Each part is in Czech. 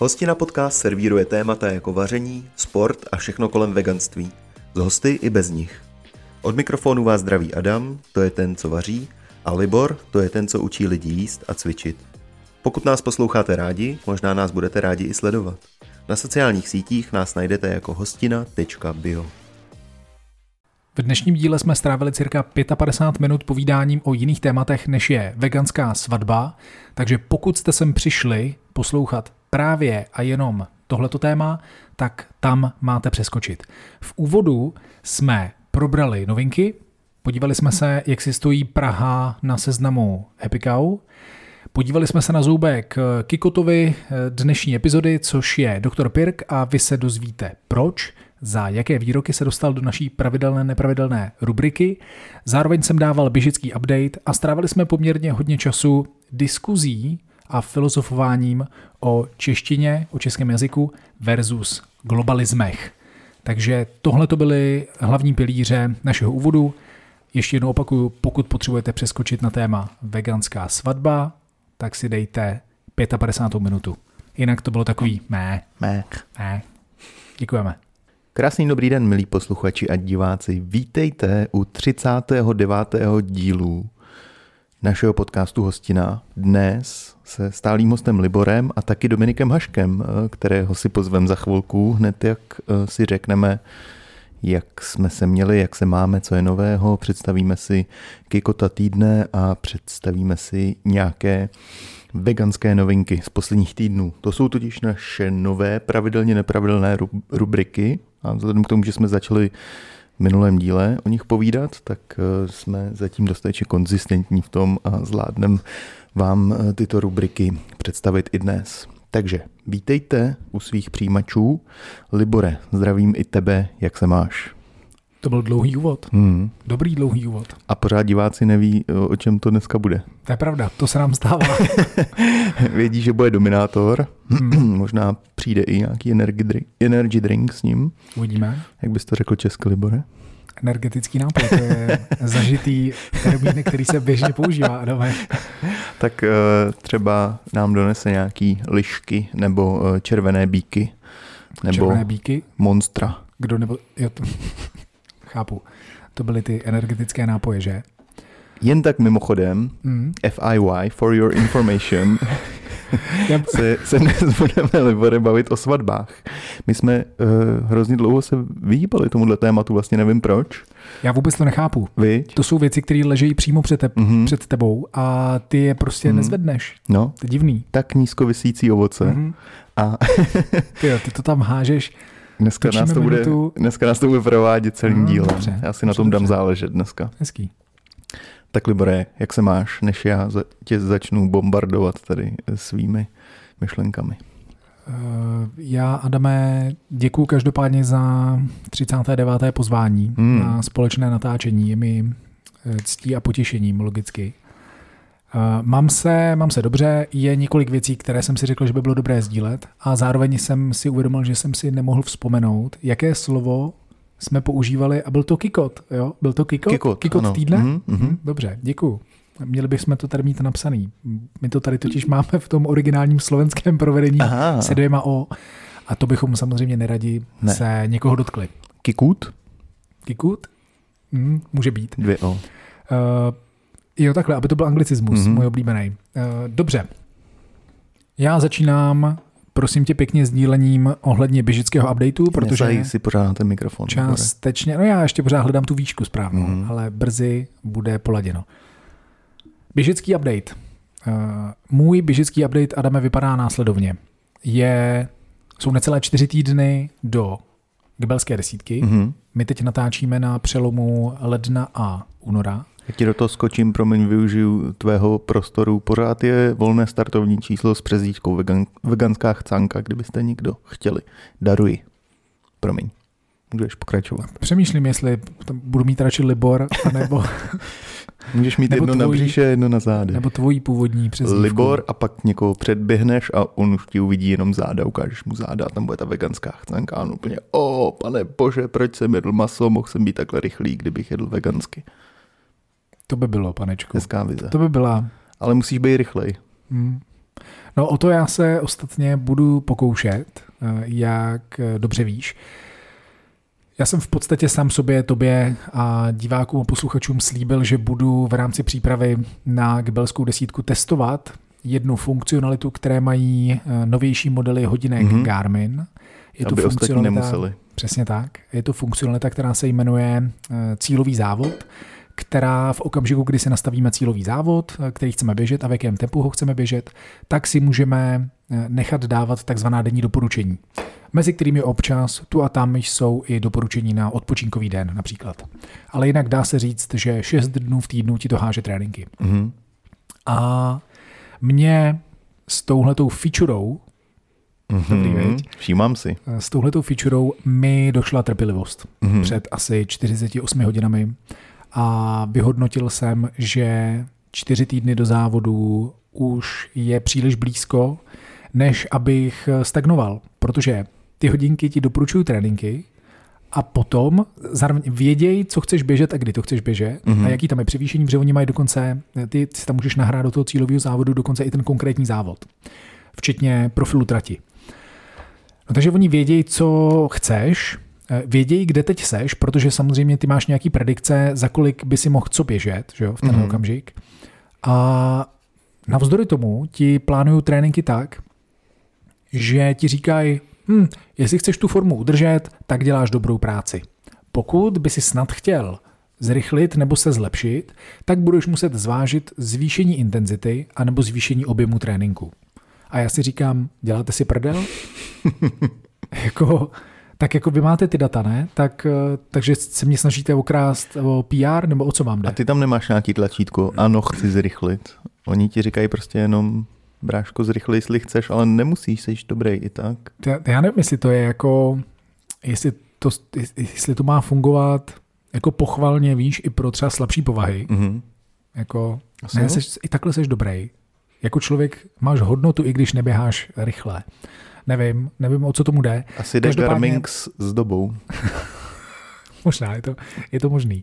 Hostina podcast servíruje témata jako vaření, sport a všechno kolem veganství. Z hosty i bez nich. Od mikrofonu vás zdraví Adam, to je ten, co vaří, a Libor, to je ten, co učí lidi jíst a cvičit. Pokud nás posloucháte rádi, možná nás budete rádi i sledovat. Na sociálních sítích nás najdete jako hostina.bio. V dnešním díle jsme strávili cirka 55 minut povídáním o jiných tématech, než je veganská svatba, takže pokud jste sem přišli poslouchat právě a jenom tohleto téma, tak tam máte přeskočit. V úvodu jsme probrali novinky, podívali jsme se, jak si stojí Praha na seznamu Happy Cow, Podívali jsme se na zoubek Kikotovi dnešní epizody, což je Dr. Pirk a vy se dozvíte proč, za jaké výroky se dostal do naší pravidelné nepravidelné rubriky. Zároveň jsem dával běžický update a strávili jsme poměrně hodně času diskuzí a filozofováním o češtině, o českém jazyku versus globalismech. Takže tohle to byly hlavní pilíře našeho úvodu. Ještě jednou opakuju, pokud potřebujete přeskočit na téma veganská svatba, tak si dejte 55. minutu. Jinak to bylo takový mé. Mé. Mé. Děkujeme. Krásný dobrý den, milí posluchači a diváci. Vítejte u 39. dílu našeho podcastu Hostina. Dnes se stálým hostem Liborem a taky Dominikem Haškem, kterého si pozvem za chvilku, hned jak eh, si řekneme, jak jsme se měli, jak se máme, co je nového, představíme si Kikota týdne a představíme si nějaké veganské novinky z posledních týdnů. To jsou totiž naše nové pravidelně nepravidelné rubriky a vzhledem k tomu, že jsme začali v minulém díle o nich povídat, tak eh, jsme zatím dostatečně konzistentní v tom a zvládneme vám eh, tyto rubriky představit i dnes. Takže vítejte u svých přijímačů. Libore, zdravím i tebe, jak se máš? To byl dlouhý úvod. Hmm. Dobrý dlouhý úvod. A pořád diváci neví, o čem to dneska bude. To je pravda, to se nám stává. Vědí, že bude dominátor. Hmm. Možná přijde i nějaký energy drink, energy drink s ním. Uvidíme. Jak bys to řekl česky, Libore? Energetický nápoj, to je zažitý termín, který se běžně používá. Adame. tak eh, třeba nám donese nějaký lišky nebo eh, červené bíky. Nebo červené bíky? Monstra. Kdo nebo... Jo, to... Chápu. To byly ty energetické nápoje, že? Jen tak mimochodem, mm. FIY, for your information, se, se dnes budeme Libore bavit o svatbách. My jsme uh, hrozně dlouho se vyhýbali tomuhle tématu, vlastně nevím proč. Já vůbec to nechápu. Viď? To jsou věci, které ležejí přímo před, te- mm-hmm. před tebou a ty je prostě mm-hmm. nezvedneš. No. To je divný. Tak nízko vysící ovoce. Mm-hmm. A ty, jo, ty to tam hážeš Dneska nás, to bude, dneska nás to bude provádět celým no, dílem. Dobře, já si na tom dám dobře. záležet dneska. Hezký. Tak Libore, jak se máš, než já tě začnu bombardovat tady svými myšlenkami? Eh, já, Adame, děkuji každopádně za 39. pozvání hmm. na společné natáčení. Je mi eh, ctí a potěšením logicky. Eh, mám se, mám se dobře, je několik věcí, které jsem si řekl, že by bylo dobré sdílet a zároveň jsem si uvědomil, že jsem si nemohl vzpomenout, jaké slovo jsme používali a byl to kikot, jo? Byl to kikot? Kikot, kikot ano. týdne? Mm-hmm. Dobře, děkuju. Měli bychom to tady mít napsaný. My to tady totiž máme v tom originálním slovenském provedení Aha. se dvěma O a to bychom samozřejmě neradi ne. se někoho dotkli. Kikut? Kikut? Mm, může být. Dvě O. Uh, Jo, takhle, aby to byl anglicismus, mm-hmm. můj oblíbený. Uh, dobře. Já začínám, prosím tě pěkně, sdílením ohledně běžického updateu, protože... Nesají si pořád na ten mikrofon. Částečně, no já ještě pořád hledám tu výšku správnou, mm-hmm. ale brzy bude poladěno. Běžický update. Uh, můj běžický update, Adame, vypadá následovně. Je, jsou necelé čtyři týdny do Gebelské desítky. Mm-hmm. My teď natáčíme na přelomu ledna a února. Já ti do toho skočím, promiň, využiju tvého prostoru. Pořád je volné startovní číslo s přezdívkou vegan, veganská chcánka, kdybyste někdo chtěli. Daruji. Promiň. Můžeš pokračovat. Přemýšlím, jestli budu mít radši Libor, anebo... Můžeš mít jedno tvojí, na bříše, jedno na záde. Nebo tvojí původní přezdívku. Libor a pak někoho předběhneš a on už ti uvidí jenom záda, ukážeš mu záda a tam bude ta veganská chcánka a on úplně, o, pane bože, proč jsem jedl maso, mohl jsem být takhle rychlý, kdybych jedl vegansky. To by bylo, panečku. Hezká vize. To by byla. Ale musíš být rychlej. Hmm. No o to já se ostatně budu pokoušet, eh, jak eh, dobře víš. Já jsem v podstatě sám sobě, tobě a divákům a posluchačům slíbil, že budu v rámci přípravy na Gbelskou desítku testovat jednu funkcionalitu, které mají eh, novější modely hodinek mm-hmm. Garmin. Je Aby to ostatní nemuseli. Přesně tak. Je to funkcionalita, která se jmenuje cílový závod která v okamžiku, kdy si nastavíme cílový závod, eh, který chceme běžet a v jakém tempu ho chceme běžet, tak si můžeme eh, nechat dávat takzvaná denní doporučení, mezi kterými občas tu a tam jsou i doporučení na odpočinkový den například. Ale jinak dá se říct, že 6 dnů v týdnu ti to háže tréninky. Mm-hmm. A mě s touhletou featurou Mm-hmm. Všímám si. Eh, s touhletou featurou mi došla trpělivost mm-hmm. před asi 48 hodinami a vyhodnotil jsem, že čtyři týdny do závodu už je příliš blízko, než abych stagnoval, protože ty hodinky ti doporučují tréninky a potom zároveň vědějí, co chceš běžet a kdy to chceš běžet mm-hmm. a jaký tam je převýšení, protože oni mají dokonce, ty si tam můžeš nahrát do toho cílového závodu dokonce i ten konkrétní závod, včetně profilu trati. No, takže oni vědějí, co chceš, vědějí, kde teď seš, protože samozřejmě ty máš nějaký predikce, za kolik by si mohl co běžet že jo, v ten mm-hmm. okamžik. A navzdory tomu ti plánují tréninky tak, že ti říkají, hm, jestli chceš tu formu udržet, tak děláš dobrou práci. Pokud by si snad chtěl zrychlit nebo se zlepšit, tak budeš muset zvážit zvýšení intenzity anebo zvýšení objemu tréninku. A já si říkám, děláte si prdel? jako, tak jako vy máte ty data, ne? Tak, eh, takže se mě snažíte okrást o PR, nebo o co vám jde? A ty tam nemáš nějaký tlačítko, ano, chci zrychlit. Oni ti říkají prostě jenom, bráško, zrychli, jestli chceš, ale nemusíš, jsi dobrý i tak. Já, já nevím, jestli to je jako, jestli to, jestli to má fungovat jako pochvalně, víš, i pro třeba slabší povahy. Mm-hmm. Jako, ne, seš, i takhle jsi dobrý. Jako člověk máš hodnotu, i když neběháš rychle. Nevím, nevím, o co tomu jde. Asi jde Každopádně... s dobou. Možná, je to, je to možný.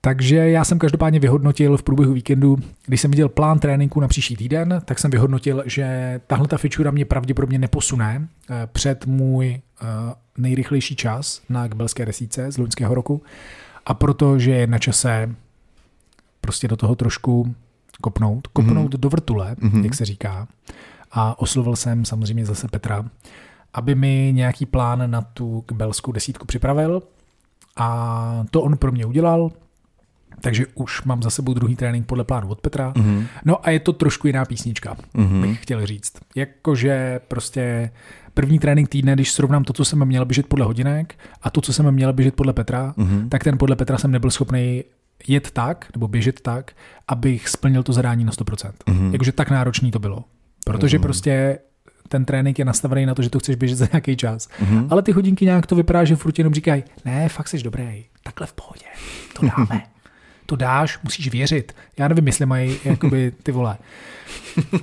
Takže já jsem každopádně vyhodnotil v průběhu víkendu, když jsem viděl plán tréninku na příští týden, tak jsem vyhodnotil, že tahle ta fičura mě pravděpodobně neposune eh, před můj eh, nejrychlejší čas na Kbelské desíce z loňského roku. A protože je na čase prostě do toho trošku kopnout, kopnout mm-hmm. do vrtule, mm-hmm. jak se říká a oslovil jsem samozřejmě zase Petra, aby mi nějaký plán na tu belskou desítku připravil a to on pro mě udělal, takže už mám za sebou druhý trénink podle plánu od Petra. Mm-hmm. No a je to trošku jiná písnička, mm-hmm. bych chtěl říct. Jakože prostě první trénink týdne, když srovnám to, co jsem měl běžet podle hodinek a to, co jsem měl běžet podle Petra, mm-hmm. tak ten podle Petra jsem nebyl schopný jet tak, nebo běžet tak, abych splnil to zadání na 100%. Mm-hmm. Jakože tak náročný to bylo. Protože mm. prostě ten trénink je nastavený na to, že to chceš běžet za nějaký čas. Mm-hmm. Ale ty hodinky nějak to vypadá, že furt jenom říkají, ne, fakt jsi dobrý, takhle v pohodě, to dáme. to dáš, musíš věřit. Já nevím, jestli mají jakoby ty vole. Uh,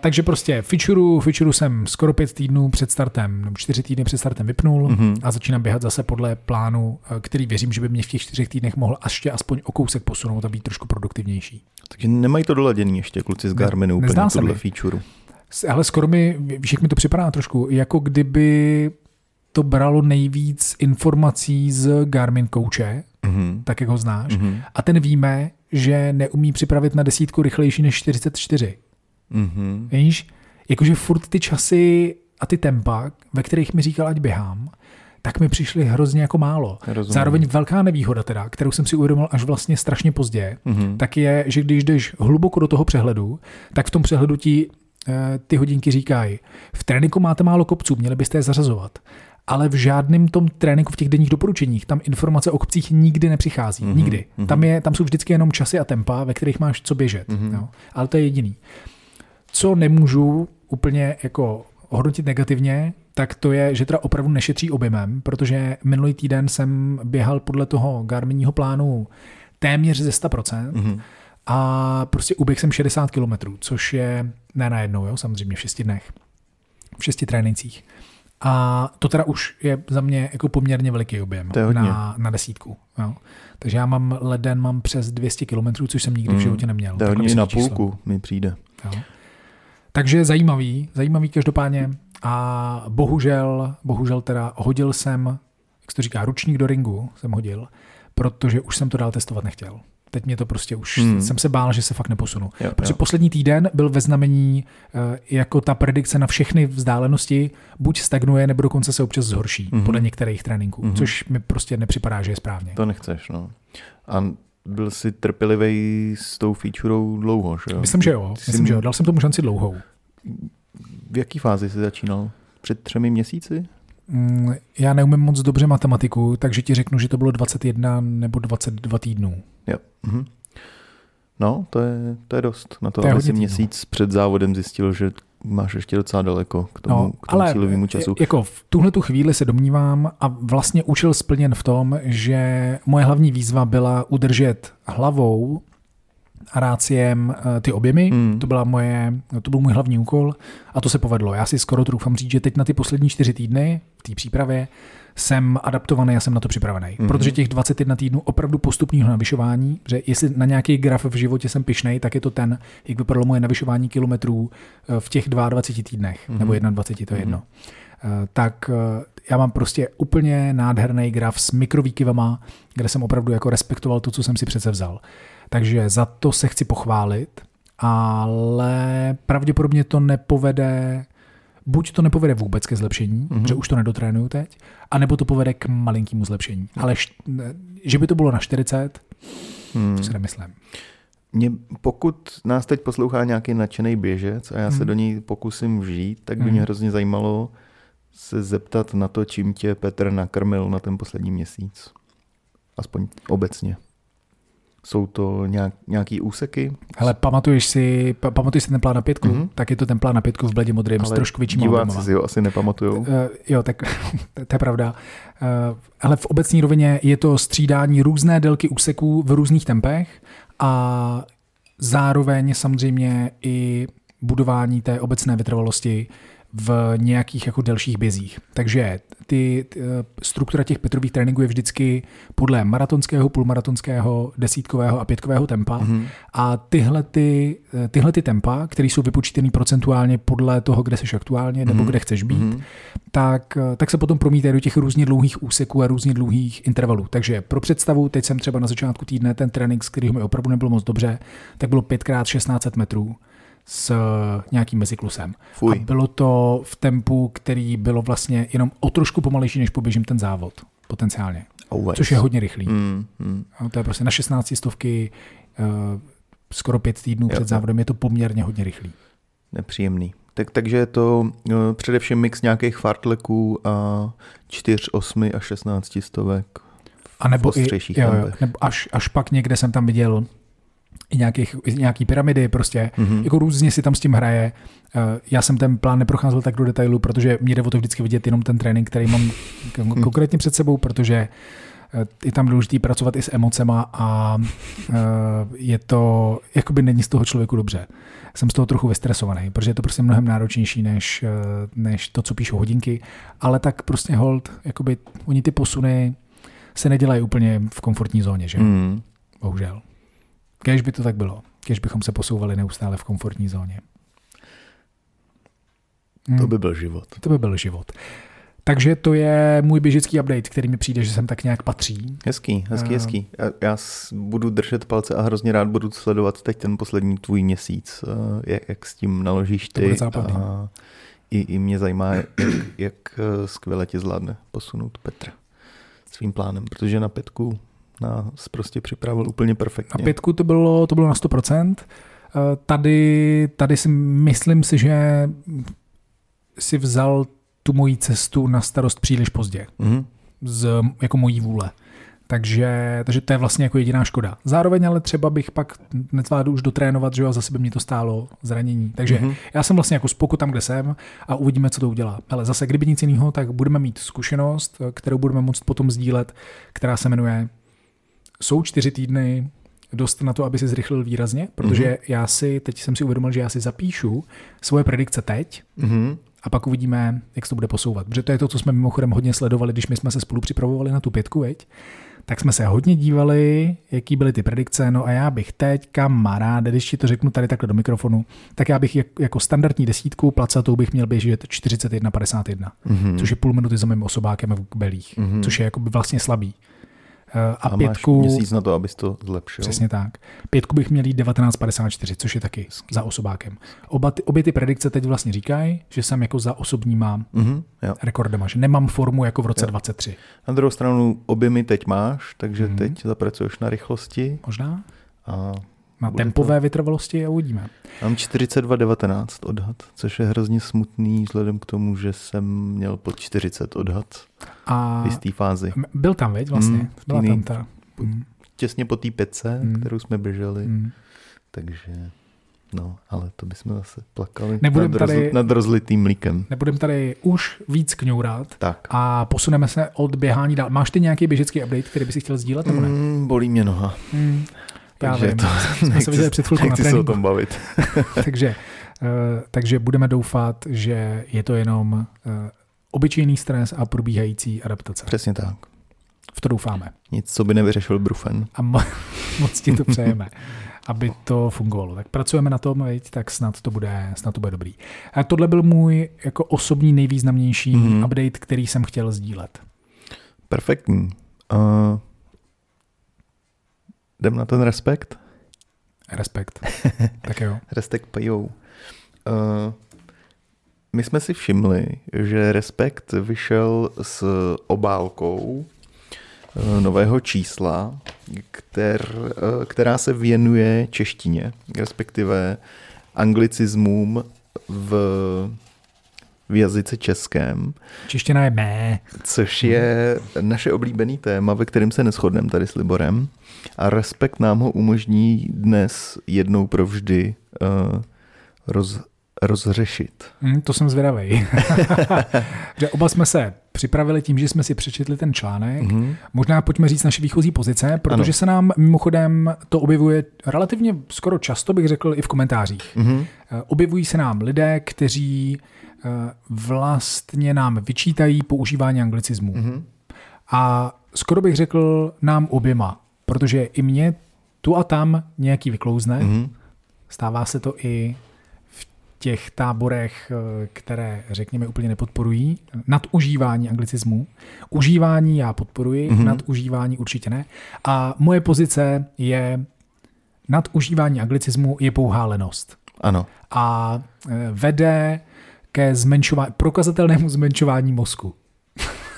takže prostě fičuru, fičuru jsem skoro pět týdnů před startem, nebo čtyři týdny před startem vypnul mm-hmm. a začínám běhat zase podle plánu, eh, který věřím, že by mě v těch čtyřech týdnech mohl ještě aspoň o kousek posunout a být trošku produktivnější. Takže nemají to doladěný ještě kluci z Garminu ne, úplně tuhle feature. Ale skoro mi, víš, jak mi to připadá trošku, jako kdyby to bralo nejvíc informací z Garmin kouče, mm-hmm. tak jak ho znáš, mm-hmm. a ten víme, že neumí připravit na desítku rychlejší než 44. Mm-hmm. Víš? Jakože furt ty časy a ty tempa, ve kterých mi říkal, ať běhám, tak mi přišly hrozně jako málo. Rozumím. Zároveň velká nevýhoda teda, kterou jsem si uvědomil až vlastně strašně pozdě, mm-hmm. tak je, že když jdeš hluboko do toho přehledu, tak v tom přehledu ti e, ty hodinky říkají, v tréninku máte málo kopců, měli byste je zařazovat. Ale v žádném tom tréninku v těch denních doporučeních tam informace o kopcích nikdy nepřichází. Mm-hmm. Nikdy. Mm-hmm. Tam, je, tam jsou vždycky jenom časy a tempa, ve kterých máš co běžet. Mm-hmm. Jo. Ale to je jediný. Co nemůžu úplně jako hodnotit negativně, tak to je, že teda opravdu nešetří objemem, protože minulý týden jsem běhal podle toho Garminního plánu téměř ze 100%. Mm-hmm. A prostě uběh jsem 60 km, což je ne na jednou, jo, samozřejmě v šesti dnech, v šesti trénincích. A to teda už je za mě jako poměrně veliký objem na, na desítku. Jo. Takže já mám leden, mám přes 200 km, což jsem nikdy mm. v životě neměl. To je hodně na půlku mi přijde. Jo. Takže zajímavý, zajímavý každopádně. A bohužel, bohužel teda hodil jsem, jak se to říká, ručník do ringu jsem hodil, protože už jsem to dál testovat nechtěl. Teď mě to prostě už, hmm. jsem se bál, že se fakt neposunu. Jo, Protože jo. poslední týden byl ve znamení uh, jako ta predikce na všechny vzdálenosti buď stagnuje, nebo dokonce se občas zhorší, hmm. podle některých tréninků, hmm. což mi prostě nepřipadá, že je správně. To nechceš, no. A byl jsi trpělivý s tou featurou dlouho, že jo? Myslím, že jo. Myslím, jsi... že jo. Dal jsem tomu šanci dlouhou. V jaký fázi jsi začínal? Před třemi měsíci? Mm, já neumím moc dobře matematiku, takže ti řeknu, že to bylo 21 nebo 22 týdnů. Jo. Mhm. No, to je, to je dost. Na to, to aby si měsíc před závodem zjistil, že máš ještě docela daleko k tomu, no, k tomu ale cílovému času. Jako v tuhle tu chvíli se domnívám a vlastně učil splněn v tom, že moje hlavní výzva byla udržet hlavou ráciem eh, ty objemy. Hmm. To, byla moje, to byl můj hlavní úkol a to se povedlo. Já si skoro troufám říct, že teď na ty poslední čtyři týdny v té přípravě jsem adaptovaný, já jsem na to připravený. Mm-hmm. Protože těch 21 týdnů opravdu postupného navyšování, že jestli na nějaký graf v životě jsem pišnej, tak je to ten, jak vypadalo moje navyšování kilometrů eh, v těch 22 týdnech, mm-hmm. nebo 21, to je mm-hmm. jedno. Eh, tak já mám prostě úplně nádherný graf s mikrovýkyvama, kde jsem opravdu jako respektoval to, co jsem si přece vzal. Takže za to se chci pochválit, ale pravděpodobně to nepovede, buď to nepovede vůbec ke zlepšení, mm-hmm. že už to nedotrénuju teď, anebo to povede k malinkému zlepšení. Mm. Ale že by to bylo na 40, mm. to si nemyslím. Mě, pokud nás teď poslouchá nějaký nadšený běžec a já se hmm. do něj pokusím vžít, tak by hmm. mě hrozně zajímalo se zeptat na to, čím tě Petr nakrmil na ten poslední měsíc. Aspoň obecně. Jsou to nějak, nějaký úseky? Ale pamatuješ si, pamatuješ si ten plán na pětku? Mm-hmm. Tak je to ten plán na pětku v bledě modrém s trošku větším diváci si ho asi nepamatujou. Uh, jo, tak to je pravda. Uh, ale v obecní rovině je to střídání různé délky úseků v různých tempech a zároveň samozřejmě i budování té obecné vytrvalosti v nějakých jako delších bězích. Takže ty, ty, eh, struktura těch Petrových tréninků je vždycky podle maratonského, půlmaratonského, desítkového a pětkového tempa. Mm-hmm. A tyhle ty, eh, tyhle ty tempa, které jsou vypočítané procentuálně podle toho, kde jsi aktuálně nebo mm-hmm. kde chceš být, mm-hmm. tak, eh, tak se potom promítají do těch různě dlouhých úseků a různě dlouhých intervalů. Takže pro představu, teď jsem třeba na začátku týdne ten trénink, z kterého mi opravdu nebylo moc dobře, tak bylo 5x1600 metrů s nějakým meziklusem. Fuj. A bylo to v tempu, který bylo vlastně jenom o trošku pomalejší, než poběžím ten závod, potenciálně. Always. Což je hodně rychlý. Mm, mm. A to je prostě na 16 stovky, uh, skoro pět týdnů jo, před závodem, je to poměrně hodně rychlý. Nepříjemný. Tak, takže je to uh, především mix nějakých fartleků a 4, 8 a 16 stovek. A nebo, i, jo, jo, nebo až, až pak někde jsem tam viděl i nějakých, nějaký pyramidy prostě, mm-hmm. jako různě si tam s tím hraje. Eh, já jsem ten plán neprocházel tak do detailu, protože mě jde o to vždycky vidět jenom ten trénink, který mám konkrétně před sebou, protože eh, je tam důležité pracovat i s emocema a eh, je to, jakoby není z toho člověku dobře. Jsem z toho trochu vystresovaný, protože je to prostě mnohem náročnější než, než to, co píšou hodinky, ale tak prostě hold, jakoby oni ty posuny se nedělají úplně v komfortní zóně, že? Mm. Bohužel. Kež by to tak bylo. Kež bychom se posouvali neustále v komfortní zóně. To by byl život. To by byl život. Takže to je můj běžický update, který mi přijde, že sem tak nějak patří. Hezký, hezký, uh, hezký. Já, já budu držet palce a hrozně rád budu sledovat teď ten poslední tvůj měsíc, uh, jak, jak s tím naložíš ty. To a i, I mě zajímá, jak, jak eh, skvěle tě zvládne posunout Petr svým plánem, protože na pětku nás prostě připravil úplně perfektně. Na pětku to bylo, to bylo na 100%. Eh, tady, tady si myslím si, že si vzal tu moji cestu na starost příliš pozdě. Mm-hmm. Z, jako mojí vůle. Takže, takže to je vlastně jako jediná škoda. Zároveň ale třeba bych pak nezvládl už dotrénovat, že jo, a zase by mě to stálo zranění. Takže mm-hmm. já jsem vlastně jako spoku tam, kde jsem a uvidíme, co to udělá. Ale zase, kdyby nic jiného, tak budeme mít zkušenost, kterou budeme moct potom sdílet, která se jmenuje jsou čtyři týdny dost na to, aby si zrychlil výrazně, protože mm-hmm. já si, teď jsem si uvědomil, že já si zapíšu svoje predikce teď mm-hmm. a pak uvidíme, jak se to bude posouvat. Protože to je to, co jsme mimochodem hodně sledovali, když my jsme se spolu připravovali na tu pětku, veď? tak jsme se hodně dívali, jaký byly ty predikce, no a já bych teď, kamaráde, když ti to řeknu tady takhle do mikrofonu, tak já bych jako standardní desítku placatou bych měl běžet 41,51, mm-hmm. což je půl minuty za mým osobákem v belích, mm-hmm. což je jako vlastně slabý. A, a pětku, máš měsíc na to, abys to zlepšil. Přesně tak. Pětku bych měl jít 1954, což je taky Hezky. za osobákem. Oba ty, obě ty predikce teď vlastně říkají, že jsem jako za mám mm-hmm, rekordema, že nemám formu jako v roce jo. 23. Na druhou stranu obě mi teď máš, takže mm-hmm. teď zapracuješ na rychlosti. Možná. A na tempové to... vytrvalosti a uvidíme. Mám 42,19 odhad, což je hrozně smutný vzhledem k tomu, že jsem měl pod 40 odhad a v jisté fázi. Byl tam, veď, vlastně? Mm, Byla týný, tam ta... Mm. Těsně po té pece, mm. kterou jsme běželi. Mm. Takže, no, ale to bychom zase plakali nebudem nad, tady, roz, nad rozlitým mlíkem. Nebudem tady už víc kňourat tak. a posuneme se od běhání dál. Máš ty nějaký běžecký update, který bys chtěl sdílet, nebo ne? Mm, bolí mě noha. Mm. Takže vím, to, jsme se viděli před chvilkou na se o tom bavit. takže, uh, takže budeme doufat, že je to jenom uh, obyčejný stres a probíhající adaptace. Přesně tak. V to doufáme. Nic, co by nevyřešil Brufen. A mo- moc ti to přejeme, aby to fungovalo. Tak pracujeme na tom, veď, tak snad to bude, snad to bude dobrý. A tohle byl můj jako osobní nejvýznamnější mm-hmm. update, který jsem chtěl sdílet. Perfektní. Uh, Jdem na ten respekt? Respekt. tak jo. respekt pajou. Uh, my jsme si všimli, že Respekt vyšel s obálkou uh, nového čísla, kter, uh, která se věnuje češtině, respektive anglicismům v v jazyce českém. Čeština je mé. Což je naše oblíbený téma, ve kterém se neschodneme tady s Liborem. A respekt nám ho umožní dnes jednou provždy uh, roz, rozřešit. Mm, to jsem zvědavý. že oba jsme se připravili tím, že jsme si přečetli ten článek. Mm-hmm. Možná pojďme říct naše výchozí pozice, protože ano. se nám mimochodem to objevuje relativně skoro často, bych řekl, i v komentářích. Mm-hmm. Objevují se nám lidé, kteří eh, vlastně nám vyčítají používání anglicismu. Mm-hmm. A skoro bych řekl nám oběma protože i mě tu a tam nějaký vyklouzne. Mm-hmm. Stává se to i v těch táborech, eh, které, řekněme, úplně nepodporují. Nadužívání anglicismu. Užívání já podporuji, mm-hmm. nadužívání určitě ne. A moje pozice je, nadužívání anglicismu je pouhá lenost. Ano. A eh, vede ke zmenšování, prokazatelnému zmenšování mozku.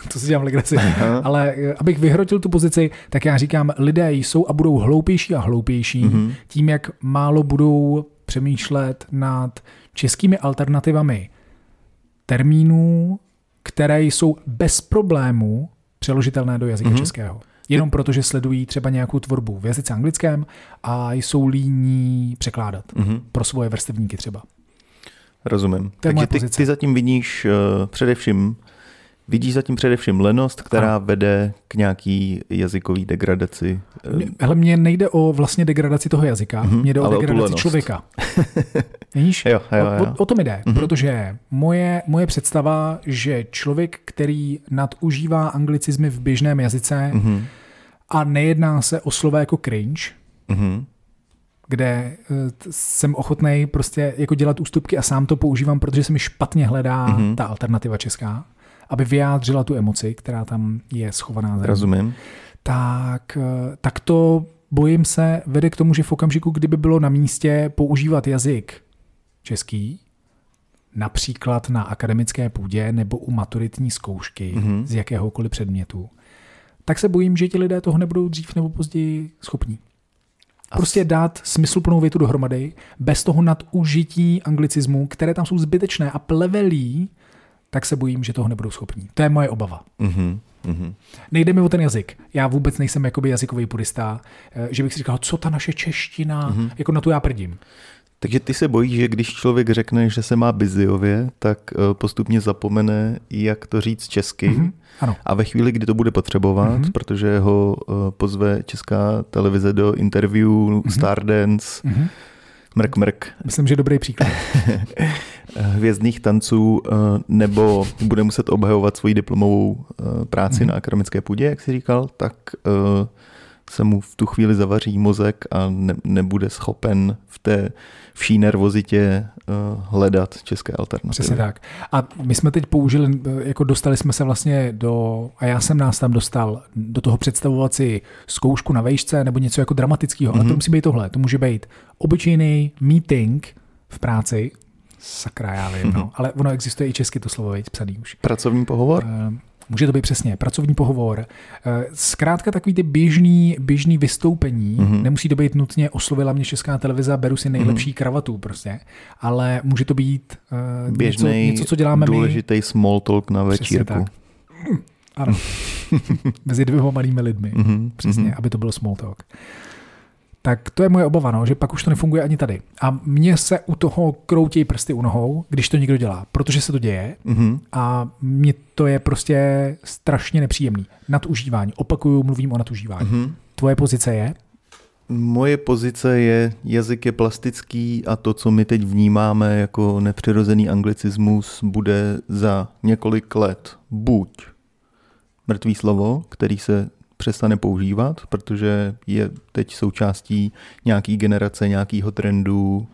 to si dělám legraci. Ale eh, abych vyhrotil tu pozici, tak já říkám, lidé jsou a budou hloupější a hloupější mm-hmm. tím, jak málo budou přemýšlet nad českými alternativami termínů, které jsou bez problémů přeložitelné do jazyka mm-hmm. českého. Jenom proto, že sledují třeba nějakou tvorbu v jazyce anglickém a jsou líní překládat mm-hmm. pro svoje vrstevníky třeba. Rozumím. Takže ty, ty zatím vidíš uh, především Vidíš zatím především lenost, která ano. vede k nějaký jazykový degradaci? Ale mně nejde o vlastně degradaci toho jazyka, mm-hmm, mně jde o degradaci o člověka. Víš? Jo, jo, jo. O, o to mi jde, mm-hmm. protože moje, moje představa, že člověk, který nadužívá anglicizmy v běžném jazyce mm-hmm. a nejedná se o slovo jako cringe, mm-hmm kde eh, jsem ochotný prostě jako dělat ústupky a sám to používám, protože se mi špatně hledá mm-hmm. ta alternativa česká aby vyjádřila tu emoci, která tam je schovaná. Zem, Rozumím. Tak, eh, tak to bojím se vede k tomu, že v okamžiku, kdyby bylo na místě používat jazyk český, například na akademické půdě nebo u maturitní zkoušky mm-hmm. z jakéhokoliv předmětu, tak se bojím, že ti lidé toho nebudou dřív nebo později schopní. Prostě dát smysluplnou větu dohromady bez toho nadužití anglicismu, které tam jsou zbytečné a plevelí tak se bojím, že toho nebudou schopní. To je moje obava. Mm-hmm. Mm-hmm. Nejde mi o ten jazyk. Já vůbec nejsem jakoby jazykový purista, eh, že bych si říkal, co ta naše čeština, mm-hmm. jako na to já prdím. Takže ty se bojíš, že když člověk řekne, že se má biziově, tak eh, postupně zapomene, jak to říct česky. Mm-hmm. Ano. A ve chvíli, kdy to bude potřebovat, mm-hmm. protože ho eh, pozve česká televize do interview mm-hmm. Stardance, mm-hmm. mrk mrk. Myslím, že dobrý příklad. hvězdných tanců, eh, nebo bude muset obhajovat svoji diplomovou eh, práci mm-hmm. na akademické půdě, jak si říkal, tak eh, se mu v tu chvíli zavaří mozek a ne, nebude schopen v té vší nervozitě uh, hledat české alternativy. Přesně tak. A my jsme teď použili, jako dostali jsme se vlastně do, a já jsem nás tam dostal, do toho představovat si zkoušku na vejšce nebo něco jako dramatického, mm-hmm. ale to mhm. musí být tohle. To může být obyčejný meeting v práci, sakra, já vím, no. ale ono existuje i česky to slovo, veď, psaný už. Pracovní pohovor? Uh, Může to být přesně pracovní pohovor. Eh, zkrátka takový ty běžný, běžný vystoupení, mm-hmm. nemusí to být nutně oslovila mě česká televize, beru si nejlepší mm-hmm. kravatu prostě, ale může to být uh, Běžný, něco, něco, co děláme důležitý my. small talk na večírku. tak. Ano. Mezi dvěma malými lidmi. Mm-hmm. Přesně, mm-hmm. aby to byl small talk tak to je moje obava, no, že pak už to nefunguje ani tady. A mně se u toho kroutí prsty u nohou, když to někdo dělá, protože se to děje mm-hmm. a mně to je prostě strašně nepříjemný. Nadužívání. Opakuju, mluvím o nadužívání. Mm-hmm. Tvoje pozice je? Moje pozice je, jazyk je plastický a to, co my teď vnímáme jako nepřirozený anglicismus, bude za několik let buď mrtvý slovo, který se přestane používat, protože je teď součástí nějaký generace, nějakého trendu,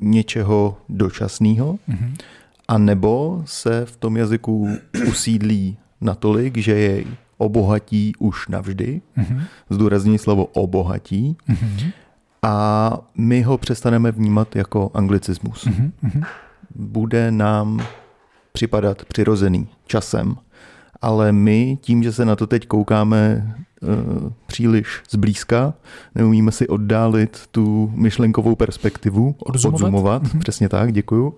něčeho dočasného, mm-hmm. a nebo se v tom jazyku usídlí natolik, že jej obohatí už navždy, mm-hmm. zdůrazní slovo obohatí, mm-hmm. a my ho přestaneme vnímat jako anglicismus. Mm-hmm. Bude nám připadat přirozený časem ale my tím, že se na to teď koukáme uh, příliš zblízka, neumíme si oddálit tu myšlenkovou perspektivu, odzumovat, odzumovat mm-hmm. přesně tak, děkuju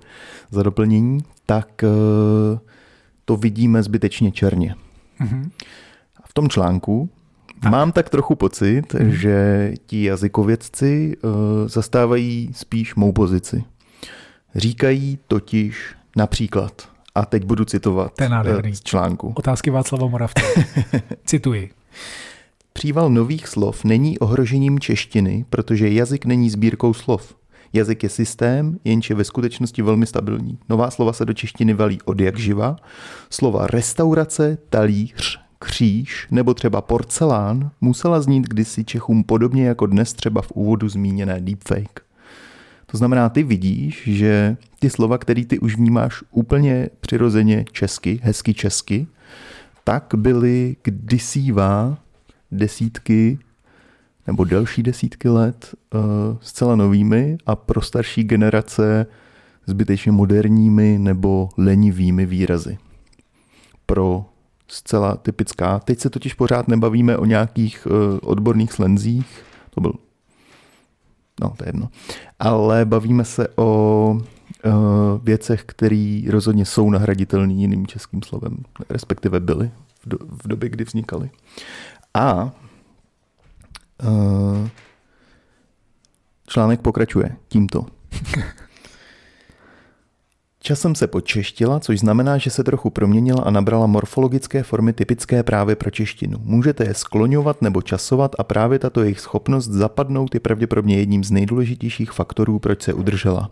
za doplnění, tak uh, to vidíme zbytečně černě. Mm-hmm. V tom článku tak. Mám tak trochu pocit, hmm. že ti jazykovědci uh, zastávají spíš mou pozici. Říkají totiž například, a teď budu citovat Ten eh, z článku. Otázky Václava Moravce. Cituji. Příval nových slov není ohrožením češtiny, protože jazyk není sbírkou slov. Jazyk je systém, jenž je ve skutečnosti velmi stabilní. Nová slova se do češtiny valí od jak živa. Slova restaurace, talíř, kříž nebo třeba porcelán musela znít kdysi Čechům podobně jako dnes třeba v úvodu zmíněné deepfake. To znamená, ty vidíš, že ty slova, které ty už vnímáš úplně přirozeně česky, hezky česky, tak byly kdysívá desítky nebo delší desítky let uh, zcela novými a pro starší generace zbytečně moderními nebo lenivými výrazy. Pro zcela typická. Teď se totiž pořád nebavíme o nějakých uh, odborných slenzích, to byl no to je jedno. Ale bavíme se o uh, věcech, které rozhodně jsou nahraditelné jiným českým slovem, respektive byly v, do, v době, kdy vznikaly. A uh, článek pokračuje tímto. Časem se počeštila, což znamená, že se trochu proměnila a nabrala morfologické formy typické právě pro češtinu. Můžete je skloňovat nebo časovat a právě tato jejich schopnost zapadnout je pravděpodobně jedním z nejdůležitějších faktorů, proč se udržela.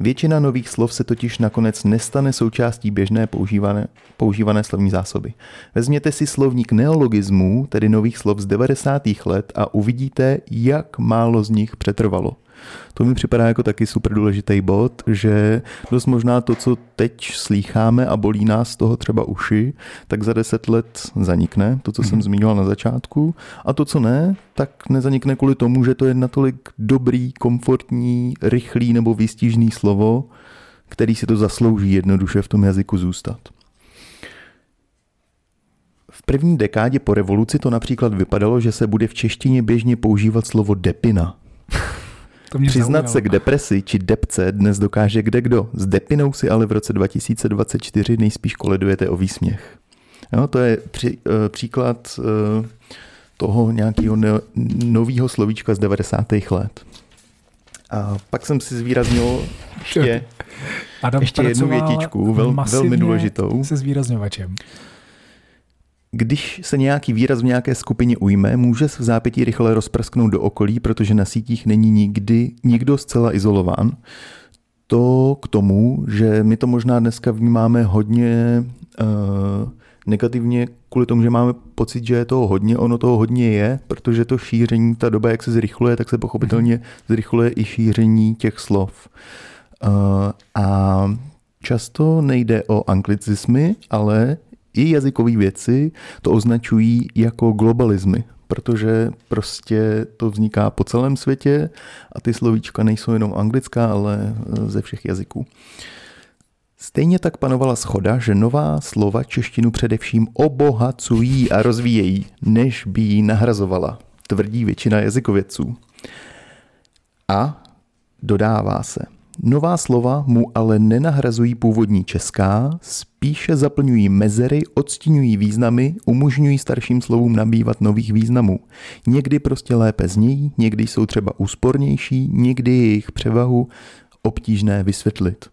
Většina nových slov se totiž nakonec nestane součástí běžné používané, používané slovní zásoby. Vezměte si slovník neologismů, tedy nových slov z 90. let a uvidíte, jak málo z nich přetrvalo. To mi připadá jako taky super důležitý bod, že dost možná to, co teď slýcháme a bolí nás z toho třeba uši, tak za deset let zanikne, to, co mm-hmm. jsem mhm. zmiňoval na začátku, a to, co ne, tak nezanikne kvůli tomu, že to je natolik dobrý, komfortní, rychlý nebo výstižný slovo, který si to zaslouží jednoduše v tom jazyku zůstat. V první dekádě po revoluci to například vypadalo, že se bude v češtině běžně používat slovo depina. To mě Přiznat zaujalo. se k depresi či depce dnes dokáže kde kdo. S depinou si ale v roce 2024 nejspíš koledujete o výsměch. Jo, to je při, uh, příklad uh, toho nějakého ne- nového slovíčka z 90. let. A pak jsem si zvýraznil ještě, Adam ještě jednu větičku, vel, velmi důležitou. Se zvýrazňovačem. Když se nějaký výraz v nějaké skupině ujme, může se v zápětí rychle rozprsknout do okolí, protože na sítích není nikdy nikdo zcela izolován. to k tomu, že my to možná dneska vnímáme hodně uh, negativně kvůli tomu, že máme pocit, že je toho hodně, ono toho hodně je, protože to šíření, ta doba, jak se zrychluje, tak se pochopitelně zrychluje i šíření těch slov. Uh, a často nejde o anglicizmy, ale i jazykové věci to označují jako globalizmy, protože prostě to vzniká po celém světě a ty slovíčka nejsou jenom anglická, ale eh, ze všech jazyků. Stejně tak panovala schoda, že nová slova češtinu především obohacují a rozvíjejí, než by ji nahrazovala, tvrdí většina jazykovědců. A dodává se, nová slova mu ale nenahrazují původní česká, spíše zaplňují mezery, odstínují významy, umožňují starším slovům nabývat nových významů. Někdy prostě lépe znějí, někdy jsou třeba úspornější, někdy je jejich převahu obtížné vysvětlit.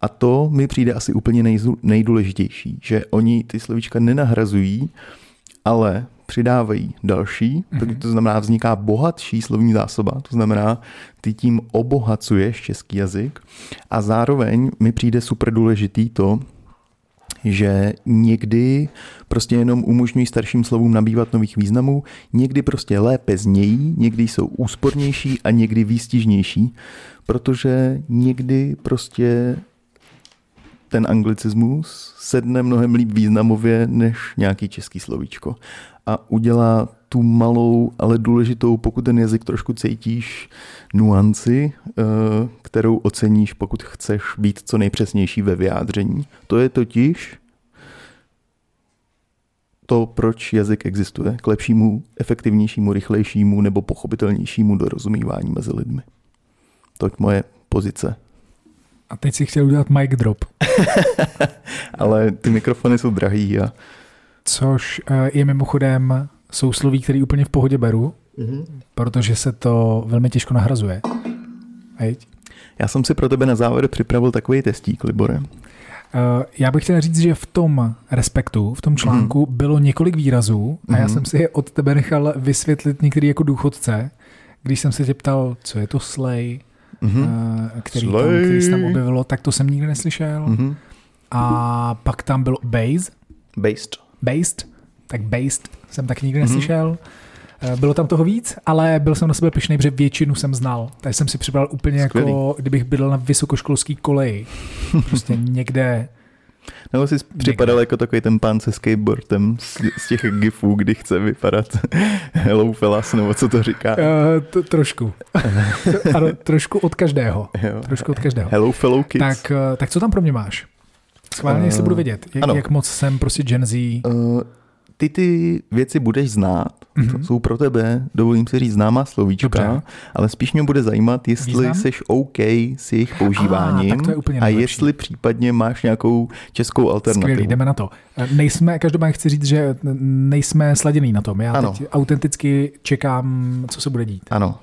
A to mi přijde asi úplně nejdůležitější, že oni ty slovíčka nenahrazují, ale přidávají další, mm-hmm. to znamená vzniká bohatší slovní zásoba, to znamená ty tím obohacuješ český jazyk a zároveň mi přijde super důležitý to, že někdy prostě jenom umožňují starším slovům nabývat nových významů, někdy prostě lépe znějí, někdy jsou úspornější a někdy výstižnější, protože někdy prostě ten anglicismus sedne mnohem líp významově než nějaký český slovíčko a udělá tu malou, ale důležitou, pokud ten jazyk trošku cítíš, nuanci, eh, kterou oceníš, pokud chceš být co nejpřesnější ve vyjádření. To je totiž to, proč jazyk existuje, k lepšímu, efektivnějšímu, rychlejšímu nebo pochopitelnějšímu dorozumívání mezi lidmi. Toť moje pozice a teď si chtěl udělat mic drop. Ale ty mikrofony jsou drahý a... Což eh, je mimochodem sousloví, který úplně v pohodě beru, mm-hmm. protože se to velmi těžko nahrazuje. Hejď? Já jsem si pro tebe na závěr připravil takový testík, Libore. Uh, já bych chtěl říct, že v tom respektu, v tom článku mm-hmm. bylo několik výrazů a mm-hmm. já mhm. jsem si je od tebe nechal vysvětlit některý jako důchodce, když jsem se tě ptal, co je to slay, mm-hmm. který, tam, který se tam objevilo, tak to jsem nikdy neslyšel. Mm-hmm. A pak tam byl Base. Based. Based. Tak Based jsem taky nikdy mm-hmm. neslyšel. Eh, bylo tam toho víc, ale byl jsem na sebe pišnej, protože většinu jsem znal. Takže jsem si přibral úplně jako, Skvělý. jako, kdybych bydlel na vysokoškolský koleji. Prostě někde nebo jsi připadal jako takový ten pán se skateboardem z, z těch gifů, kdy chce vypadat Hello Fellas, nebo co to říká? Uh, to, trošku. ano, trošku od každého. Jo. Trošku od každého. Hello fellow kids. Tak, uh, tak co tam pro mě máš? Schválně, uh, jestli budu vědět, jak, jak moc jsem prostě Gen Z. Uh, ty ty věci budeš znát, mm-hmm. jsou pro tebe, dovolím si říct, známá slovíčka, Dobře. ale spíš mě bude zajímat, jestli Význam? jsi OK s jejich používáním a, to je a jestli případně máš nějakou českou alternativu. Skvělý, jdeme na to. Nejsme, každopádně chci říct, že nejsme sladěný na tom. Já ano. teď autenticky čekám, co se bude dít. Ano,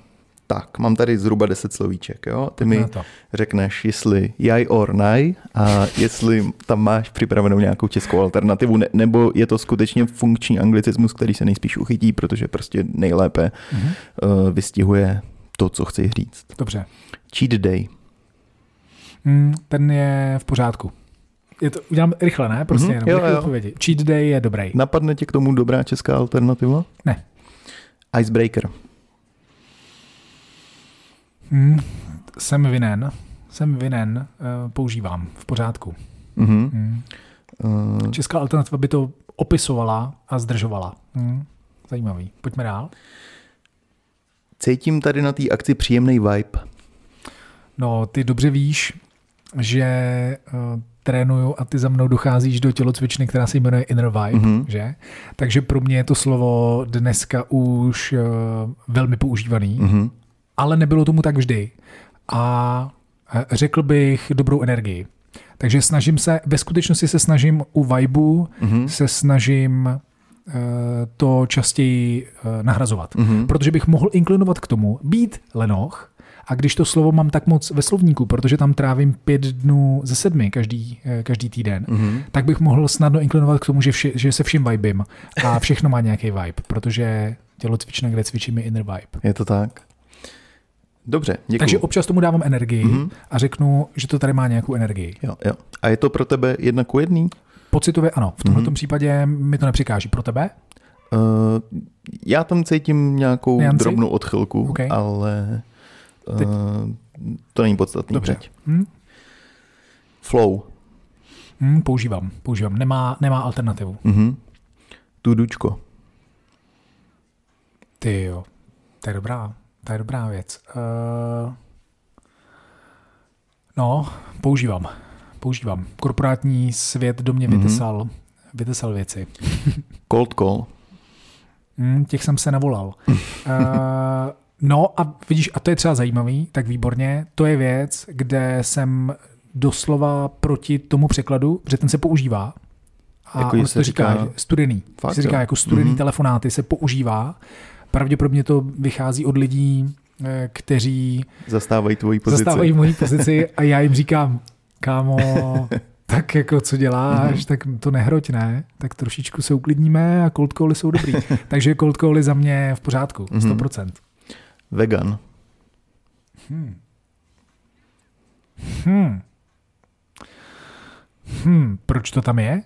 tak, mám tady zhruba 10 slovíček, jo? Ty mi řekneš, jestli jaj or naj a jestli tam máš připravenou nějakou českou alternativu, ne, nebo je to skutečně funkční anglicismus, který se nejspíš uchytí, protože prostě nejlépe mm-hmm. uh, vystihuje to, co chci říct. Dobře. Cheat day. Mm, ten je v pořádku. Je to, udělám rychle, ne? Prostě mm-hmm, jenom jo, jo. odpovědi. Cheat day je dobrý. Napadne tě k tomu dobrá česká alternativa? Ne. Icebreaker. Hmm, jsem vinen, jsem vinen, uh, používám, v pořádku. Mm-hmm. Hmm. Uh... Česká alternativa by to opisovala a zdržovala. Hmm. Zajímavý. Pojďme dál. Cítím tady na té akci příjemný vibe. No, ty dobře víš, že uh, trénuju a ty za mnou docházíš do tělocvičny, která se jmenuje Inner Vibe, mm-hmm. že? Takže pro mě je to slovo dneska už uh, velmi používaný. Mm-hmm ale nebylo tomu tak vždy. A řekl bych dobrou energii. Takže snažím se, ve skutečnosti se snažím u Vibu, mm-hmm. se snažím uh, to častěji uh, nahrazovat. Mm-hmm. Protože bych mohl inklinovat k tomu, být lenoch, a když to slovo mám tak moc ve slovníku, protože tam trávím pět dnů ze sedmi každý, každý týden, mm-hmm. tak bych mohl snadno inklinovat k tomu, že, vši, že se vším vibím a všechno má nějaký vibe, protože tělocvična, kde cvičím, je inner vibe. Je to tak. Dobře, děkuji. Takže občas tomu dávám energii mm-hmm. a řeknu, že to tady má nějakou energii. Jo, jo. A je to pro tebe jedna ku jedný? Pocitově ano. V tomto mm-hmm. případě mi to nepřikáží. Pro tebe? Uh, já tam cítím nějakou Nianci? drobnou odchylku, OK. ale uh, Teď- to není podstatný. Dobře. teď. Hm? Flow. Hm, používám, používám. Nemá, nemá alternativu. Mhm. Tudučko. Ty jo, to je dobrá, to je dobrá věc. Uh, no, používám, používám. Korporátní svět do mě Mhm. vytesal, vytesal věci. Cold call. Hm, těch jsem se navolal. Uh, no a vidíš, a to je třeba zajímavý, tak výborně, to je věc, kde jsem doslova proti tomu překladu, protože ten se používá. A Jako, že se to říká, říká- že studený. Fakt, se říká jo? jako studený Mhm. telefonáty se používá. Pravděpodobně to vychází od lidí, eh, kteří Zastávají tvoji pozici. zastávají moji pozici a já jim říkám, kámo, tak jako co děláš, tak to nehroť, ne? Tak trošičku se uklidníme a cold cally jsou dobrý. Takže cold cally za mě v pořádku, Mhm. 100%. Vegan. Hmm. Hmm. Hmm, proč to tam je?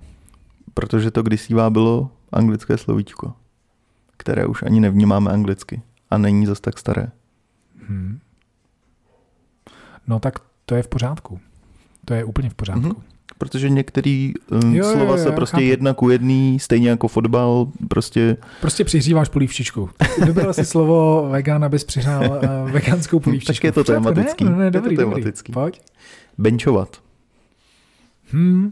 Protože to kdysívá bylo anglické slovíčko, které už ani nevnímáme anglicky a není zas tak staré. Hmm. No tak to je v pořádku. To je úplně v pořádku. Mhm. Protože některé um, Jo, jo, slova jo, se jo, prostě chápu. jedna ku jedný, stejně jako fotbal, prostě Prostě přihříváš polívčičku. Vybral si slovo vegan, abys přihřál uh, veganskou polívčičku. Tak je to tematický. Ne, ne, Je to dobrý, dobrý. tematický. Pojď. benchovat. Hmm.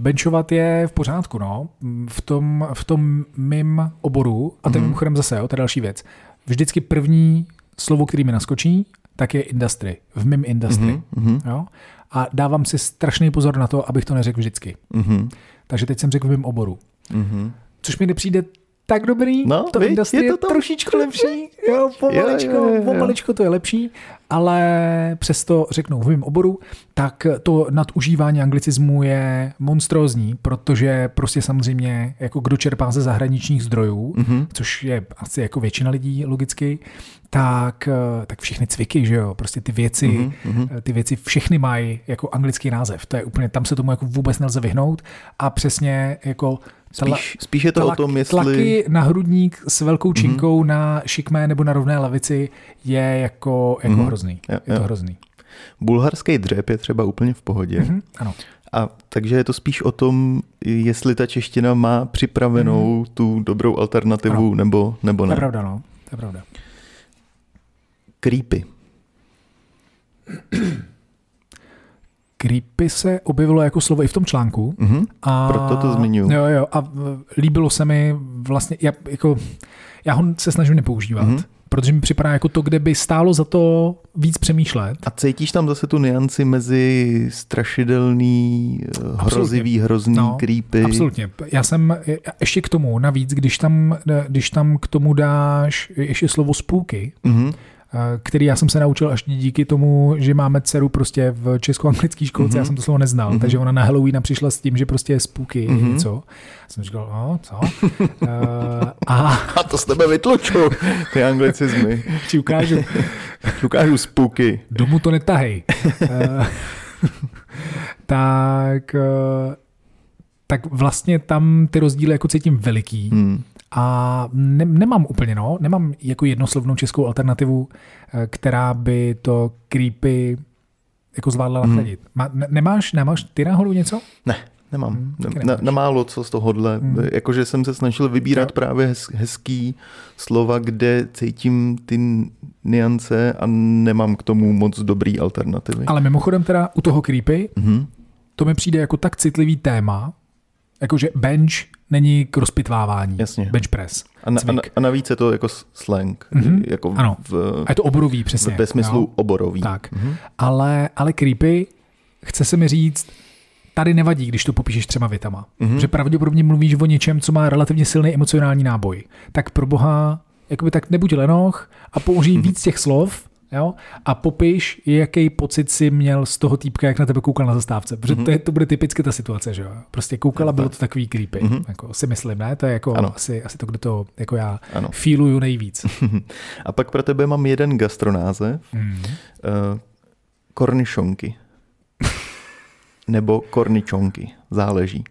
Benchovat je v pořádku, no. V tom, v tom mým oboru, a to je Mhm. mimochodem zase, jo, to je další věc. Vždycky první slovo, který mi naskočí, tak je industry. V mým industry. Mhm, mhm, Jo? A dávám si strašný pozor na to, abych to neřekl vždycky. mhm, Takže teď jsem řekl v mém oboru. mhm. Což mi nepřijde tak dobrý, No, to viď, industry je je, to tam trošičku lepší, jo, pomaličko, jo, jo, jo. pomaličko to je lepší, ale přesto řeknou v mém oboru, tak to nadužívání anglicismu je monstrózní, protože prostě samozřejmě jako kdo čerpá ze zahraničních zdrojů, Mhm. což je asi jako většina lidí logicky, tak, tak všechny cviky, že jo, prostě ty věci, Mhm, mhm. Eh, ty věci všechny mají jako anglický název. To je úplně, tam se tomu jako vůbec nelze vyhnout a přesně jako tla- Spíš, spíš je to o tom, jestli... tlaky na hrudník s velkou činkou mm-hmm. na šikmé nebo na rovné lavici je jako, jako Mhm. mm-hmm. hrozný. Jo, Je to jo. hrozný. Bulharský dřep je třeba úplně v pohodě. Mm-hmm. Ano. A takže je to spíš o tom, jestli ta čeština má připravenou tu dobrou alternativu Ano. nebo, nebo To je ne. pravda, no. To je pravda. Creepy. Creepy se objevilo jako slovo i v tom článku. Mhm. A, Proto to zmiňuji. Jo, jo. A líbilo se mi vlastně, já, jako, já ho se snažím nepoužívat, Mhm. mm-hmm. Protože mi připadá jako to, kde by stálo za to víc přemýšlet. A cítíš tam zase tu nianci mezi strašidelný, eh, hrozivý, hrozný, No, creepy? Absolutně. Já jsem je- ještě k tomu, navíc, když tam, když tam k tomu dáš ještě slovo spooky, Mhm. Eh, který já jsem se naučil až díky tomu, že máme dceru prostě v česko-anglické školce, Mhm. já jsem to slovo neznal, Mhm. takže ona na Halloween přišla s tím, že prostě je spooky Mhm. něco. Jsem říkal, no, co? uh, a A to z tebe vytluču, ty anglicizmy. ti ukážu, Ukážu spooky. domů to netahej. Eh, tak, tak vlastně tam ty rozdíly jako cítím veliký. Hmm. A ne, nemám úplně, no, nemám jako jednoslovnou českou alternativu, eh, která by to creepy jako zvládla Hmm. nahradit. Ma, ne, nemáš, nemáš ty náhodou něco? Ne, nemám. Hmm, Ne, na, na málo co z tohohle. Hmm. Jakože jsem se snažil vybírat Jo. právě hez, hezký slova, kde cítím ty niance a nemám k tomu moc dobrý alternativy. Ale mimochodem teda u toho creepy, Mhm. to mi přijde jako tak citlivý téma, jakože bench není k rozpitvávání. Jasně. Bench press. A, na, a, na, a navíc je to jako slang. Mhm. Jako Ano. v, A je to oborový přesně. ve smyslu jo? oborový. Tak. Mhm. Ale, ale creepy, chce se mi říct, tady nevadí, když to popíšeš třema větama. Mhm. Že pravděpodobně mluvíš o něčem, co má relativně silný emocionální náboj. Tak pro boha, jakoby tak nebuď lenoch a použij Mhm. víc těch slov, Jo? A popiš, jaký pocit si měl z toho týpka, jak na tebe koukal na zastávce. Protože mm-hmm. to, je, to bude typicky ta situace, že jo. Prostě koukala, bylo to takový creepy. Mm-hmm. Jako, si myslím, ne? To je jako ano. asi, asi to, kde to jako já ano. feeluju nejvíc. A pak pro tebe mám jeden gastronázev. Mm-hmm. Uh, kornišonky. Nebo korničonky. Záleží.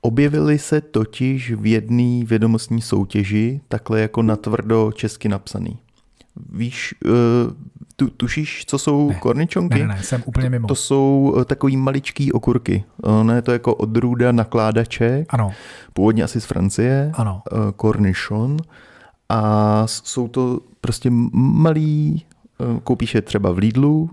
Objevily se totiž v jedné vědomostní soutěži, takhle jako natvrdo česky napsaný. Víš, uh, tu, tušíš, co jsou ne, korničonky? Ne, ne, ne, jsem úplně mimo. To, to jsou uh, takový maličký okurky. Ono je to jako odrůda nakládaček. Ano. Původně asi z Francie. Ano. Cornichon. A jsou to prostě malý, koupíš je třeba v Lidlu,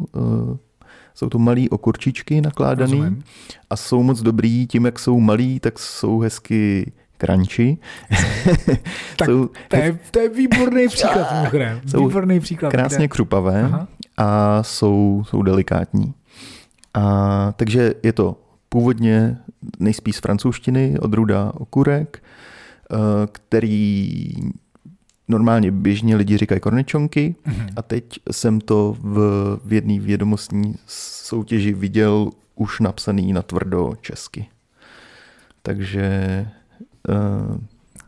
jsou to malý okurčičky nakládaný Rozumím. a jsou moc dobrý, tím jak jsou malý, tak jsou hezky crunchy. tak jsou, to, je, to je výborný příklad, Jsou výborný příklad. Krásně kde? křupavé Aha. a jsou, jsou delikátní. A, takže je to původně nejspíš z francouzštiny, odrůda okurek, eh, který normálně běžně lidi říkají korničonky mm-hmm. a teď jsem to v, v jedné vědomostní soutěži viděl už napsaný na tvrdo česky. Takže uh,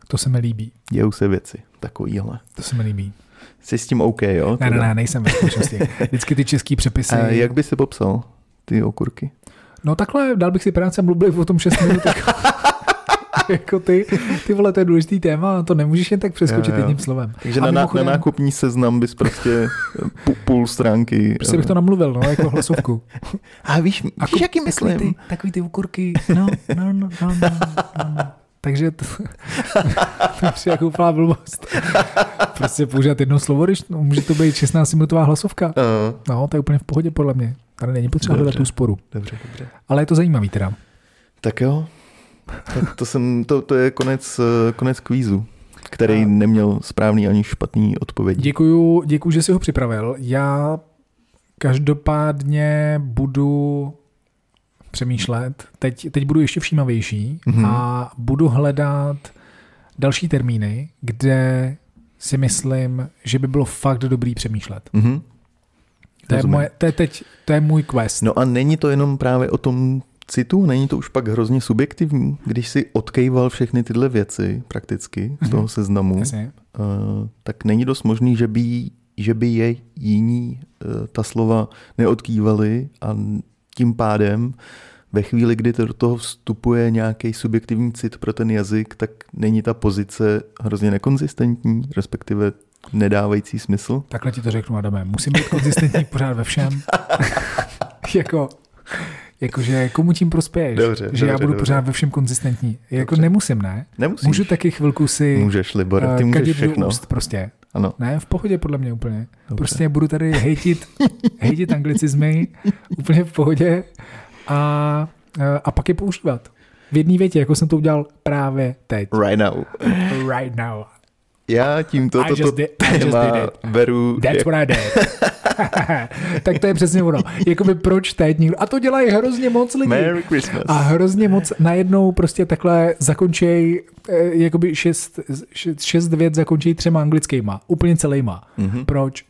to se mi líbí. Dějou se věci takovýhle. To se mi líbí. Jsi s tím OK, jo? Ne, ne, ne, nejsem ve skutečnosti. Vždycky ty český přepisy. A jak by si popsal ty okurky? No takhle, dal bych si práce mluvit o tom 6 minut. jako ty, ty vole, to je důležitý téma, to nemůžeš jen tak přeskočit jo, jo. jedním slovem. Takže na, mimochodem, na nákupní seznam bys prostě půl stránky. Prostě bych to namluvil, no, jako hlasovku. A víš, víš jako, jaký myslím? Takový ty, takový ty ukurky, no, no, no, no, no, no. Takže to, to je jako úplná blbost. Prostě používat jedno slovo, když no, může to být 16-minutová hlasovka. Uh. No, to je úplně v pohodě podle mě. Tady není potřeba hledat tu sporu. Dobře, dobře. Ale je to zajímavý teda. Tak jo, tak to, jsem, to, to je konec, konec kvízu, který neměl správný ani špatný odpověď. Děkuju, děkuju, že jsi ho připravil. Já každopádně budu přemýšlet. Teď, teď budu ještě všímavější mm-hmm. a budu hledat další termíny, kde si myslím, že by bylo fakt dobrý přemýšlet. Mm-hmm. To je, moje, to, je teď, to je můj quest. No a není to jenom právě o tom citu? Není to už pak hrozně subjektivní, když si odkejval všechny tyhle věci prakticky z toho mhm. seznamu, Jasně. Uh, tak není dost možný, že by, že by je jiní uh, ta slova neodkývali a tím pádem ve chvíli, kdy to do toho vstupuje nějaký subjektivní cit pro ten jazyk, tak není ta pozice hrozně nekonzistentní, respektive nedávající smysl? Takhle ti to řeknu, Adame. Musím být konzistentní pořád ve všem. jako Jakože komu tím prospěješ? Dobře, že dobře, já budu dobře. pořád ve všem konzistentní. Jako dobře. nemusím, ne? Nemusíš. Můžu taky chvilku si Můžeš, Libor, ty můžeš všechno. Úst prostě. Ano. Ne, v pohodě podle mě úplně. Dobře. Prostě budu tady hejtit, hejtit anglicizmy úplně v pohodě a, a pak je používat. V jedné větě, jako jsem to udělal právě teď. Right now. Right now. Já tímto toto téma beru... That's jak... what I did. tak to je přesně ono. Jakoby proč teď někdo... A to dělají hrozně moc lidí. Merry Christmas. A hrozně moc najednou prostě takhle zakončej eh, jakoby šest, šest, šest vět zakončí třema anglickýma. Úplně celýma. Mm-hmm. Proč?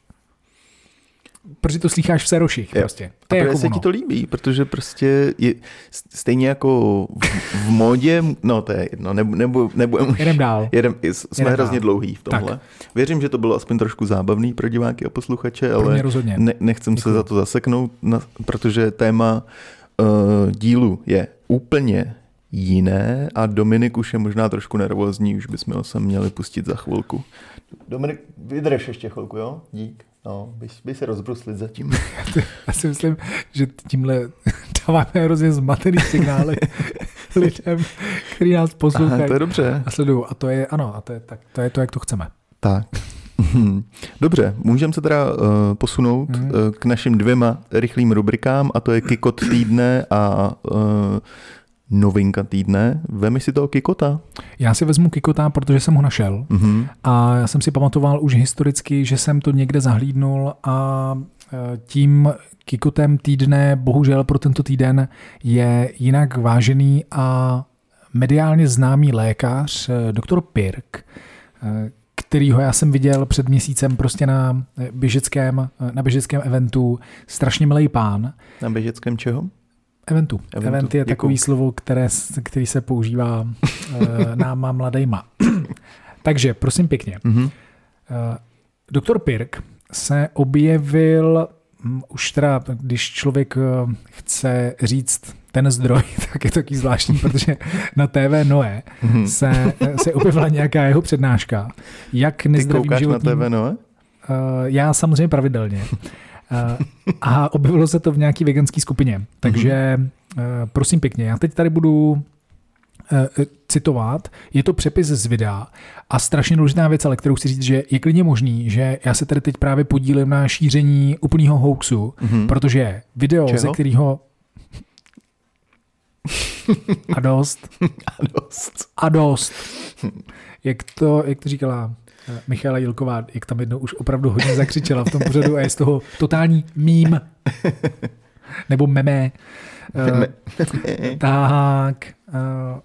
Protože to slycháš v seroších jo. prostě. To a jako se ono. ti to líbí, protože prostě je stejně jako v, v modě, no to je jedno, nebo, nebo, nebo jedem dál. Jedem, jsme jedem hrozně dál. dlouhý v tomhle. Tak. Věřím, že to bylo aspoň trošku zábavný pro diváky a posluchače, pro ale ne, nechcem Děkuju. se za to zaseknout, na, protože téma uh, dílu je úplně jiné a Dominik už je možná trošku nervózní, už bychom se měli pustit za chvilku. Dominik, vydrž ještě chvilku, jo? Dík. No, by, by se rozbruslit zatím. Já si myslím, že tímhle dáváme hrozně zmatený signály lidem, kteří nás poslouchají. to je dobře. A sledují. A to je, ano, a to je, tak, to je to, jak to chceme. Tak. Dobře, můžeme se teda uh, posunout mm. uh, k našim dvěma rychlým rubrikám a to je Kikot týdne a uh, novinka týdne. Vemi si toho Kikota. Já si vezmu Kikota, protože jsem ho našel mm-hmm. a já jsem si pamatoval už historicky, že jsem to někde zahlídnul a e, tím Kikotem týdne, bohužel pro tento týden, je jinak vážený a mediálně známý lékař, e, doktor Pirk, e, kterýho já jsem viděl před měsícem prostě na běžeckém, na běžeckém eventu. Strašně milý pán. Na běžeckém čeho? Eventu. Eventu. Event je takový Děkuju. slovo, které, který se používá uh, náma mladejma. Takže, prosím pěkně. Mm-hmm. Uh, doktor Pirk se objevil hm, už teda, když člověk uh, chce říct ten zdroj, tak je to taky zvláštní, protože na TV Noe mm-hmm. se, se objevila nějaká jeho přednáška. Jak nezdravým Ty životním... na TV? Uh, já samozřejmě pravidelně. Uh, a objevilo se to v nějaký veganské skupině. Takže uh, prosím pěkně, já teď tady budu citovat, je to přepis z videa a strašně důležitá věc, ale kterou chci říct, že je klidně možný, že já se tady teď právě podílím na šíření úplného hoaxu, mm-hmm. protože video, Čeho? ze kterého a dost. A dost. A dost. Jak to, jak to říkala eh, Michála Jilková, jak tam jednou už opravdu hodně zakřičela v tom pořadu a je z toho totální mím. Nebo meme. Uh, tak. Uh,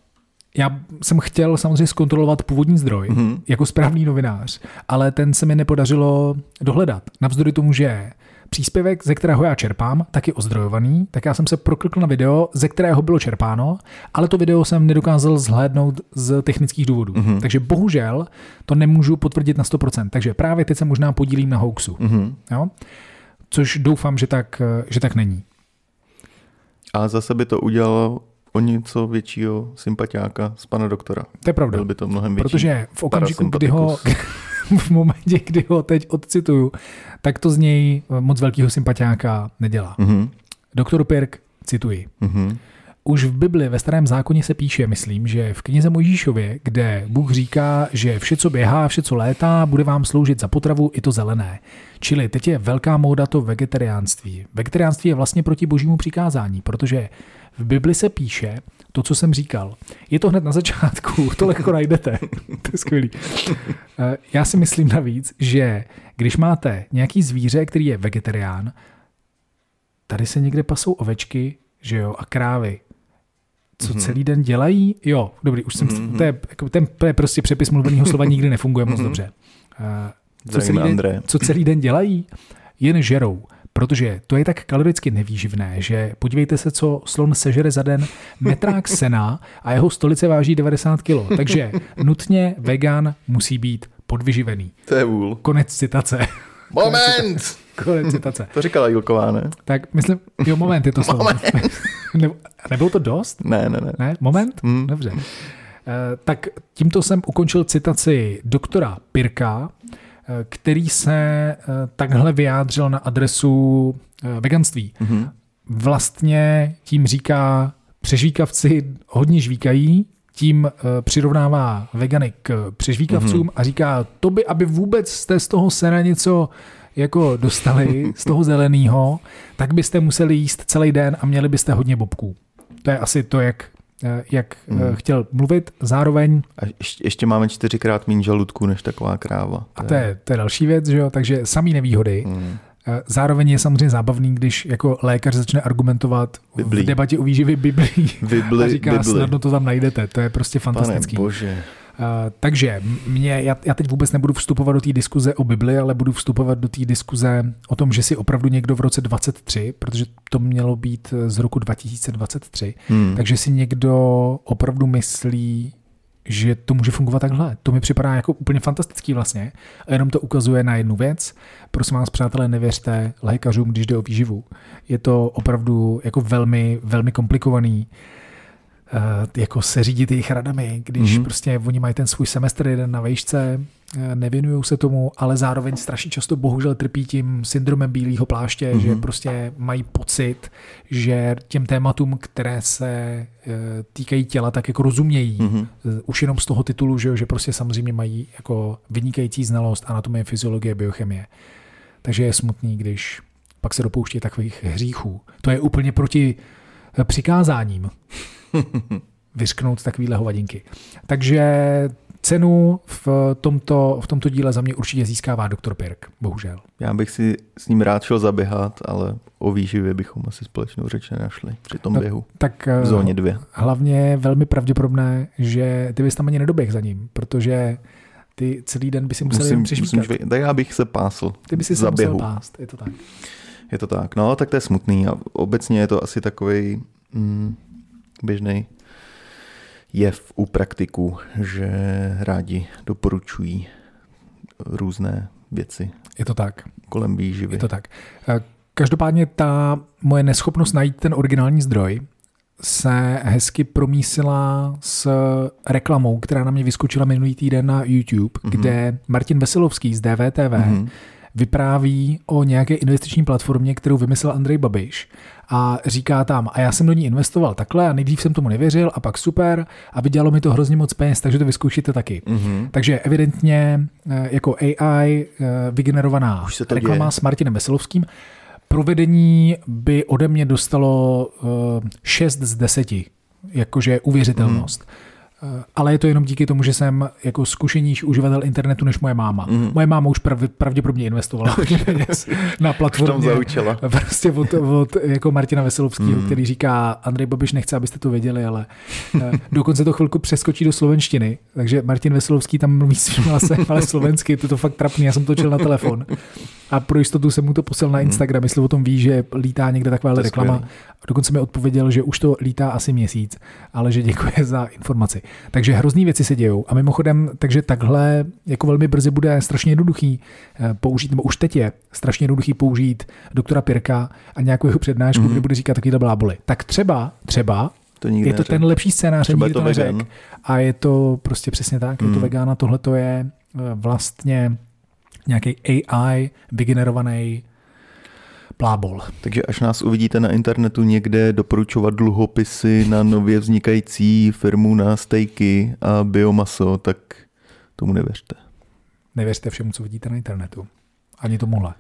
já jsem chtěl samozřejmě zkontrolovat původní zdroj mm-hmm. jako správný novinář, ale ten se mi nepodařilo dohledat. Navzdory tomu, že příspěvek, ze kterého já čerpám, tak je ozdrojovaný, tak já jsem se proklikl na video, ze kterého bylo čerpáno, ale to video jsem nedokázal zhlédnout z technických důvodů. Mm-hmm. Takže bohužel to nemůžu potvrdit na 100%. Takže právě teď se možná podílím na hoaxu. Mm-hmm. Jo? Což doufám, že tak, že tak není. A zase by to udělalo o něco většího sympatiáka z pana doktora. To je pravda. Byl by to mnohem větší. Protože v okamžiku, kdy ho, v momentě, kdy ho teď odcituju, tak to z něj moc velkého sympatiáka nedělá. Mm-hmm. Doktor Pirk, cituji. Mm-hmm. Už v Bibli ve starém zákoně se píše, myslím, že v knize Mojžíšově, kde Bůh říká, že vše, co běhá, vše, co létá, bude vám sloužit za potravu i to zelené. Čili teď je velká móda to vegetariánství. Vegetariánství je vlastně proti božímu přikázání, protože v Bibli se píše to, co jsem říkal. Je to hned na začátku, to lehko najdete. to je skvělý. Eh, já si myslím navíc, že když máte nějaký zvíře, který je vegetarián, tady se někde pasou ovečky, že jo, a krávy. Co mm-hmm. celý den dělají? Jo, dobrý, už jsem, mm-hmm. to, je, jako, ten, to je prostě přepis mluveného slova nikdy nefunguje moc mm-hmm. dobře. Uh, co, celý den, co celý den dělají? Jen žerou protože to je tak kaloricky nevýživné, že podívejte se, co slon sežere za den metrák sena a jeho stolice váží 90 kg. Takže nutně vegan musí být podvyživený. To je vůl. Konec citace. Moment! Konec citace. To říkala Jilková, ne? Tak myslím, jo, moment je to slovo. Moment. ne, nebylo to dost? Ne, ne, ne. Ne, moment? Hmm. Dobře. Uh, tak tímto jsem ukončil citaci doktora Pirka, který se eh, takhle vyjádřil na adresu eh, veganství. Mm-hmm. Vlastně tím říká, přežvíkavci hodně žvíkají, tím eh, přirovnává vegany k přežvíkavcům mm-hmm. a říká, to by, aby vůbec jste z toho sena něco jako dostali, z toho zeleného, tak byste museli jíst celý den a měli byste hodně bobků. To je asi to, jak jak hmm. chtěl mluvit. Zároveň... A ještě, ještě máme čtyřikrát méně žaludku než taková kráva. A to je, to je další věc, že jo? takže samý nevýhody. Hmm. Zároveň je samozřejmě zábavný, když jako lékař začne argumentovat Biblí. v debatě o výživě Biblii Bibli, a říká, Bibli. snadno to tam najdete. To je prostě fantastický. Pane bože. Uh, takže mě, já, já teď vůbec nebudu vstupovat do té diskuze o Bibli, ale budu vstupovat do té diskuze o tom, že si opravdu někdo v roce 23, protože to mělo být z roku 2023, hmm. takže si někdo opravdu myslí, že to může fungovat takhle. To mi připadá jako úplně fantastický vlastně. A jenom to ukazuje na jednu věc. Prosím vás, přátelé, nevěřte lékařům, když jde o výživu. Je to opravdu jako velmi, velmi komplikovaný. Eh, jako se řídit jejich radami, když mm-hmm. prostě oni mají ten svůj semestr jeden na vejšce, eh, nevěnují se tomu, ale zároveň strašně často bohužel trpí tím syndromem bílého pláště, mm-hmm. že prostě mají pocit, že těm tématům, které se eh, týkají těla, tak jako rozumějí. Mm-hmm. Už jenom z toho titulu, že, že prostě samozřejmě mají jako vynikající znalost anatomie, fyziologie, biochemie. Takže je smutný, když pak se dopouští takových hříchů. To je úplně proti přikázáním. vyřknout takovýhle hovadinky. Takže cenu v tomto, v tomto díle za mě určitě získává doktor Pirk, bohužel. Já bych si s ním rád šel zaběhat, ale o výživě bychom asi společnou řeč nenašli při tom no, běhu. Tak v zóně eh, dvě. Hlavně velmi pravděpodobné, že ty bys tam ani nedoběh za ním, protože ty celý den by si musel musím, musím, přežvíkat. tak já bych se pásl. Ty by si se musel pást, je to tak. Je to tak. No, tak to je smutný a obecně je to asi takový mm, běžný jev u praktiků, že rádi doporučují různé věci Je to tak. kolem výživy. Je to tak. Eh, Každopádně ta moje neschopnost najít ten originální zdroj se hezky promísila s reklamou, která na mě vyskočila minulý týden na YouTube, Mhm. mm-hmm. kde Martin Veselovský z DVTV mm-hmm. Mhm. vypráví o nějaké investiční platformě, kterou vymyslel Andrej Babiš a říká tam, a já jsem do ní investoval takhle a nejdřív jsem tomu nevěřil a pak super a vydělalo mi to hrozně moc peněz, takže to vyzkoušíte taky. Mhm. Takže evidentně eh, jako AI eh, vygenerovaná reklama děje. s Martinem Veselovským. Provedení by ode mě dostalo eh, 6 z 10, jakože uvěřitelnost. Mhm. Eh, Ale je to jenom díky tomu, že jsem jako zkušenější uživatel internetu než moje máma. Mhm. Moje máma už prav, pravděpodobně investovala peněz na platformě. zaučila. Prostě od, od jako Martina Veselovského, mm. který říká, Andrej Babiš nechce, abyste to věděli, ale eh, dokonce to chvilku přeskočí do slovenštiny, takže Martin Veselovský tam mluví svým hlasem, ale slovensky, to je to fakt trapný, já jsem točil na telefon. A pro jistotu jsem mu to poslal na Instagram, jestli o tom ví, že lítá někde taková Mhm. Reklama. skvělý. Dokonce mi odpověděl, že už to lítá asi měsíc, ale že děkuje za informaci. Takže hrozný věci se dějou. A mimochodem, takže takhle jako velmi brzy bude strašně jednoduchý eh, použít, nebo už teď je strašně jednoduchý použít doktora Pirka a nějakou jeho přednášku, Mhm. mm-hmm. kde bude říkat takovýhle bláboli. Tak třeba, třeba, To nikdy je to neřekl. ten lepší scénář, Třeba nikdy to to neřek. A je to prostě přesně tak, je to Mm. vegan a tohle to je eh, vlastně nějaký AI vygenerovaný blábol. Takže až nás uvidíte na internetu někde doporučovat dluhopisy na nově vznikající firmu na stejky a biomaso, tak tomu nevěřte. Nevěřte všemu, co vidíte na internetu. Ani tomuhle.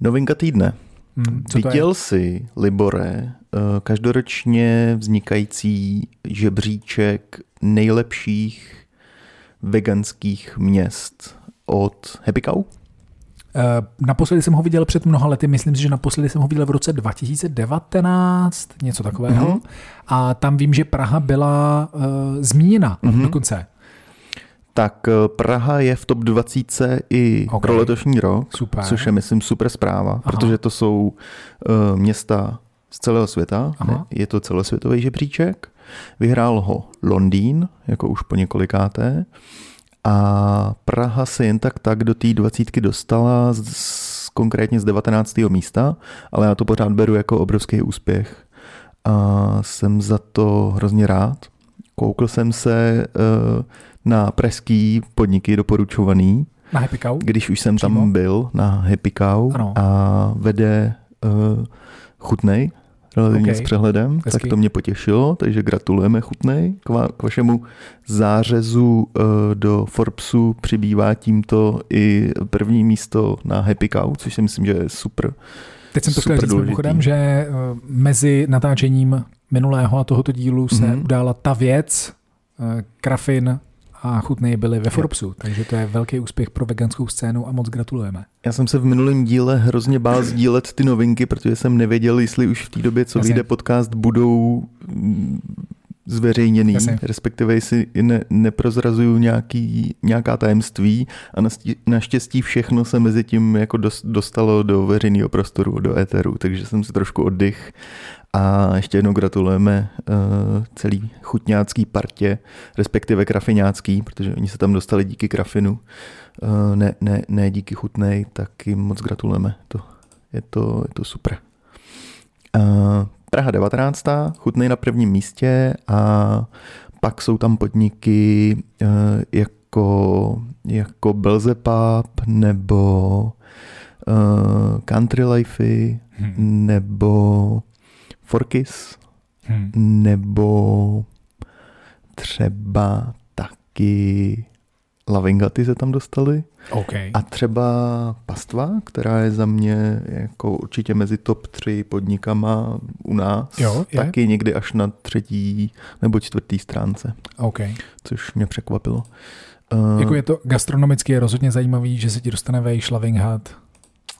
Novinka týdne. Hmm, co? Viděl jsi, Libore, eh, každoročně vznikající žebříček nejlepších veganských měst od Happy Cow? Eh, Naposledy jsem ho viděl před mnoha lety, myslím si, že naposledy jsem ho viděl v roce 2019, něco takového. Mhm. A tam vím, že Praha byla uh, zmíněna Mhm. dokonce. Tak eh, Praha je v top 20 i Ok. pro letošní rok, Super. což je, myslím, super zpráva, Aha. protože to jsou uh, města z celého světa. Aha. Ne, je to celosvětový žebříček. Vyhrál ho Londýn, jako už po několikáté. A Praha se jen tak tak do té dvacítky dostala, z, z, konkrétně z 19. místa, ale já to pořád beru jako obrovský úspěch. A jsem za to hrozně rád. Koukl jsem se uh, na pražský podniky doporučovaný, Na Happy Cow. když už jsem Přímo? tam byl na Happy Cow Ano. a vede uh, chutnej, relativně Ok. s přehledem, Hezky. tak to mě potěšilo, takže gratulujeme chutnej. K, va- k vašemu zářezu uh, do Forbesu přibývá tímto i první místo na Happy Cow, což si myslím, že je super. Teď jsem to chtěl říct mimochodem, že eh, mezi natáčením minulého a tohoto dílu se Mhm. udála ta věc, eh, Krafin a Chutnej byli ve Forbesu, takže to je velký úspěch pro veganskou scénu a moc gratulujeme. Já jsem se v minulém díle hrozně bál sdílet ty novinky, protože jsem nevěděl, jestli už v té době, co Jasně. vyjde podcast, budou mm, zveřejněný, Jasně. respektive jestli ne, neprozrazuju nějaký, nějaká tajemství a naštěstí, naštěstí všechno se mezi tím jako dos- dostalo do veřejného prostoru, do éteru, takže jsem si trošku oddych a ještě jednou gratulujeme uh, celý chutňácký partě, respektive krafiňácký, protože oni se tam dostali díky krafinu, uh, ne, ne, ne díky chutnej, tak jim moc gratulujeme. To, je, to, je to super. Uh, Praha 19. chutnej na prvním místě a pak jsou tam podniky jako, jako Belzepub nebo uh, Country Lifey Hmm. nebo Forkis Hmm. nebo třeba taky Lavingaty se tam dostali OK. a třeba Pastva, která je za mě jako určitě mezi top 3 podnikama u nás, Jo, je. taky někdy až na třetí nebo čtvrtý stránce, OK. což mě překvapilo. Jako je to gastronomicky je rozhodně zajímavý, že se ti dostane vejš Loving Hut.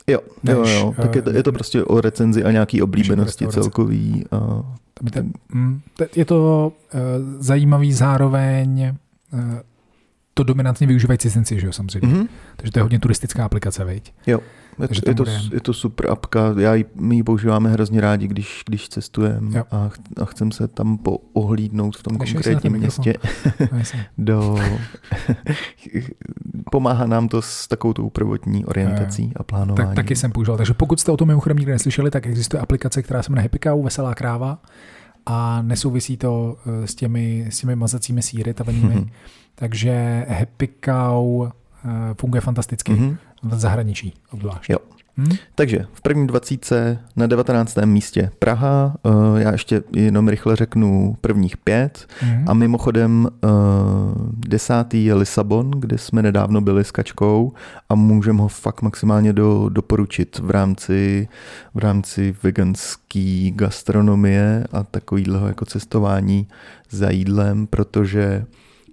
Jo, jo, než, jo, tak je to, je to eh, prostě o recenzi a nějaký oblíbenosti celkový. A ten, mm, je to uh, zajímavý zároveň uh, to dominantně využívají cizinci, že jo, samozřejmě. Mhm. Takže to je hodně turistická aplikace, viď? Jo, je, Takže to, je, to, je to super apka, já ji, my ji používáme hrozně rádi, když, když cestujeme a, ch- a chcem se tam poohlídnout v tom Nešel ten konkrétním městě. Do... Pomáhá nám to s takovou tou prvotní orientací a plánováním. tak, taky jsem používal. Takže pokud jste o tom mimochodem nikdy neslyšeli, tak existuje aplikace, která se jmenuje Happy Cow, Veselá kráva a nesouvisí to eh, s těmi, s těmi mazacími síry tavenými. Mhm. Takže Happy Cow funguje fantasticky Mhm. v zahraničí obzvlášť. Jo. Hm? Takže v první dvacítce na 19. místě Praha, eh, já ještě jenom rychle řeknu prvních pět Mhm. a mimochodem eh, desátý je Lisabon, kde jsme nedávno byli s Kačkou a můžeme ho fakt maximálně do, doporučit v rámci, v rámci veganské gastronomie a takového jako cestování za jídlem, protože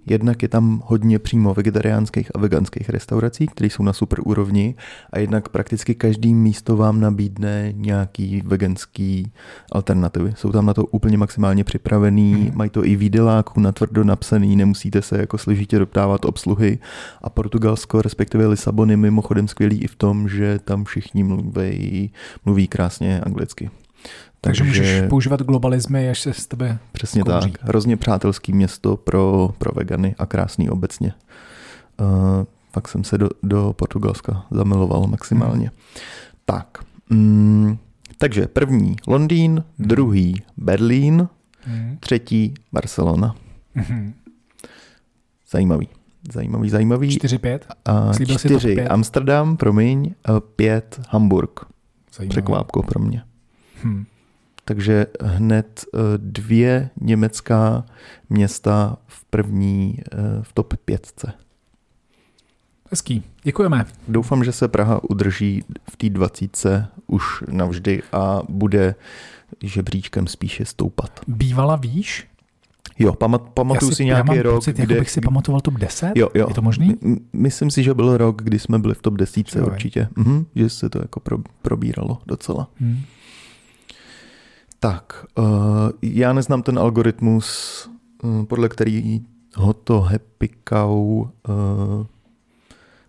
Jednak je tam hodně přímo vegetariánských a veganských restaurací, které jsou na super úrovni a jednak prakticky každý místo vám nabídne nějaký veganský alternativy. Jsou tam na to úplně maximálně připravený, Mhm. mají to i v jídeláku natvrdo napsaný, nemusíte se jako složitě doptávat obsluhy a Portugalsko, respektive Lisabon je mimochodem skvělý i v tom, že tam všichni mluví, mluví krásně anglicky. Takže můžeš používat globalizmy, až se z tebe Přesně kouří. tak. Hrozně přátelský město pro, pro vegany a krásný obecně. Uh, pak jsem se do, do Portugalska zamiloval maximálně. Tak. Mm, takže první Londýn, Hmm. druhý Berlín, Mhm. třetí Barcelona. Mhm. Zajímavý. Zajímavý, zajímavý. 4-5. A Slíbil jsi top čtyři pět. Amsterdam, promiň, a pět Hamburg. Zajímavé. Překvápko pro mě. Hm. Takže hned eh, dvě německá města v první, eh, v top pětce. Hezký. Děkujeme. Doufám, že se Praha udrží v té dvacítce už navždy a bude žebříčkem spíše stoupat. Bývala víš? Jo, pamat, pamatuju já si já nějaký mám rok, pocit, jako kde... bych si pamatoval top 10. Jo, jo. Je to možný? M- myslím si, že byl rok, kdy jsme byli v top desítce Jo, je. určitě. Mhm, že se to jako pro, probíralo docela. Hm. Tak, uh, já neznám ten algoritmus, uh, podle kterého to Happy Cow uh,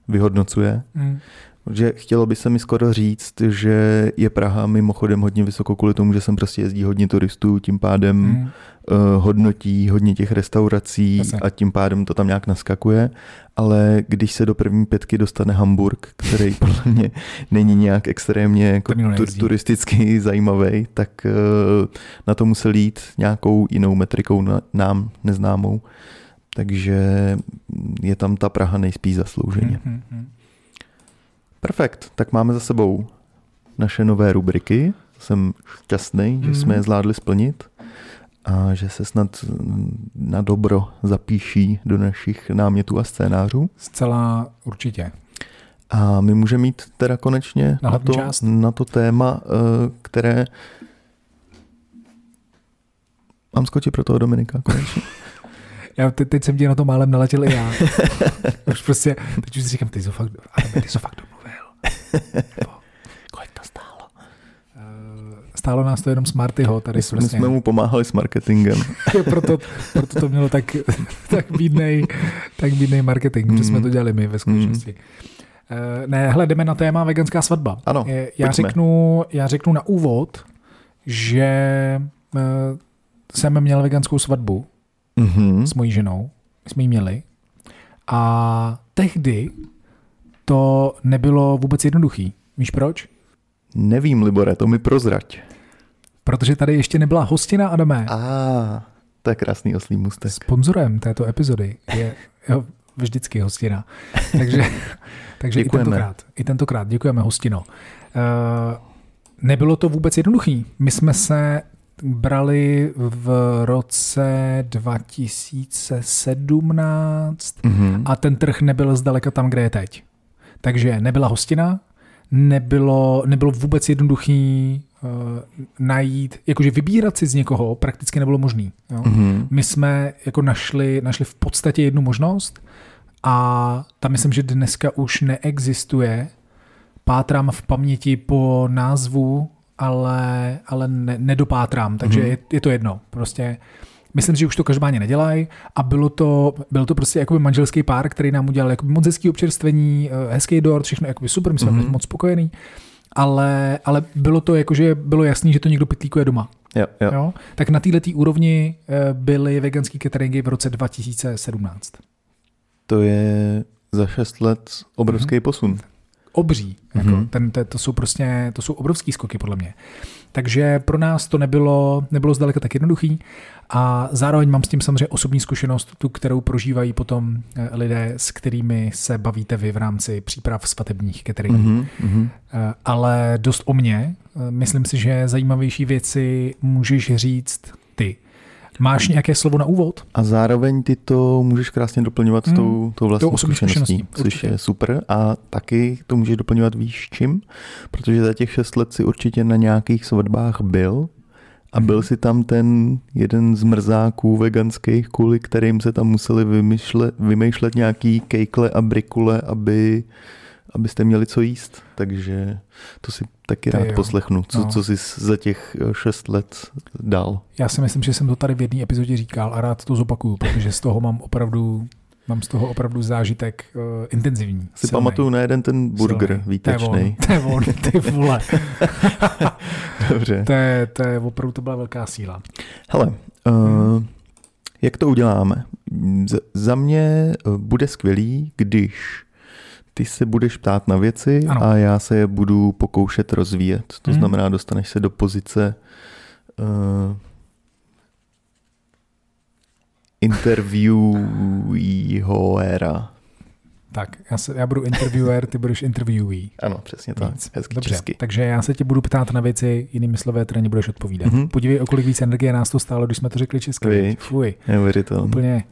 vyhodnocuje. Hm. Že chtělo by se mi skoro říct, že je Praha mimochodem hodně vysoko kvůli tomu, že sem prostě jezdí hodně turistů, tím pádem Hm. uh, hodnotí hodně těch restaurací Jasně. a tím pádem to tam nějak naskakuje, ale když se do první pětky dostane Hamburg, který podle mě není nějak extrémně jako tu, turisticky zajímavý, tak uh, na to musel jít nějakou jinou metrikou na, nám neznámou. Takže je tam ta Praha nejspíš zaslouženě. Hm, hm, hm. Perfekt, tak máme za sebou naše nové rubriky. Jsem šťastný, že Mhm. jsme je zvládli splnit a že se snad na dobro zapíší do našich námětů a scénářů. Zcela určitě. A my můžeme mít teda konečně Na na, to, část. na to téma, eh, které... Mám skočit pro toho Dominika konečně. Já te, teď jsem tě na to málem naletěl i já. už prostě, teď už si říkám, ty to fakt, ale ty to fakt domluvil. Kolik to stálo? eh, stálo nás to jenom Smartyho, tady My, jsme, my jsme mu pomáhali s marketingem. proto, proto to mělo tak, tak bídnej, tak bídnej marketing, mm. že jsme Mm. to dělali my ve skutečnosti. Eh, Ne, hele, jdeme na téma veganská svatba. Ano, já, pojďme. řeknu, já řeknu na úvod, že eh, jsem měl veganskou svatbu Mhm. s mojí ženou. My jsme ji měli. A tehdy to nebylo vůbec jednoduchý. Víš proč? Nevím, Libore, to mi prozrať. Protože tady ještě nebyla hostina Adamé. A to je krásný oslý mustek. Sponzorem této epizody je jo, vždycky hostina. Takže, takže i tentokrát, i tentokrát děkujeme hostino. Uh, nebylo to vůbec jednoduchý. My jsme se brali v roce 2017 Mhm. a ten trh nebyl zdaleka tam, kde je teď. Takže nebyla hostina, nebylo, nebylo vůbec jednoduchý uh, najít, jakože vybírat si z někoho prakticky nebylo možný. Jo? Mhm. My jsme jako našli, našli v podstatě jednu možnost a tam myslím, že dneska už neexistuje. Pátrám v paměti po názvu, ale, ale ne, nedopátrám, takže Mhm. je, je to jedno. Prostě Myslím, že už to každopádně nedělají a bylo to, byl to prostě jakoby manželský pár, který nám udělal jakoby moc hezký občerstvení, eh, hezký dort, všechno jakoby super, my jsme mm-hmm. byli moc spokojení, ale, ale bylo to jako, že bylo jasný, že to někdo pitlíkuje doma. Jo, jo. Jo? Tak na této úrovni eh, byly veganský cateringy v roce 2017. To je za 6 let obrovský mm-hmm. posun. Obří. Jako mm-hmm. ten, to, to, jsou prostě, to jsou obrovský skoky podle mě. Takže pro nás to nebylo, nebylo zdaleka tak jednoduchý a zároveň mám s tím samozřejmě osobní zkušenost, tu, kterou prožívají potom eh, lidé, s kterými se bavíte vy v rámci příprav svatebních cateringů. Mm-hmm. Ale dost o mě. Myslím si, že zajímavější věci můžeš říct ty. Máš nějaké slovo na úvod? A zároveň ty to můžeš krásně doplňovat hmm. tou, tou vlastní zkušeností, což je super. A taky to můžeš doplňovat víš čím, protože za těch šest let si určitě na nějakých svatbách byl a byl mhm. si tam ten jeden z mrzáků veganských, kvůli kterým se tam museli vymýšlet, vymýšlet nějaký kejkle a brikule, aby abyste měli co jíst. Takže to si taky rád jo. poslechnu, co, no. co jsi za těch eh, šest let dal. Já si myslím, že jsem to tady v jedné epizodě říkal a rád to zopakuju, protože z toho mám opravdu Mám z toho opravdu zážitek uh, intenzivní. Si silnej. pamatuju na jeden ten burger silnej. výtečný. To je on, ty vole. Dobře. To je, to je opravdu to byla velká síla. Hele, uh, jak to uděláme? Z, za mě bude skvělý, když ty se budeš ptát na věci ano. a já se je budu pokoušet rozvíjet. To hmm. znamená, dostaneš se do pozice uh, intervieweera. Tak, já, se, já budu interviewer, ty budeš interviewee. Ano, přesně tak. Hezky Dobře, česky. takže já se tě budu ptát na věci, jinými slovy, které nebudeš odpovídat. Mm-hmm. Podívej, o kolik víc energie nás to stálo, když jsme to řekli česky. Vy, Fuj. Neuvěřitelné. Úplně.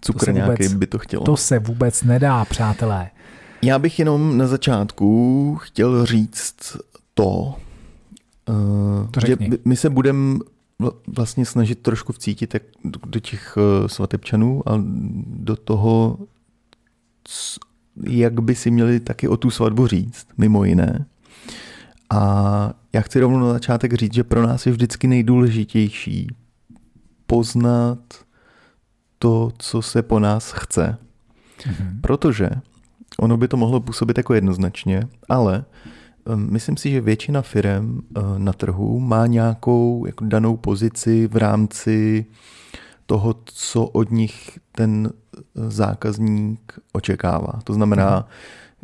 Cukr nějaký by to chtělo. To se vůbec nedá, přátelé. Já bych jenom na začátku chtěl říct to, uh, to že my se budeme vlastně snažit trošku vcítit jak do těch uh, svatebčanů a do toho, jak by si měli taky o tu svatbu říct, mimo jiné. A já chci rovnou na začátek říct, že pro nás je vždycky nejdůležitější poznat to, co se po nás chce. Mm-hmm. Protože ono by to mohlo působit jako jednoznačně, ale um, myslím si, že většina firm uh, na trhu má nějakou jako danou pozici v rámci toho, co od nich ten uh, zákazník očekává. To znamená, mhm.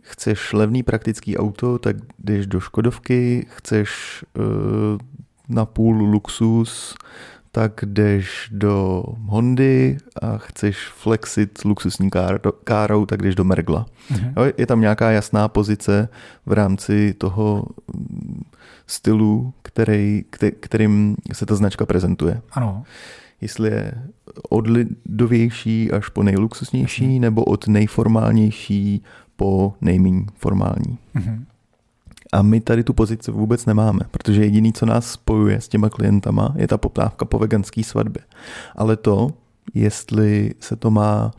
chceš levný praktický auto, tak jdeš do Škodovky, chceš uh, na půl luxus, tak jdeš do Hondy a chceš flexit luxusní károu, tak jdeš do Mergla. Mm-hmm. Je tam nějaká jasná pozice v rámci toho mm, stylu, který, kterým se ta značka prezentuje. Ano. Jestli je od lidovější až po nejluxusnější, mm-hmm. nebo od nejformálnější po nejméně formální. Mm-hmm. A my tady tu pozici vůbec nemáme, protože jediný, co nás spojuje s těma klientama, je ta poptávka po veganské svatbě. Ale to, jestli se to má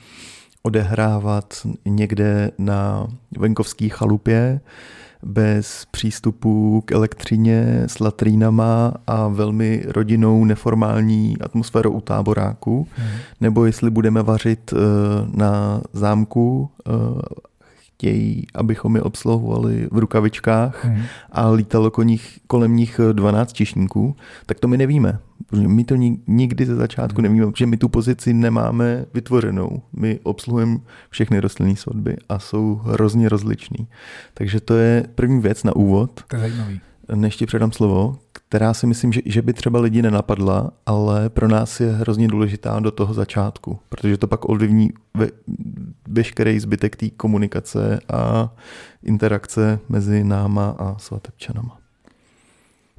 odehrávat někde na venkovské chalupě, bez přístupu k elektřině s latrínama a velmi rodinou neformální atmosférou u táboráku, hmm. nebo jestli budeme vařit eh, na zámku eh, chtějí, abychom je obsluhovali v rukavičkách hmm. a lítalo nich, kolem nich 12 čišníků, tak to my nevíme. My to nikdy ze začátku hmm. nevíme, protože my tu pozici nemáme vytvořenou. My obsluhujeme všechny rostlinné svatby a jsou hrozně rozliční. Takže to je první věc na úvod. To je zajímavý. Než ti předám slovo, která si myslím, že, že by třeba lidi nenapadla, ale pro nás je hrozně důležitá do toho začátku, protože to pak ovlivní ve, veškerý zbytek té komunikace a interakce mezi náma a svatebčanama.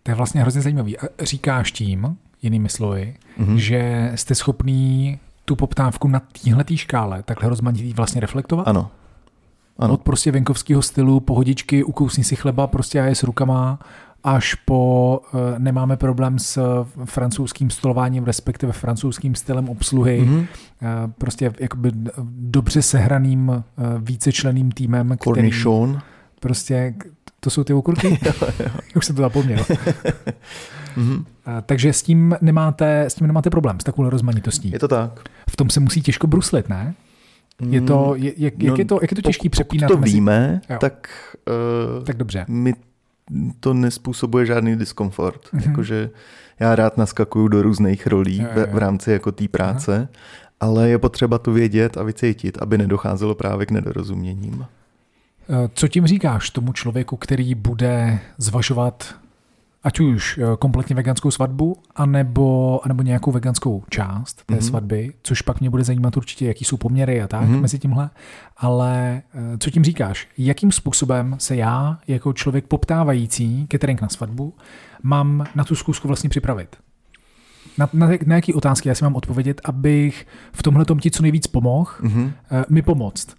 To je vlastně hrozně zajímavý. Říkáš tím, jinými slovy, mm-hmm. že jste schopný tu poptávku na téhle škále takhle rozmanitý vlastně reflektovat? Ano. ano. Od prostě venkovského stylu, pohodičky, ukousni si chleba, prostě a je s rukama, až po uh, nemáme problém s francouzským stolováním, respektive francouzským stylem obsluhy, mm-hmm. prostě jakoby dobře sehraným vícečleným týmem, Cornichon. který prostě To jsou ty okurky? Už jsem to zapomněl. mm-hmm. Takže s tím, nemáte, s tím nemáte problém, s takovou rozmanitostí. Je to tak. V tom se musí těžko bruslit, ne? Je to, je, jak, no, jak, je to, jak je to těžký přepínat? Pokud to víme, jo. tak, uh, tak dobře. mi to nespůsobuje žádný diskomfort. Mm-hmm. Jakože já rád naskakuju do různých rolí jo, jo, v rámci jako té práce, Aha. ale je potřeba to vědět a vycítit, aby nedocházelo právě k nedorozuměním. Eh, co tím říkáš tomu člověku, který bude zvažovat ať už eh, kompletně veganskou svatbu, anebo, anebo nějakou veganskou část té mm-hmm. svatby, což pak mě bude zajímat určitě, jaký jsou poměry a tak mm-hmm. mezi tímhle. Ale eh, co tím říkáš? Jakým způsobem se já, jako člověk poptávající catering na svatbu, mám na tu zkusku vlastně připravit? Na, na, na jaký otázky já si mám odpovědět, abych v tomhle tom ti co nejvíc pomohl, mm-hmm. mi pomoct.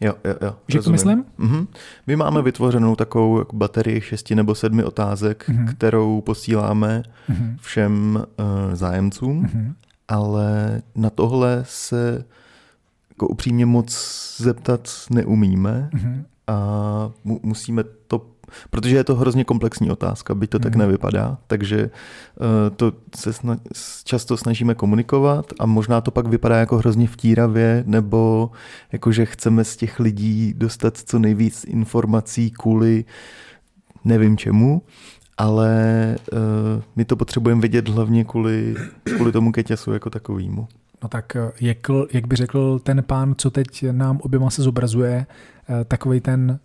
Jo, jo, jo. Že to myslím? Mm-hmm. My máme vytvořenou takovou jako baterii šesti nebo sedmi otázek, mm-hmm. kterou posíláme mm-hmm. všem uh, zájemcům, mm-hmm. ale na tohle se jako upřímně moc zeptat neumíme mm-hmm. a mu, musíme to Protože je to hrozně komplexní otázka, byť to mm. tak nevypadá, takže uh, to se sna- často snažíme komunikovat a možná to pak vypadá jako hrozně vtíravě, nebo jako že chceme z těch lidí dostat co nejvíc informací kvůli nevím čemu, ale uh, my to potřebujeme vědět hlavně kvůli, kvůli tomu keťasu jako takovýmu. No tak eh, jak, jak by řekl ten pán, co teď nám oběma se zobrazuje, takový ten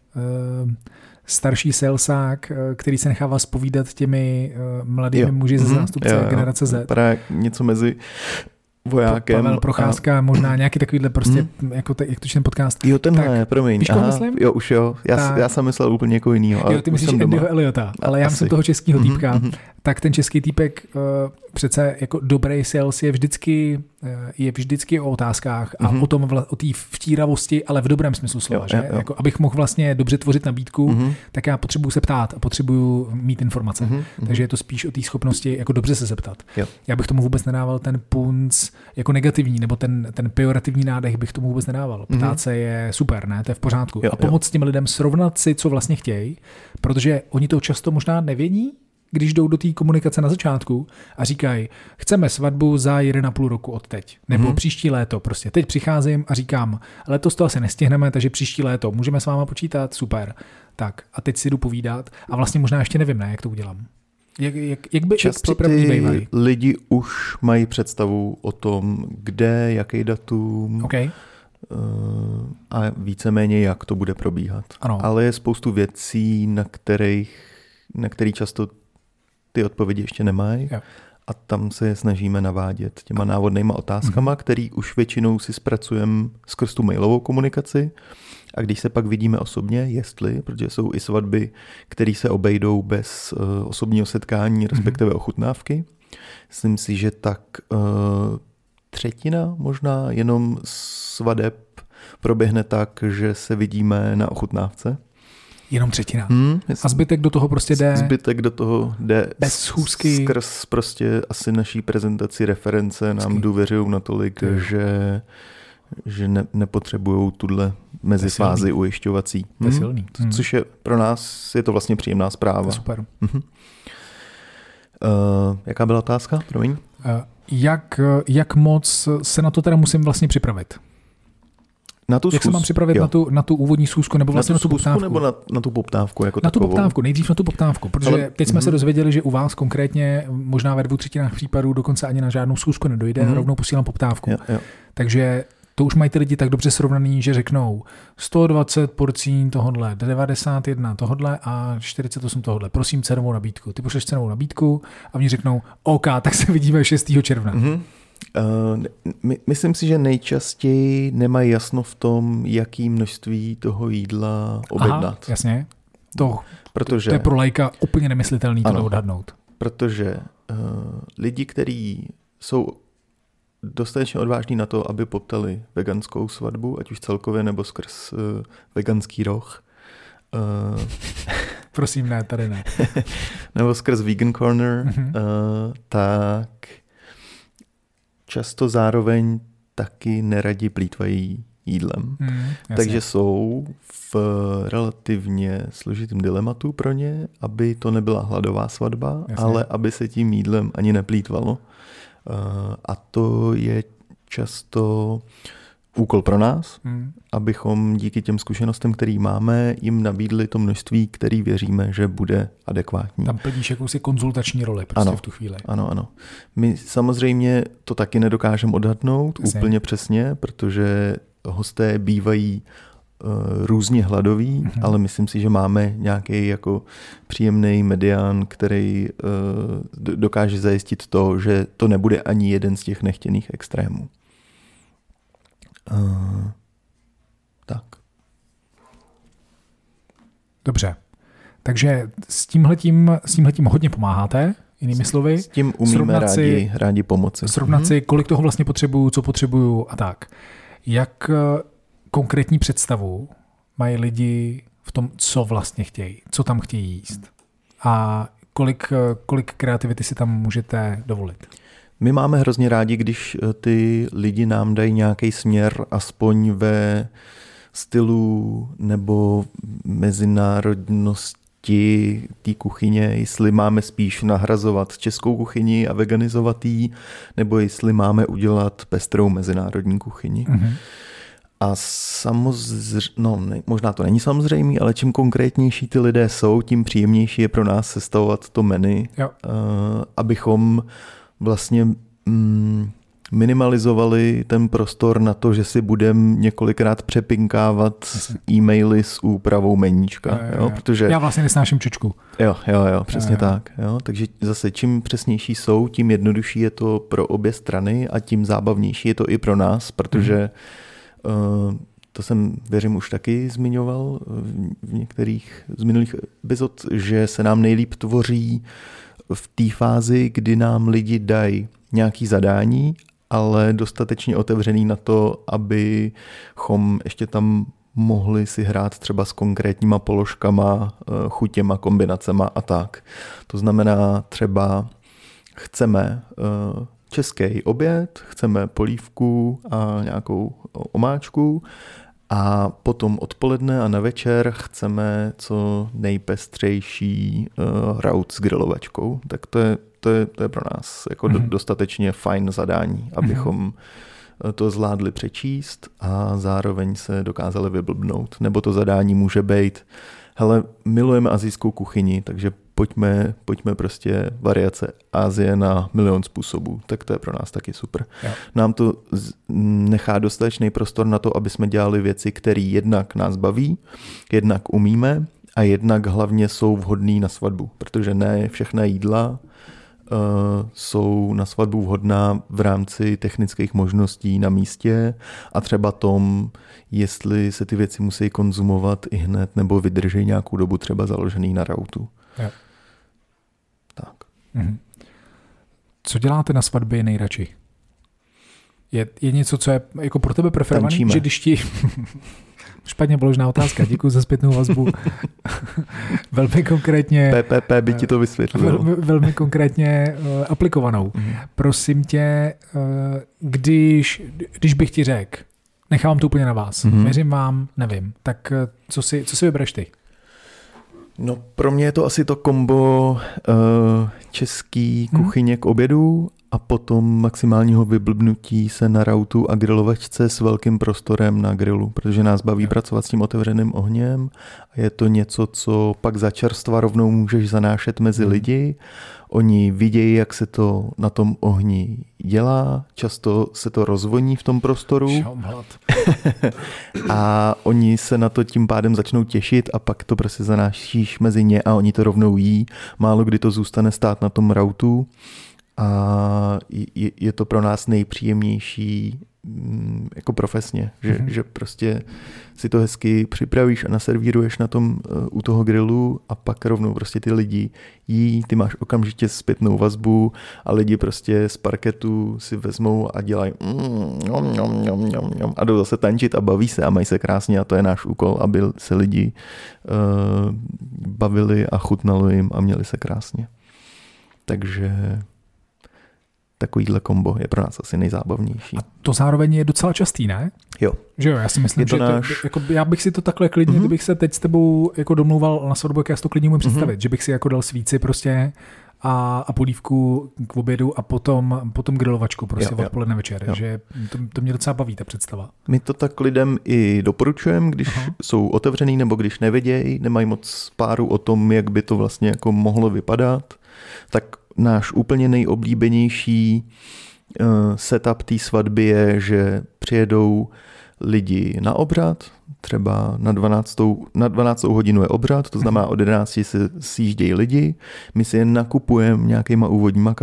starší salesák, eh, který se nechává spovídat těmi eh, mladými jo. muži ze mhm. zástupce jo, jo. generace Z. Vypadá něco mezi vojákem. Pavel Procházka, a... možná nějaký takovýhle prostě, hmm. jako te, jak to ten podcast. Jo, tenhle, tak, promiň. Víš, Aha, myslím? Jo, už jo. Já, tak. já jsem myslel úplně jako jinýho. Jo, ty myslíš Andyho Eliota, ale já jsem toho českého mm-hmm, týpka. Mm-hmm. Tak ten český týpek uh, přece jako dobrý sales je vždycky, je vždycky o otázkách a mm-hmm. o tom o té vtíravosti, ale v dobrém smyslu slova, jo, že? Jo, jo. Jako, abych mohl vlastně dobře tvořit nabídku, mm-hmm. tak já potřebuji se ptát a potřebuji mít informace. Mm-hmm. Takže je to spíš o té schopnosti jako dobře se zeptat. Jo. Já bych tomu vůbec nedával ten punc jako negativní, nebo ten, ten pejorativní nádech bych tomu vůbec nedával. Mhm. Ptát mm-hmm. se je super, ne? To je v pořádku. Jo, a pomoct jo. těm lidem srovnat si, co vlastně chtějí, protože oni to často možná nevědí, když jdou do té komunikace na začátku a říkají, chceme svatbu za 1,5 roku od teď, nebo mm-hmm. příští léto. Prostě teď přicházím a říkám, letos to asi nestihneme, takže příští léto, můžeme s váma počítat, super. Tak a teď si jdu povídat a vlastně možná ještě nevím, ne, jak to udělám. Jak, jak, jak by Často jak ty lidi už mají představu o tom, kde, jaký datum okay. uh, a víceméně jak to bude probíhat. Ano. Ale je spoustu věcí, na kterých na který často ty odpovědi ještě nemají. Jo. A tam se je snažíme navádět těma návodnýma otázkama, mm-hmm. který už většinou si zpracujeme skrz tu mailovou komunikaci. A když se pak vidíme osobně, jestli, protože jsou i svatby, které se obejdou bez uh, osobního setkání, respektive mm-hmm. ochutnávky, myslím si, že tak uh, třetina možná jenom svadeb proběhne tak, že se vidíme na ochutnávce. Jenom třetina. Hmm, a zbytek do toho prostě jde? Zbytek do toho jde bez schůzky. Skrz prostě asi naší prezentaci reference nám důvěřují natolik, Ty. že že ne, nepotřebují tuhle mezifázi ujišťovací. To je hmm. silný. Hmm. Což je pro nás je to vlastně příjemná zpráva. To je super. Hmm. Uh, jaká byla otázka? Promiň. Uh, jak, jak moc se na to teda musím vlastně připravit? Na tu Jak schůz... se mám připravit na tu, na tu úvodní schůzku nebo vlastně na tu, na tu poptávku? Nebo na, na tu poptávku jako Na takovou? tu poptávku, nejdřív na tu poptávku, protože Ale, teď jsme mm-hmm. se dozvěděli, že u vás konkrétně možná ve dvou třetinách případů dokonce ani na žádnou schůzku nedojde, mm-hmm. rovnou posílám poptávku. Jo, jo. Takže to už mají ty lidi tak dobře srovnaný, že řeknou 120 porcí tohodle, 91 tohodle a 48 tohodle. Prosím cenovou nabídku. Ty pošleš cenovou nabídku a oni řeknou OK, tak se vidíme 6. června. Mm-hmm. Uh, my, myslím si, že nejčastěji nemají jasno v tom, jaký množství toho jídla objednat. Aha, jasně. To, protože, to je pro lajka úplně nemyslitelný ano, to odhadnout. Protože uh, lidi, kteří jsou dostatečně odvážní na to, aby poptali veganskou svatbu, ať už celkově nebo skrz uh, veganský roh, Uh, Prosím, ne, tady ne. nebo skrz Vegan Corner, uh-huh. uh, tak často zároveň taky neradi plítvají jídlem. Mm, jasně. Takže jsou v relativně složitém dilematu pro ně, aby to nebyla hladová svatba, Jasně. ale aby se tím jídlem ani neplýtvalo. Eh, A to je často úkol pro nás, Mm, abychom díky těm zkušenostem, který máme, jim nabídli to množství, který věříme, že bude adekvátní. tam plníš jakousi konzultační roli prostě Ano. v tu chvíli. Ano, ano. My samozřejmě to taky nedokážeme odhadnout Jasně. úplně přesně, protože hosté bývají uh, různě hladoví, Mhm. ale myslím si, že máme nějaký jako příjemný medián, který uh, dokáže zajistit to, že to nebude ani jeden z těch nechtěných extrémů. Uh, tak. Dobře. Takže s tímhletím, s tímhletím hodně pomáháte, jinými slovy. S tím umíme Srovnat si- rádi, rádi pomoci. Srovnat Mhm. si, kolik toho vlastně potřebuju, co potřebuju a tak. Jak eh, konkrétní představu mají lidi v tom, co vlastně chtějí, co tam chtějí jíst a kolik, eh, kolik kreativity si tam můžete dovolit. My máme hrozně rádi, když eh, ty lidi nám dají nějaký směr, aspoň ve stylu nebo mezinárodnosti té kuchyně, jestli máme spíš nahrazovat českou kuchyni a veganizovat jí, nebo jestli máme udělat pestrou mezinárodní kuchyni. Mhm. A samozřejmě, no, ne, možná to není samozřejmé, ale čím konkrétnější ty lidé jsou, tím příjemnější je pro nás sestavovat to menu, Jo. uh, abychom vlastně mm, minimalizovali ten prostor na to, že si budeme několikrát přepinkávat Jasně. e-maily s úpravou meníčka, Jo, jo, jo, protože Já vlastně nesnáším čočku. Jo, jo, jo, přesně Jo, jo. tak. Jo. Takže zase čím přesnější jsou, tím jednodušší je to pro obě strany a tím zábavnější je to i pro nás, protože uh, to jsem, věřím, už taky zmiňoval v, v některých z minulých epizod, že se nám nejlíp tvoří v té fázi, kdy nám lidi dají nějaký zadání, ale dostatečně otevřený na to, abychom ještě tam mohli si hrát třeba s konkrétníma položkama, eh, chutěma, kombinacema a tak. To znamená třeba chceme eh, český oběd, chceme polívku a nějakou omáčku a potom odpoledne a na večer chceme co nejpestřejší uh, raut s grilovačkou. Tak to je, to je, to je pro nás jako Mhm. do, dostatečně fajn zadání, abychom eh, to zvládli přečíst a zároveň se dokázali vyblbnout. Nebo to zadání může být, hele, milujeme azijskou kuchyni, takže pojďme, pojďme prostě variace Asie na milion způsobů. Tak to je pro nás taky super. Jo. Nám to nechá dostatečný prostor na to, aby jsme dělali věci, které jednak nás baví, jednak umíme a jednak hlavně jsou vhodné na svatbu, protože ne všechna jídla uh, jsou na svatbu vhodná v rámci technických možností na místě a třeba tom, jestli se ty věci musí konzumovat i hned nebo vydrží nějakou dobu třeba založený na rautu. Jo. Tak. Mhm. Co děláte na svatbě nejradši? Je, je něco, co je jako pro tebe preferované, že když ti... Špatně položená otázka, děkuji za zpětnou vazbu. velmi konkrétně, PPP by ti to vysvětlil. velmi, velmi konkrétně uh, aplikovanou. Mhm. Prosím tě, uh, když, když bych ti řekl, nechávám to úplně na vás, mm-hmm. věřím vám, nevím, tak uh, co si, co si vybereš ty? No pro mě je to asi to kombo uh, český Hmm. kuchyně k obědu a potom maximálního vyblbnutí se na rautu a grilovačce s velkým prostorem na grilu, protože nás baví pracovat s tím otevřeným ohněm a je to něco, co pak za čerstva rovnou můžeš zanášet mezi Hmm. lidi. Oni vidějí, jak se to na tom ohni dělá, často se to rozvoní v tom prostoru. A oni se na to tím pádem začnou těšit a pak to prostě zanášíš mezi ně a oni to rovnou jí. Málo kdy to zůstane stát na tom rautu a je, je to pro nás nejpříjemnější mm, jako profesně, že, Mhm. že prostě si to hezky připravíš a naservíruješ na tom eh, u toho grilu a pak rovnou prostě ty lidi jí, ty máš okamžitě zpětnou vazbu a lidi prostě z parketu si vezmou a dělají mm, njom, njom, njom, njom, a jdou zase tančit a baví se a mají se krásně a to je náš úkol, aby se lidi uh, bavili a chutnalo jim a měli se krásně. Takže takovýhle kombo je pro nás asi nejzábavnější. A to zároveň je docela častý, ne? Jo. Že jo, já si myslím, že náš... to, jako, já bych si to takhle klidně, mm-hmm. kdybych se teď s tebou jako domlouval na svatbu, jak já si to klidně můžu představit, mm-hmm. že bych si jako dal svíci prostě a, a polívku k obědu a potom, potom grilovačku prostě jo, odpoledne večer. Jo. Že to, to mě docela baví, ta představa. My to tak lidem i doporučujeme, když Aha. jsou otevřený nebo když nevědějí, nemají moc páru o tom, jak by to vlastně jako mohlo vypadat, tak náš úplně nejoblíbenější uh, setup té svatby je, že přijedou lidi na obřad, třeba na 12. Na 12. hodinu je obřad, to znamená od 11 se sjíždějí lidi, my si je nakupujeme nějakýma úvodníma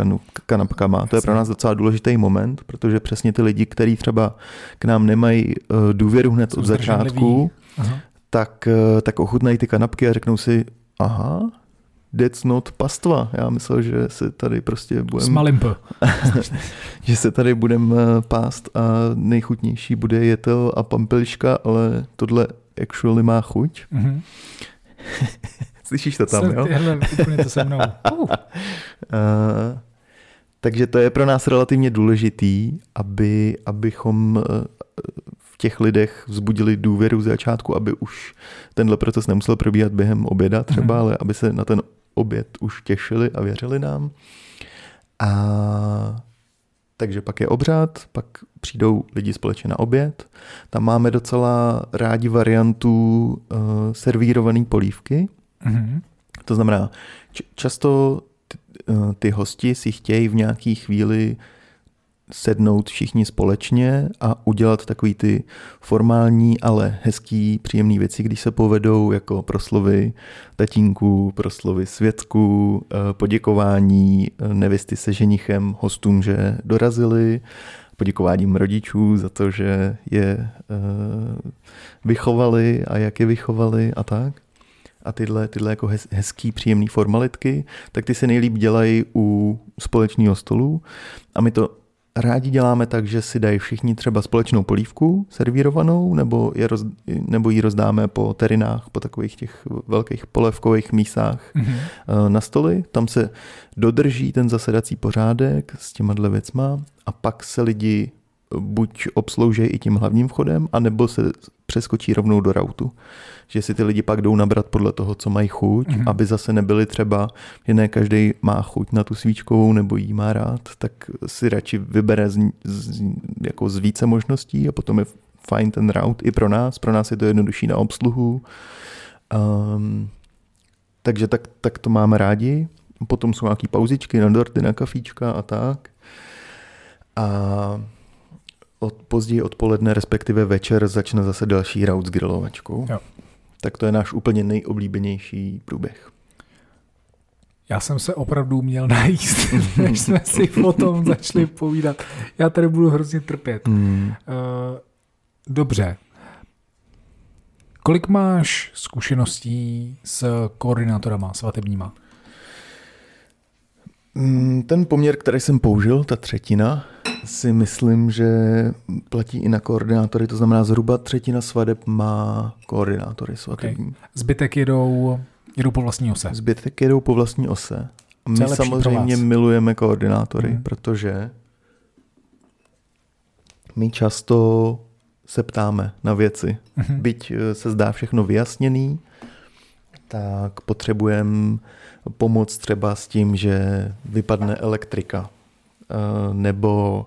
kanapkama. To je pro nás docela důležitý moment, protože přesně ty lidi, kteří třeba k nám nemají eh, důvěru hned od začátku, tak, eh, tak ochutnají ty kanapky a řeknou si, aha, That's not pastva. Já myslel, že se tady prostě budeme... že se tady budeme eh, pást a nejchutnější bude jetel a pampeliška, ale tohle actually má chuť. Mm-hmm. Slyšíš to tam, Jsem, jo? Hele, úplně to se mnou. Uh. Uh, takže to je pro nás relativně důležitý, aby, abychom eh, v těch lidech vzbudili důvěru z začátku, aby už tenhle proces nemusel probíhat během oběda třeba, mm-hmm. ale aby se na ten oběd už těšili a věřili nám. A takže pak je obřad, pak přijdou lidi společně na oběd. Tam máme docela rádi variantu uh, servírované polívky. Mm-hmm. To znamená, č- často ty, uh, ty hosti si chtějí v nějaký chvíli sednout všichni společně a udělat takový ty formální, ale hezký, příjemný věci, když se povedou jako proslovy tatínku, proslovy svědků, eh, poděkování eh, nevěsty se ženichem hostům, že dorazili, poděkováním rodičů za to, že je eh, vychovali a jak je vychovali a tak. A tyhle, tyhle jako hezký, příjemný formalitky, tak ty se nejlíp dělají u společného stolu. A my to rádi děláme tak, že si dají všichni třeba společnou polívku servírovanou, nebo, je roz, nebo ji rozdáme po terinách, po takových těch velkých polevkových mísách mm-hmm. na stoly. Tam se dodrží ten zasedací pořádek s těma dle věcma a pak se lidi buď obslouží i tím hlavním vchodem, anebo se přeskočí rovnou do rautu. Že si ty lidi pak jdou nabrat podle toho, co mají chuť, mm-hmm. aby zase nebyli třeba, že ne každý má chuť na tu svíčkovou nebo jí má rád, tak si radši vybere z, z, jako z více možností a potom je fajn ten rout i pro nás. Pro nás je to jednodušší na obsluhu. Um, takže tak, tak to máme rádi. Potom jsou nějaké pauzičky na dorty, na kafíčka a tak. A od, později odpoledne, respektive večer, začne zase další rout s grilovačkou. Jo. Tak to je náš úplně nejoblíbenější průběh. Já jsem se opravdu měl najíst, než jsme si potom začali povídat. Já tady budu hrozně trpět. Mm. Uh, dobře. Kolik máš zkušeností s koordinátorama svatebníma? Mm, ten poměr, který jsem použil, ta třetina, si myslím, že platí i na koordinátory, to znamená zhruba třetina svadeb má koordinátory svatební. Okay. Zbytek jedou, jedou po vlastní ose. Zbytek jedou po vlastní ose. My samozřejmě milujeme koordinátory, hmm. protože my často se ptáme na věci. Hmm. Byť eh, se zdá všechno vyjasněný, tak potřebujeme pomoc třeba s tím, že vypadne elektrika nebo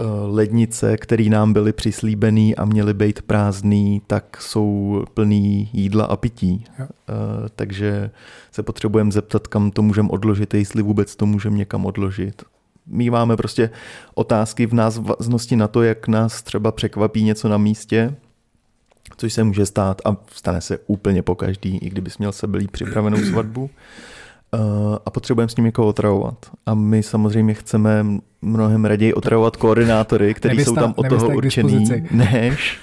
eh, lednice, které nám byly přislíbený a měly být prázdný, tak jsou plný jídla a pití. Jo. Eh, takže se potřebujeme zeptat, kam to můžeme odložit, jestli vůbec to můžeme někam odložit. My máme prostě otázky v návaznosti na to, jak nás třeba překvapí něco na místě, což se může stát a stane se úplně po každý, i kdybys měl sebelý připravenou svatbu. A potřebujeme s ním někoho otravovat. A my samozřejmě chceme mnohem raději otravovat koordinátory, kteří jsou tam od toho určený, než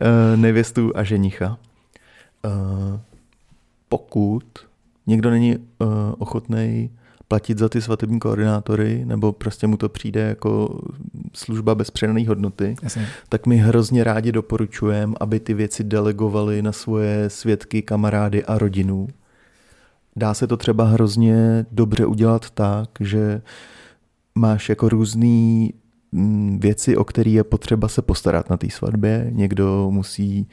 uh, nevěstu a ženicha. Uh, pokud někdo není uh, ochotný platit za ty svatební koordinátory, nebo prostě mu to přijde jako služba bez přidané hodnoty, Jasně. tak my hrozně rádi doporučujeme, aby ty věci delegovali na svoje svědky, kamarády a rodinu. Dá se to třeba hrozně dobře udělat tak, že máš jako různý mm, věci, o které je potřeba se postarat na té svatbě. Někdo musí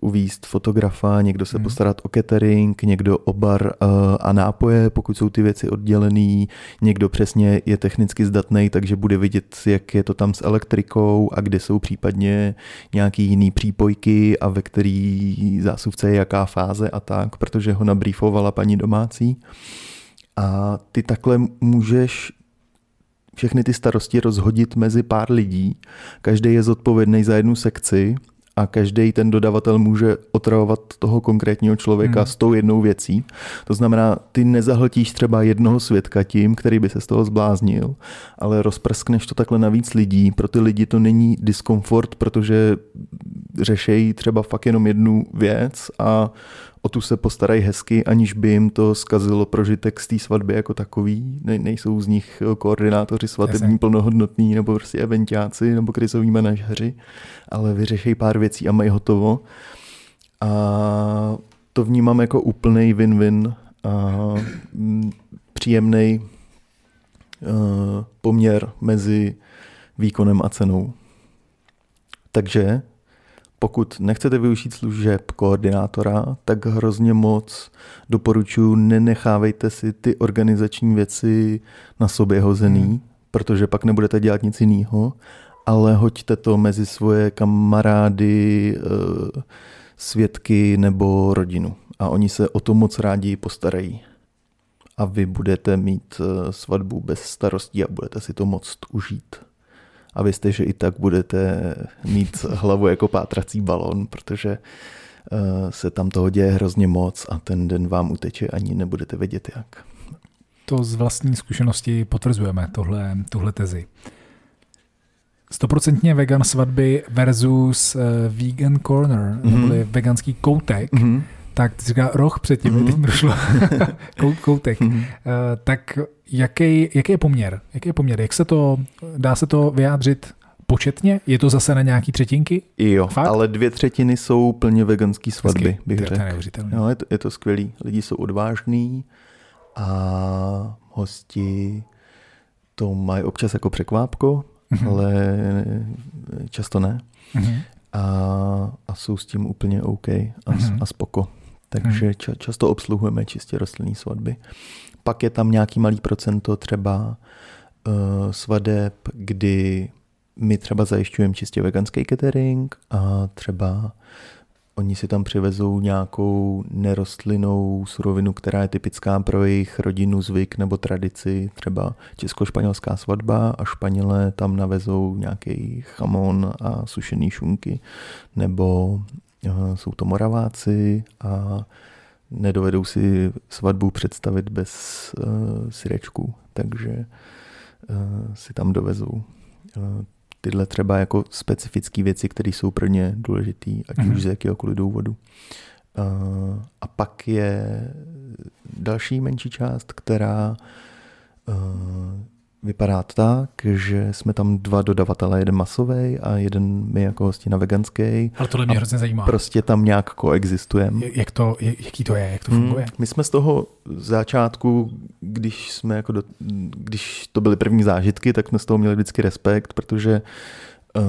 uvíst fotografa, někdo se hmm. postarat o catering, někdo o bar uh, a nápoje, pokud jsou ty věci oddělený, někdo přesně je technicky zdatný, takže bude vidět, jak je to tam s elektrikou a kde jsou případně nějaký jiný přípojky a ve který zásuvce je jaká fáze a tak, protože ho nabrýfovala paní domácí. A ty takhle můžeš všechny ty starosti rozhodit mezi pár lidí. Každý je zodpovědný za jednu sekci a každý ten dodavatel může otravovat toho konkrétního člověka hmm. s tou jednou věcí. To znamená, ty nezahltíš třeba jednoho svědka tím, který by se z toho zbláznil, ale rozprskneš to takhle na víc lidí. Pro ty lidi to není diskomfort, protože řešejí třeba fakt jenom jednu věc a o tu se postarají hezky, aniž by jim to zkazilo prožitek z té svatby jako takový. Ne, nejsou z nich koordinátoři svatební Jasně. plnohodnotní, nebo prostě eventáci, nebo krizoví manažeři, ale vyřešejí pár věcí a mají hotovo. A to vnímám jako úplný win-win a mm, příjemný poměr mezi výkonem a cenou. Takže pokud nechcete využít služeb koordinátora, tak hrozně moc doporučuji, nenechávejte si ty organizační věci na sobě hozený, hmm. protože pak nebudete dělat nic jiného, ale hoďte to mezi svoje kamarády, eh, svědky nebo rodinu. A oni se o to moc rádi postarají. A vy budete mít eh, svatbu bez starostí a budete si to moct užít a vězte, že i tak budete mít hlavu jako pátrací balon, protože eh, se tam toho děje hrozně moc a ten den vám uteče ani nebudete vědět jak. To z vlastní zkušenosti potvrzujeme, tohle, tuhle tezi. Stoprocentně vegan svatby versus uh, vegan corner, mm-hmm. neboli veganský koutek. Mm-hmm tak ty říká roh předtím, mm-hmm. teď mi došlo koutek. Mm-hmm. Uh, tak jaký, jaký je poměr? Jaký je poměr? Jak se to, dá se to vyjádřit početně? Je to zase na nějaký třetinky? Jo, Fakt? ale dvě třetiny jsou plně veganské svatby, Hezky. bych řekl. No, je, to, je to skvělý. Lidi jsou odvážní a hosti to mají občas jako překvápko. Ale často ne. Mm-hmm. A, a jsou s tím úplně OK a, mm-hmm. a spoko takže ča- často obsluhujeme čistě rostlinné svatby. Pak je tam nějaký malý procento třeba uh, svadeb, kdy my třeba zajišťujeme čistě veganský catering a třeba oni si tam přivezou nějakou nerostlinou surovinu, která je typická pro jejich rodinu, zvyk nebo tradici, třeba česko-španělská svatba a Španělé tam navezou nějaký chamon a sušený šunky, nebo jsou to Moraváci a nedovedou si svatbu představit bez uh, syrečků, takže uh, si tam dovezou uh, tyhle třeba jako specifické věci, které jsou pro ně důležité, ať mm-hmm. už z jakéhokoliv důvodu. Uh, a pak je další menší část, která uh, vypadá tak, že jsme tam dva dodavatelé, jeden masový a jeden my jako hosti na veganský. Ale tohle mě hrozně zajímá. Prostě tam nějak koexistujeme. Jak to, jaký to je, jak to funguje? Hmm, my jsme z toho začátku, když jsme jako do, když to byly první zážitky, tak jsme z toho měli vždycky respekt, protože uh,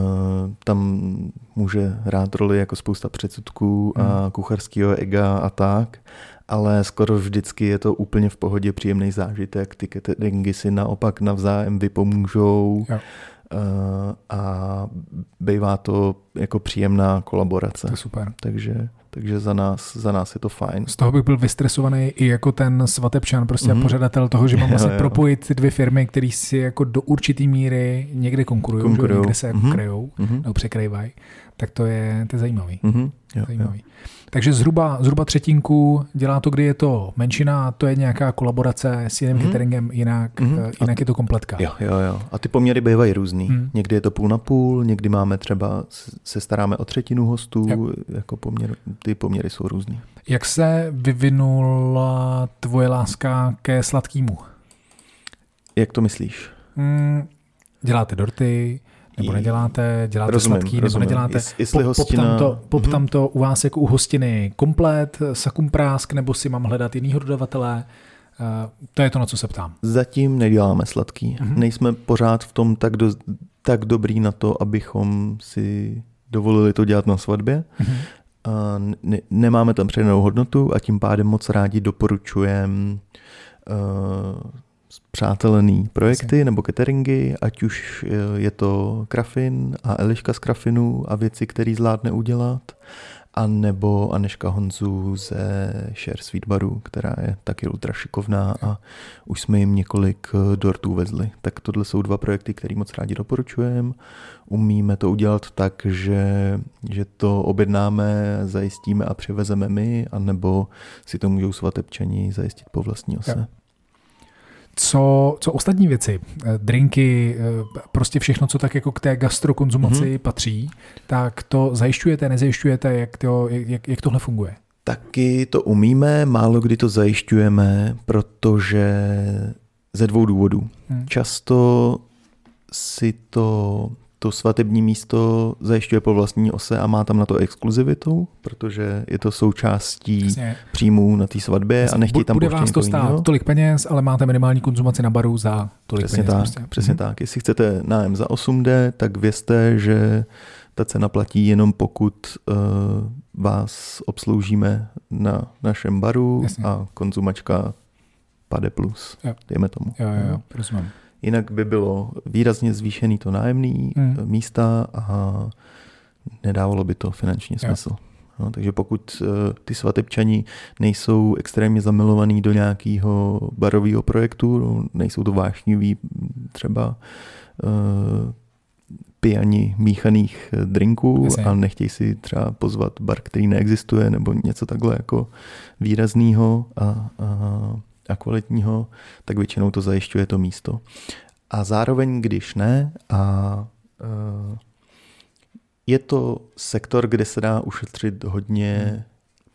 tam může hrát roli jako spousta předsudků hmm. a kucharského ega a tak ale skoro vždycky je to úplně v pohodě příjemný zážitek. Ty cateringy si naopak navzájem vypomůžou. Jo. Uh, a bývá to jako příjemná kolaborace. To je super. Takže, takže za nás, za nás je to fajn. Z toho bych byl vystresovaný i jako ten svatebčan, prostě mm-hmm. pořadatel toho, že mám vlastně propojit ty dvě firmy, které si jako do určitý míry někde konkurují, někde se jako mm-hmm. kryjou, mm-hmm. nebo překrývají. Tak to je, to je zajímavý. Mm-hmm. Jo, zajímavý. Jo. Takže zhruba, zhruba třetinku dělá to, kdy je to menšina, to je nějaká kolaborace s jiným mm-hmm. cateringem, jinak, mm-hmm. jinak je to kompletka. Jo, jo, jo. A ty poměry bývají různý. Mm. Někdy je to půl na půl, někdy máme třeba, se staráme o třetinu hostů, jo. jako poměr, ty poměry jsou různý. Jak se vyvinula tvoje láska ke sladkému? Jak to myslíš? Mm, děláte dorty, nebo neděláte, děláte rozumím, sladký, rozumím. nebo neděláte. Jestli pop, hostina... pop, tam to, pop mm-hmm. tam to u vás jako u hostiny komplet, sakum prásk, nebo si mám hledat jinýho dodavatele. to je to, na co se ptám. Zatím neděláme sladký. Mm-hmm. Nejsme pořád v tom tak, do, tak dobrý na to, abychom si dovolili to dělat na svatbě. Mm-hmm. A ne, nemáme tam předanou hodnotu a tím pádem moc rádi doporučujeme uh, přátelený projekty nebo cateringy, ať už je to Krafin a Eliška z Krafinu a věci, které zvládne udělat, a nebo Aneška Honzu ze Share Sweet Baru, která je taky ultra šikovná a už jsme jim několik eh, dortů vezli. Tak tohle jsou dva projekty, které moc rádi doporučujeme. Umíme to udělat tak, že, že to objednáme, zajistíme a přivezeme my, anebo si to můžou svatebčani zajistit po vlastní ose. Ja. Co, co ostatní věci, eh, drinky, eh, prostě všechno, co tak jako k té gastrokonzumaci mm-hmm. patří, tak to zajišťujete, nezajišťujete, jak, to, jak, jak tohle funguje? Taky to umíme, málo kdy to zajišťujeme, protože ze dvou důvodů. Hmm. Často si to to svatební místo zajišťuje po vlastní ose a má tam na to exkluzivitu, protože je to součástí Jasně. příjmů na té svatbě Jasně. a nechtějí tam Bude vás to stát jiného. tolik peněz, ale máte minimální konzumaci na baru za tolik přesně peněz. Tak, prostě. Přesně hmm. tak. Jestli chcete nájem za 8D, tak vězte, že ta cena platí jenom pokud uh, vás obsloužíme na našem baru Jasně. a konzumačka pade plus, jo. dejme tomu. Jo, jo, jo, rozumím. Jinak by bylo výrazně zvýšený to nájemný hmm. místa a nedávalo by to finanční smysl. No, takže pokud uh, ty svatebčani nejsou extrémně zamilovaní do nějakého barového projektu, no, nejsou to vášniví třeba uh, pijani míchaných drinků a nechtějí si třeba pozvat bar, který neexistuje, nebo něco takhle jako výrazného a, a a kvalitního, tak většinou to zajišťuje to místo. A zároveň, když ne, a uh, je to sektor, kde se dá ušetřit hodně hmm.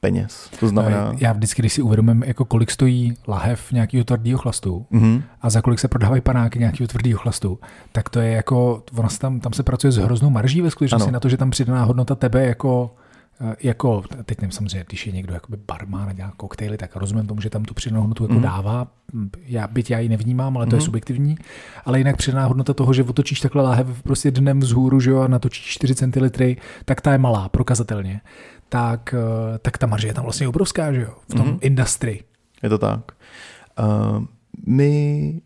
peněz. To znamená... Já vždycky, když si uvědomím, jako kolik stojí lahev nějakého tvrdého chlastu mm-hmm. a za kolik se prodávají panáky nějakého tvrdého chlastu, tak to je jako, ono tam, tam se pracuje s hroznou marží ve skutečnosti ano. na to, že tam přidaná hodnota tebe jako jako, teď nevím samozřejmě, když je někdo jakoby barman a dělá koktejly, tak rozumím tomu, že tam tu přidanou hodnotu jako mm. dává. Já, byť já ji nevnímám, ale to mm. je mhm. subjektivní. Ale jinak přidaná hodnota toho, že otočíš takhle láhev prostě dnem vzhůru, že jo, a natočíš 4 centilitry, tak ta je malá, prokazatelně. Tak, eh, tak ta marže je tam vlastně obrovská, že jo, v tom mm. industry. Je to tak. Uh, my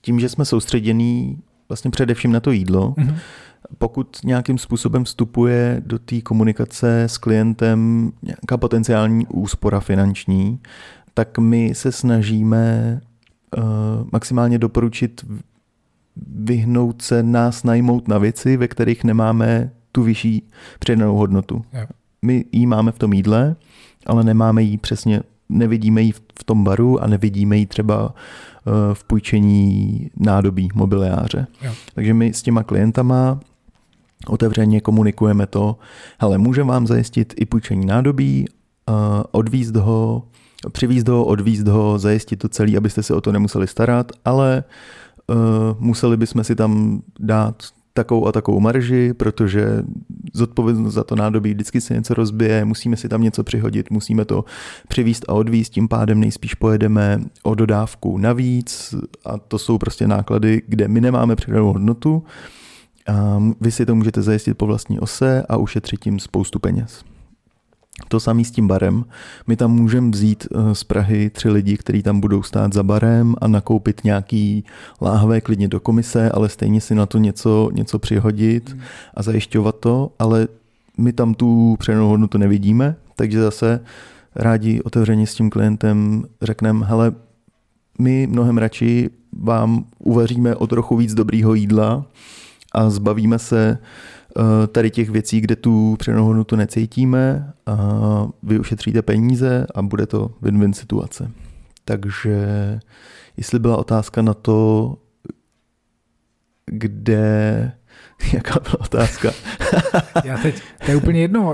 tím, že jsme soustředění vlastně především na to jídlo, mm pokud nějakým způsobem vstupuje do té komunikace s klientem nějaká potenciální úspora finanční, tak my se snažíme uh, maximálně doporučit vyhnout se nás najmout na věci, ve kterých nemáme tu vyšší předanou hodnotu. Yeah. My ji máme v tom jídle, ale nemáme ji přesně, nevidíme ji v tom baru a nevidíme ji třeba uh, v půjčení nádobí mobiliáře. Yeah. Takže my s těma klientama otevřeně komunikujeme to, hele, můžeme vám zajistit i půjčení nádobí, odvízt ho, přivízt ho, odvízt ho, zajistit to celý, abyste se o to nemuseli starat, ale uh, museli bychom si tam dát takovou a takovou marži, protože zodpovědnost za to nádobí vždycky se něco rozbije, musíme si tam něco přihodit, musíme to přivíst a odvízt, tím pádem nejspíš pojedeme o dodávku navíc a to jsou prostě náklady, kde my nemáme přidanou hodnotu, a vy si to můžete zajistit po vlastní ose a ušetřit tím spoustu peněz. To samý s tím barem. My tam můžeme vzít eh, z Prahy tři lidi, kteří tam budou stát za barem a nakoupit nějaký láhve klidně do komise, ale stejně si na to něco, něco přihodit hmm. a zajišťovat to, ale my tam tu přenou hodnotu nevidíme, takže zase rádi otevřeně s tím klientem řekneme, hele, my mnohem radši vám uvaříme o trochu víc dobrýho jídla, a zbavíme se eh, tady těch věcí, kde tu přenou hodnotu necítíme a vy ušetříte peníze a bude to win-win situace. Takže jestli byla otázka na to, kde Jaká byla otázka? Já teď, to je úplně jedno.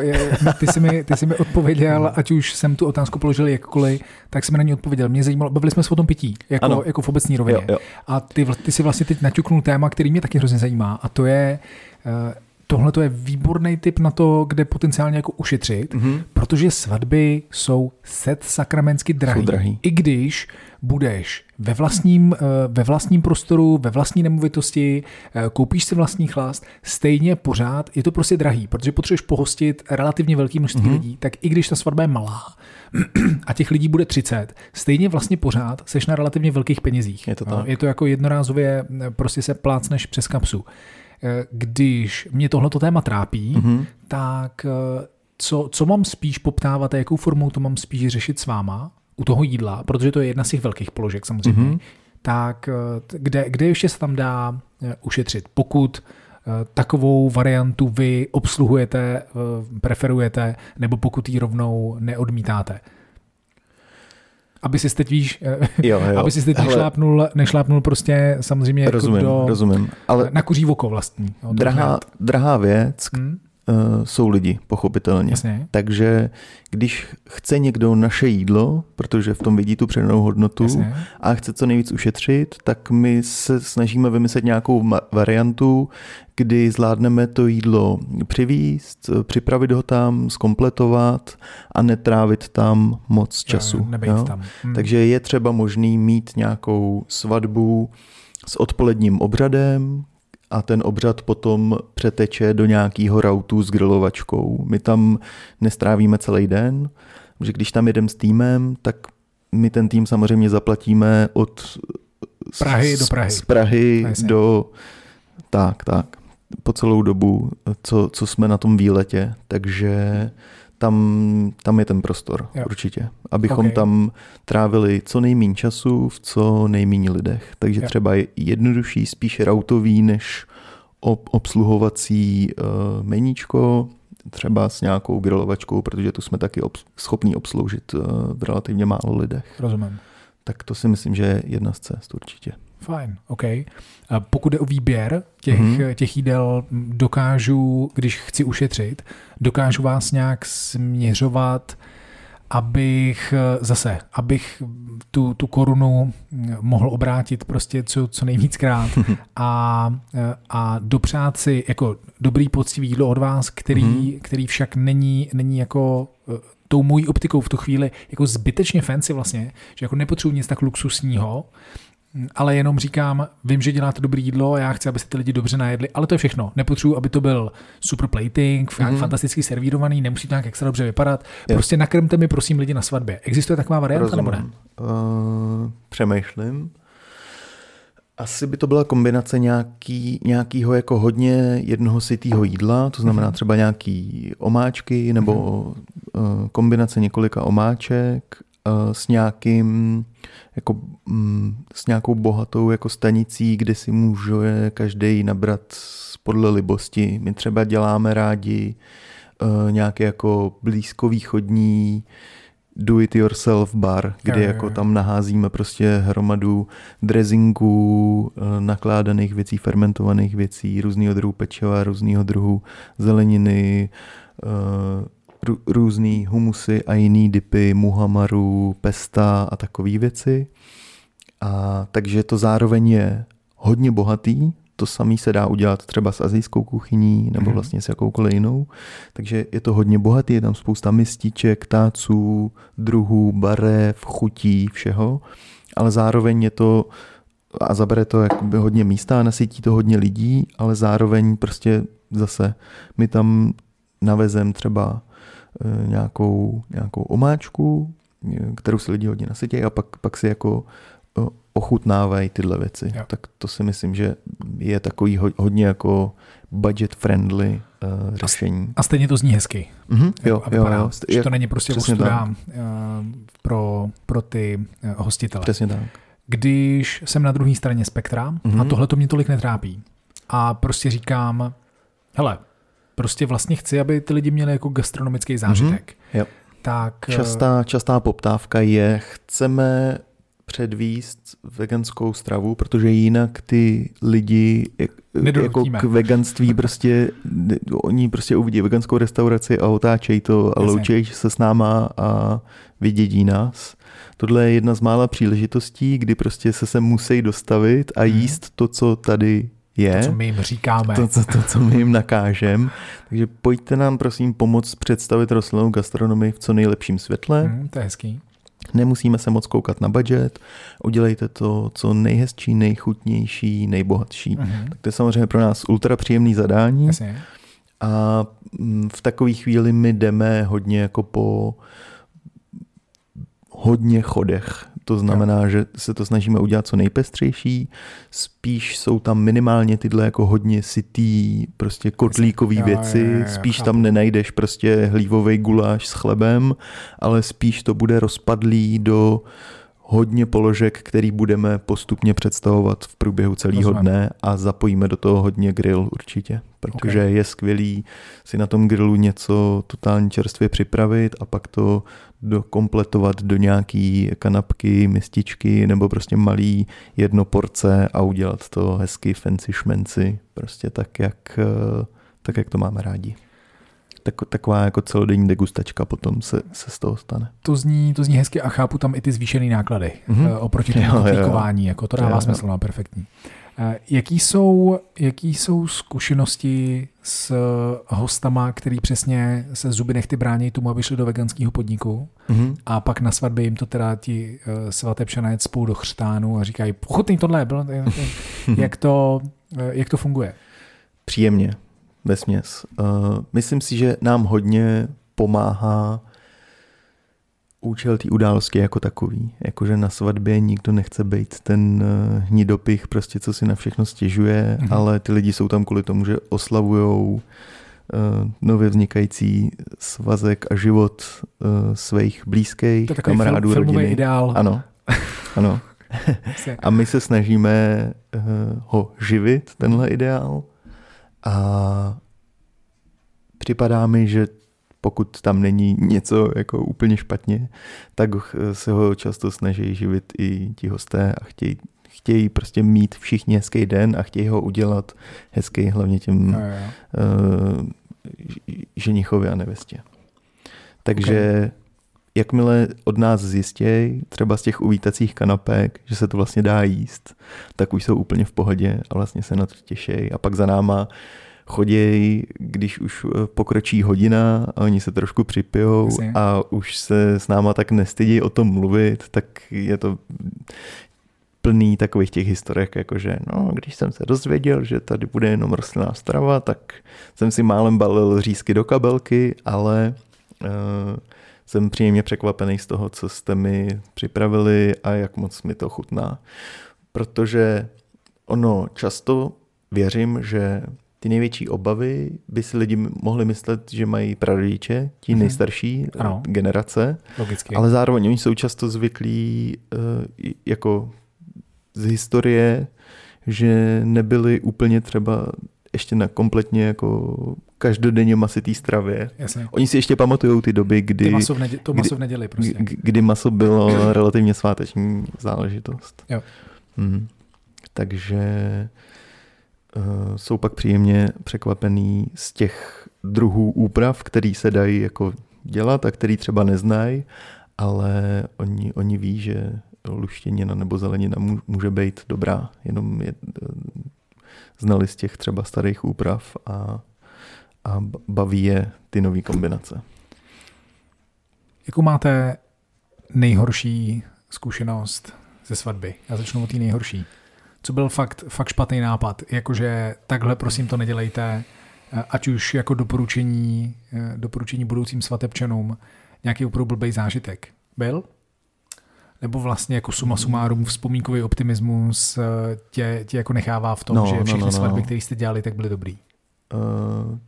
Ty jsi, mi, ty jsi mi odpověděl, ať už jsem tu otázku položil jakkoliv, tak jsi mi na ní odpověděl. Mě zajímalo, bavili jsme se o tom pití, jako, jako v obecní rovině. Jo, jo. A ty, ty si vlastně teď naťuknul téma, který mě taky hrozně zajímá, a to je uh, tohle to je výborný tip na to, kde potenciálně jako ušetřit, mm-hmm. protože svatby jsou set sakramensky drahý. Jsou drahý. I když budeš ve vlastním, eh, ve vlastním prostoru, ve vlastní nemovitosti, eh, koupíš si vlastní chlast, stejně pořád je to prostě drahý, protože potřebuješ pohostit relativně velký množství mm-hmm. lidí, tak i když ta svatba je malá a těch lidí bude 30, stejně vlastně pořád seš na relativně velkých penězích. Je to tak. Je to jako jednorázově, prostě se plácneš přes kapsu. Když mě tohleto téma trápí, mm-hmm. tak co, co mám spíš poptávat a jakou formou to mám spíš řešit s váma u toho jídla, protože to je jedna z těch velkých položek samozřejmě, mm-hmm. tak eh, kde, kde ještě se tam dá eh, ušetřit, pokud eh, takovou variantu vy obsluhujete, preferujete, nebo pokud ji rovnou neodmítáte. Aby si teď víš, jo, jo. aby si teď nešlápnul, nešlápnul prostě samozřejmě rozumím, jako do, rozumím. Ale na kuří oko vlastní. No, drahá, drahá věc, hmm? Uh, jsou lidi, pochopitelně. Jasně. Takže když chce někdo naše jídlo, protože v tom vidí tu předanou hodnotu Jasně. a chce co nejvíc ušetřit, tak my se snažíme vymyslet nějakou variantu, kdy zvládneme to jídlo přivíst, připravit ho tam, skompletovat a netrávit tam moc času. Jo, jo? Tam. Hmm. Takže je třeba možný mít nějakou svatbu s odpoledním obřadem, a ten obřad potom přeteče do nějakého rautu s grilovačkou. My tam nestrávíme celý den, že když tam jedeme s týmem, tak my ten tým samozřejmě zaplatíme od Prahy do Prahy. Z Prahy no, do... Tak, tak. Po celou dobu, co, co jsme na tom výletě. Takže tam, tam je ten prostor, jo. určitě. Abychom okay. tam trávili co nejméně času v co nejméně lidech. Takže jo. třeba jednodušší, spíš routový, než ob, obsluhovací uh, meníčko, třeba s nějakou grilovačkou, protože tu jsme taky obs- schopní obsloužit uh, v relativně málo lidech. Rozumím. Tak to si myslím, že je jedna z cest určitě. Fajn, OK. A pokud je o výběr těch, mm-hmm. těch jídel, dokážu, když chci ušetřit, dokážu vás nějak směřovat, abych zase, abych tu, tu korunu mohl obrátit prostě co, co nejvíckrát a, a dopřát si jako dobrý poctivý jídlo od vás, který, mm-hmm. který však není, není jako eh, tou mojí optikou v tu chvíli jako zbytečně fancy vlastně, že jako nepotřebuji nic tak luxusního, ale jenom říkám, vím, že děláte dobré jídlo a já chci, aby se ty lidi dobře najedli, ale to je všechno. Nepotřebuji, aby to byl super plating, mm-hmm. fantasticky servírovaný, nemusí to nějak extra dobře vypadat. Je. Prostě nakrmte mi prosím lidi na svatbě. Existuje taková varianta Rozumím. nebo ne? Uh, přemýšlím. Asi by to byla kombinace nějaký, nějakýho jako hodně jednoho sitýho jídla, to znamená mm-hmm. třeba nějaký omáčky nebo mm-hmm. uh, kombinace několika omáček s nějakým jako mm, s nějakou bohatou jako stanicí, kde si může každý nabrat podle libosti. My třeba děláme rádi uh, nějaké jako blízkovýchodní do it yourself bar, kde je, jako je. tam naházíme prostě hromadu dressingů, uh, nakládaných věcí, fermentovaných věcí, různého druhu pečiva, různého druhu zeleniny, uh, různý humusy a jiný dipy, muhamaru, pesta a takové věci. A takže to zároveň je hodně bohatý, to samý se dá udělat třeba s azijskou kuchyní nebo mm. vlastně s jakoukoliv jinou. Takže je to hodně bohatý, je tam spousta mističek, táců, druhů, barev, chutí, všeho. Ale zároveň je to a zabere to jakoby hodně místa a nasytí to hodně lidí, ale zároveň prostě zase my tam navezem třeba nějakou, nějakou omáčku, eh, kterou si lidi hodně nasytějí a pak, pak si jako eh, ochutnávají tyhle věci. Jo. Tak to si myslím, že je takový hodně jako budget friendly uh, řešení. A stejně to zní hezky. Mm-hmm, jo, jo, jo, že jak, to není prostě ostudám uh, pro, pro ty hostitele. Přesně tak. Když jsem na druhé straně spektra mm-hmm. a tohle to mě tolik netrápí a prostě říkám, hele, prostě vlastně chci, aby ty lidi měli jako gastronomický zážitek. Mm-hmm. Jo. Tak, častá, eh, častá poptávka je, chceme předvíst veganskou stravu, protože jinak ty lidi jako k veganství prostě, oni prostě uvidí veganskou restauraci a otáčejí to a loučejí se s náma a vydědí nás. Tohle je jedna z mála příležitostí, kdy prostě se sem musí dostavit a mhm. jíst to, co tady je. To, co my jim říkáme. To, to, to co my jim nakážem. Takže pojďte nám prosím pomoct představit rostlinnou gastronomii v co nejlepším světle. Mm, to je hezký. Nemusíme se moc koukat na budget, udělejte to co nejhezčí, nejchutnější, nejbohatší. Uh-huh. Tak to je samozřejmě pro nás ultra příjemný zadání. Jasně. A mm, v takové chvíli my jdeme hodně jako po hodně chodech. To znamená, že se to snažíme udělat co nejpestřejší. Spíš jsou tam minimálně tyhle jako hodně sitý, prostě kotlíkový jo, věci. Spíš tam nenajdeš prostě hlívový guláš s chlebem, ale spíš to bude rozpadlý do hodně položek, který budeme postupně představovat v průběhu celého dne a zapojíme do toho hodně grill určitě, protože okay. je skvělý si na tom grillu něco totálně čerstvě připravit a pak to dokompletovat do nějaký kanapky, mističky nebo prostě malý jedno porce a udělat to hezky fancy šmenci, prostě tak, jak, tak, jak to máme rádi tak, taková jako celodenní degustačka potom se, se z toho stane. To zní, to zní hezky a chápu tam i ty zvýšené náklady mm-hmm. oproti tomu kotlíkování, jako to dává jo, smysl, no perfektní. Eh, jaký jsou, jaký jsou zkušenosti s hostama, který přesně se zuby nechty brání tomu, aby šli do veganského podniku mm-hmm. a pak na svatbě jim to teda ti uh, svatebčané spou do chřtánu a říkají, pochutný tohle, bylo, jak, to, jak to funguje? Příjemně ve směs. Uh, myslím si, že nám hodně pomáhá účel té události jako takový. Jakože na svatbě nikdo nechce být ten uh, hnidopich, prostě co si na všechno stěžuje, mm-hmm. ale ty lidi jsou tam kvůli tomu, že oslavujou uh, nově vznikající svazek a život uh, svých blízkých, to kamarádů, film, rodiny. ideál. Ano, ano. a my se snažíme uh, ho živit, tenhle ideál. A připadá mi, že pokud tam není něco jako úplně špatně, tak se ho často snaží živit i ti hosté a chtějí, chtějí prostě mít všichni hezký den a chtějí ho udělat hezký hlavně těm no, uh, ženichovi a nevěstě. Takže okay. jakmile od nás zjistějí, třeba z těch uvítacích kanapek, že se to vlastně dá jíst, tak už jsou úplně v pohodě a vlastně se na to těší. A pak za náma chodějí, když už eh, pokročí hodina a oni se trošku připijou a už se s náma tak nestydí o tom mluvit, tak je to plný takových těch historek, jakože no, když jsem se dozvěděl, že tady bude jenom rostlinná strava, tak jsem si málem balil řízky do kabelky, ale uh, jsem příjemně překvapený z toho, co jste mi připravili a jak moc mi to chutná. Protože ono často věřím, že ty největší obavy by si lidi mohli myslet, že mají prarodiče, ti mhm. nejstarší mm-hmm. ano. generace, Logicky. ale zároveň oni jsou často zvyklí uh, jako z historie, že nebyli úplně třeba ještě na kompletně jako každodenně masitý stravě. Jasně. Oni si ještě pamatují ty doby, kdy... Ty maso v nedě- to maso v neděli prostě. Kdy, kdy maso bylo relativně sváteční záležitost. Jo. Hmm. Takže jsou pak příjemně překvapený z těch druhů úprav, který se dají jako dělat a který třeba neznají, ale oni, oni ví, že luštěnina nebo zelenina může být dobrá, jenom je, uh, znali z těch třeba starých úprav a, a baví je ty nové kombinace. Jakou máte nejhorší zkušenost ze svatby? Já začnu od té nejhorší co byl fakt, fakt špatný nápad. Jakože takhle prosím to nedělejte, eh, ať už jako doporučení, eh, doporučení budoucím svatebčanům, nějaký opravdu blbý zážitek. Byl? Nebo vlastně jako suma sumárum vzpomínkový optimismus eh, tě, tě jako nechává v tom, no, že všechny no, no, no. svatby, které jste dělali, tak byly dobrý? Uh,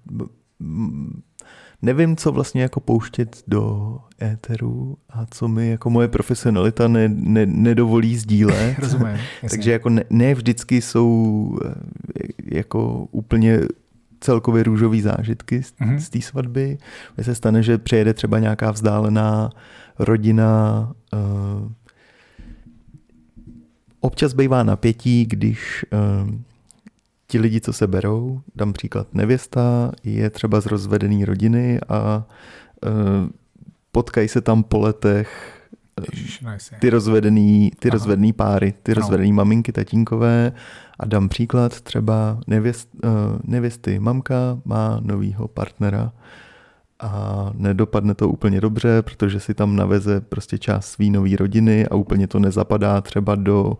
nevím, co vlastně jako pouštět do éteru a co mi jako moje profesionalita ne, ne, nedovolí sdílet. Rozumím. Takže jako ne, ne vždycky jsou eh, jako úplně celkově růžový zážitky z, mm-hmm. z té svatby. Mně se stane, že přijede třeba nějaká vzdálená rodina. Uh, občas bývá napětí, když uh, ti lidi, co se berou, dám příklad, nevěsta je třeba z rozvedené rodiny a uh, potkají se tam po letech ty rozvedený, ty rozvedený páry, ty no. rozvedený maminky, tatínkové a dám příklad třeba nevěst, uh, nevěsty. Mamka má novýho partnera a nedopadne to úplně dobře, protože si tam naveze prostě část svý nový rodiny a úplně to nezapadá třeba do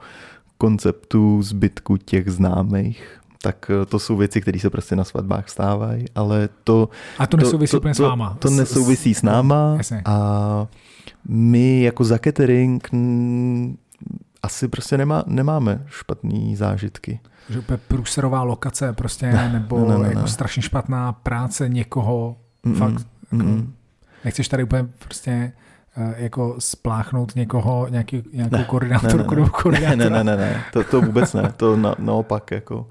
konceptu zbytku těch známých, tak eh, to jsou věci, které se prostě na svatbách stávají, ale to... A to nesouvisí to, úplně to, s váma. To, to nesouvisí s náma Jasně. a my jako za catering asi prostě nemá, nemáme špatné zážitky. Že úplně průserová lokace prostě, ne, nebo ne, ne, ne, jako ne. strašně špatná práce někoho, mm, fakt. Jako, mm. Nechceš tady úplně prostě jako spláchnout někoho, nějaký, nějakou ne, koordinátorku ne, nebo koordinátora. Ne, ne, ne, ne, to, to vůbec ne, to na, naopak jako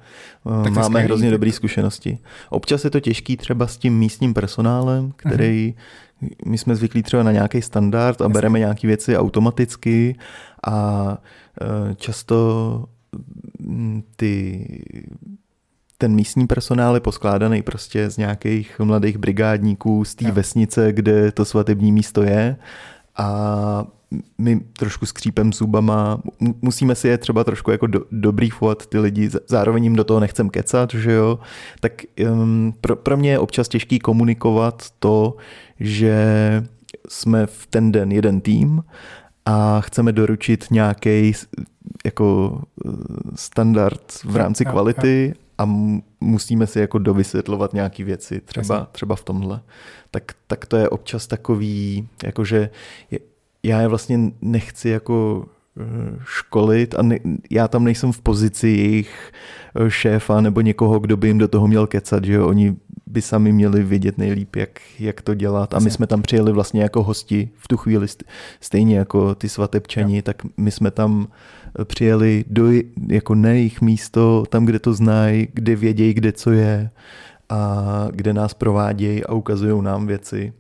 eh, tak máme hrozně dobré zkušenosti. Občas je to těžký třeba s tím místním personálem, který uh-huh. my jsme zvyklí třeba na nějaký standard a Jasně. bereme nějaké věci automaticky a eh, často mm, ty ten místní personál je poskládaný prostě z nějakých mladých brigádníků z té vesnice, kde to svatební místo je a my trošku skřípem zubama, musíme si je třeba trošku jako do, dobrýfovat ty lidi, zároveň jim do toho nechcem kecat, že jo, tak um, pro, pro mě je občas těžký komunikovat to, že jsme v ten den jeden tým a chceme doručit nějaký jako eh, standard v rámci kvality a musíme si jako dovysvětlovat nějaké věci, třeba, třeba v tomhle. Tak, tak to je občas takový, jakože já je vlastně nechci jako eh, školit a ne, já tam nejsem v pozici jejich eh, šéfa nebo někoho, kdo by jim do toho měl kecat, že jo? oni by sami měli vědět nejlíp, jak, jak to dělat a my jsme tam přijeli vlastně jako hosti v tu chvíli stejně jako ty svatebčani, jo. tak my jsme tam přijeli do jako na jejich místo, tam, kde to znají, kde vědějí, kde co je a kde nás provádějí a ukazují nám věci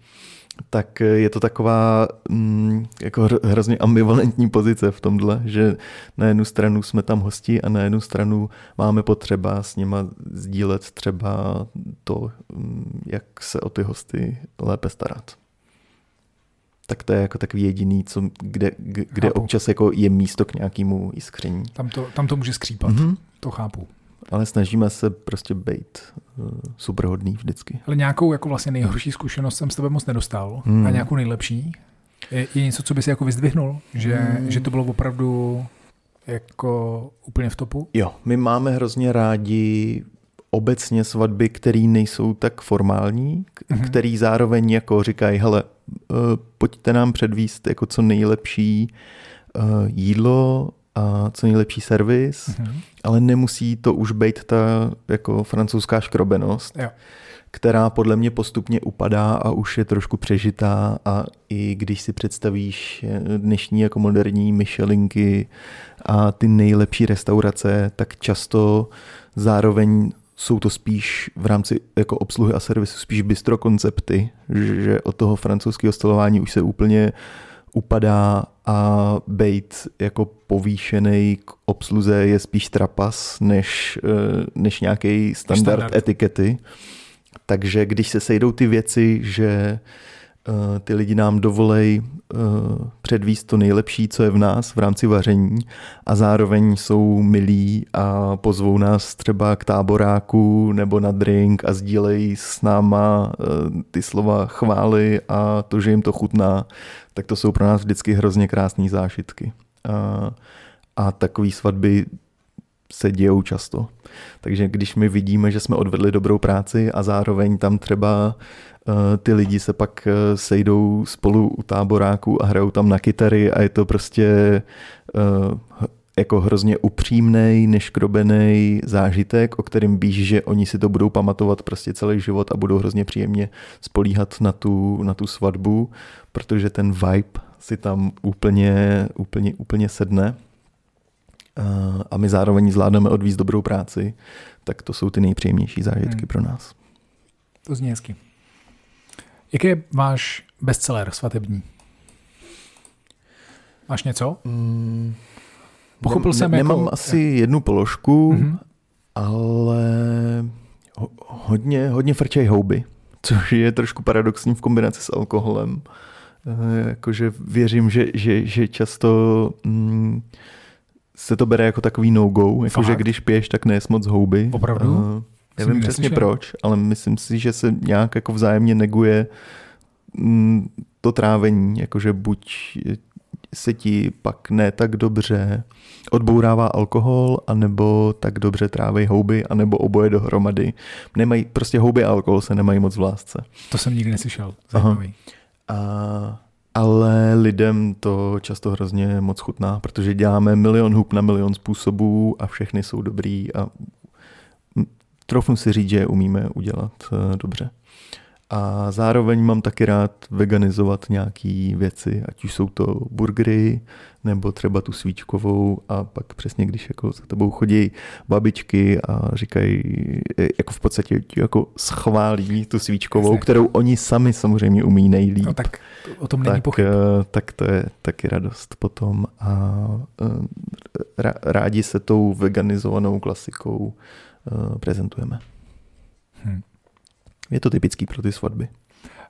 tak je to taková mm, jako hrozně ambivalentní pozice v tomhle, že na jednu stranu jsme tam hosti a na jednu stranu máme potřeba s nima sdílet třeba to, mm, jak se o ty hosty lépe starat tak to je jako takový jediný, co, kde, kde občas jako je místo k nějakému jiskření. Tam to, tam to může skřípat, mm-hmm. to chápu. Ale snažíme se prostě být uh, superhodný vždycky. Ale nějakou jako vlastně nejhorší zkušenost jsem s tebe moc nedostal. Hmm. A nějakou nejlepší? Je, je něco, co by si jako vyzdvihnul? Že, hmm. že to bylo opravdu jako úplně v topu? Jo, my máme hrozně rádi obecně svatby, které nejsou tak formální, mm-hmm. který zároveň jako říkají, hele, uh, pojďte nám předvíst jako co nejlepší uh, jídlo a co nejlepší servis, mm-hmm. ale nemusí to už být ta jako francouzská škrobenost, jo. která podle mě postupně upadá a už je trošku přežitá a i když si představíš eh, dnešní jako moderní Michelinky a ty nejlepší restaurace, tak často zároveň jsou to spíš v rámci jako obsluhy a servisu spíš bistro koncepty, že od toho francouzského stolování už se úplně upadá a být jako povýšený k obsluze je spíš trapas než, eh, než nějaký standard, standard etikety. Takže když se sejdou ty věci, že ty lidi nám dovolej eh, předvíst to nejlepší, co je v nás v rámci vaření a zároveň jsou milí a pozvou nás třeba k táboráku nebo na drink a sdílejí s náma eh, ty slova chvály a to, že jim to chutná, tak to jsou pro nás vždycky hrozně krásné zážitky. A, a takové svatby se dějou často. Takže když my vidíme, že jsme odvedli dobrou práci a zároveň tam třeba Eh, ty lidi se pak eh, sejdou spolu u táboráku a hrajou tam na kytary a je to prostě eh, jako hrozně upřímný, neškrobený zážitek, o kterém víš, že oni si to budou pamatovat prostě celý život a budou hrozně příjemně spolíhat na tu, na tu svatbu, protože ten vibe si tam úplně, úplně, úplně sedne a my zároveň zvládneme odvízt dobrou práci, tak to jsou ty nejpříjemnější zážitky hmm. pro nás. To zní hezky. Jaký je váš bestseller svatební? Máš něco? Mm, Pochopil ne, jsem ne, Nemám jako... asi jednu položku, mm-hmm. ale ho, hodně, hodně frčej houby, což je trošku paradoxní v kombinaci s alkoholem. E, jakože věřím, že, že, že často mm, se to bere jako takový no-go, jakože když piješ, tak nejsi moc houby. Opravdu? E, Nevím přesně proč, ale myslím si, že se nějak jako vzájemně neguje mm, to trávení, jakože buď se ti pak ne tak dobře odbourává alkohol, anebo tak dobře tráví houby, anebo oboje dohromady. Nemají, prostě houby a alkohol se nemají moc v lásce. To jsem nikdy neslyšel. Zajímavý. A, ale lidem to často hrozně moc chutná, protože děláme milion hub na milion způsobů a všechny jsou dobrý a trofnu si říct, že je umíme udělat eh, dobře. A zároveň mám taky rád veganizovat nějaké věci, ať už jsou to burgery, nebo třeba tu svíčkovou a pak přesně, když jako za tebou chodí babičky a říkají, jako v podstatě jako schválí tu svíčkovou, Jasně. kterou oni sami samozřejmě umí nejlíp. No tak o tom není tak, pochyb. Eh, tak to je taky radost potom a eh, rádi se tou veganizovanou klasikou eh, prezentujeme. Hmm. Je to typický pro ty svatby.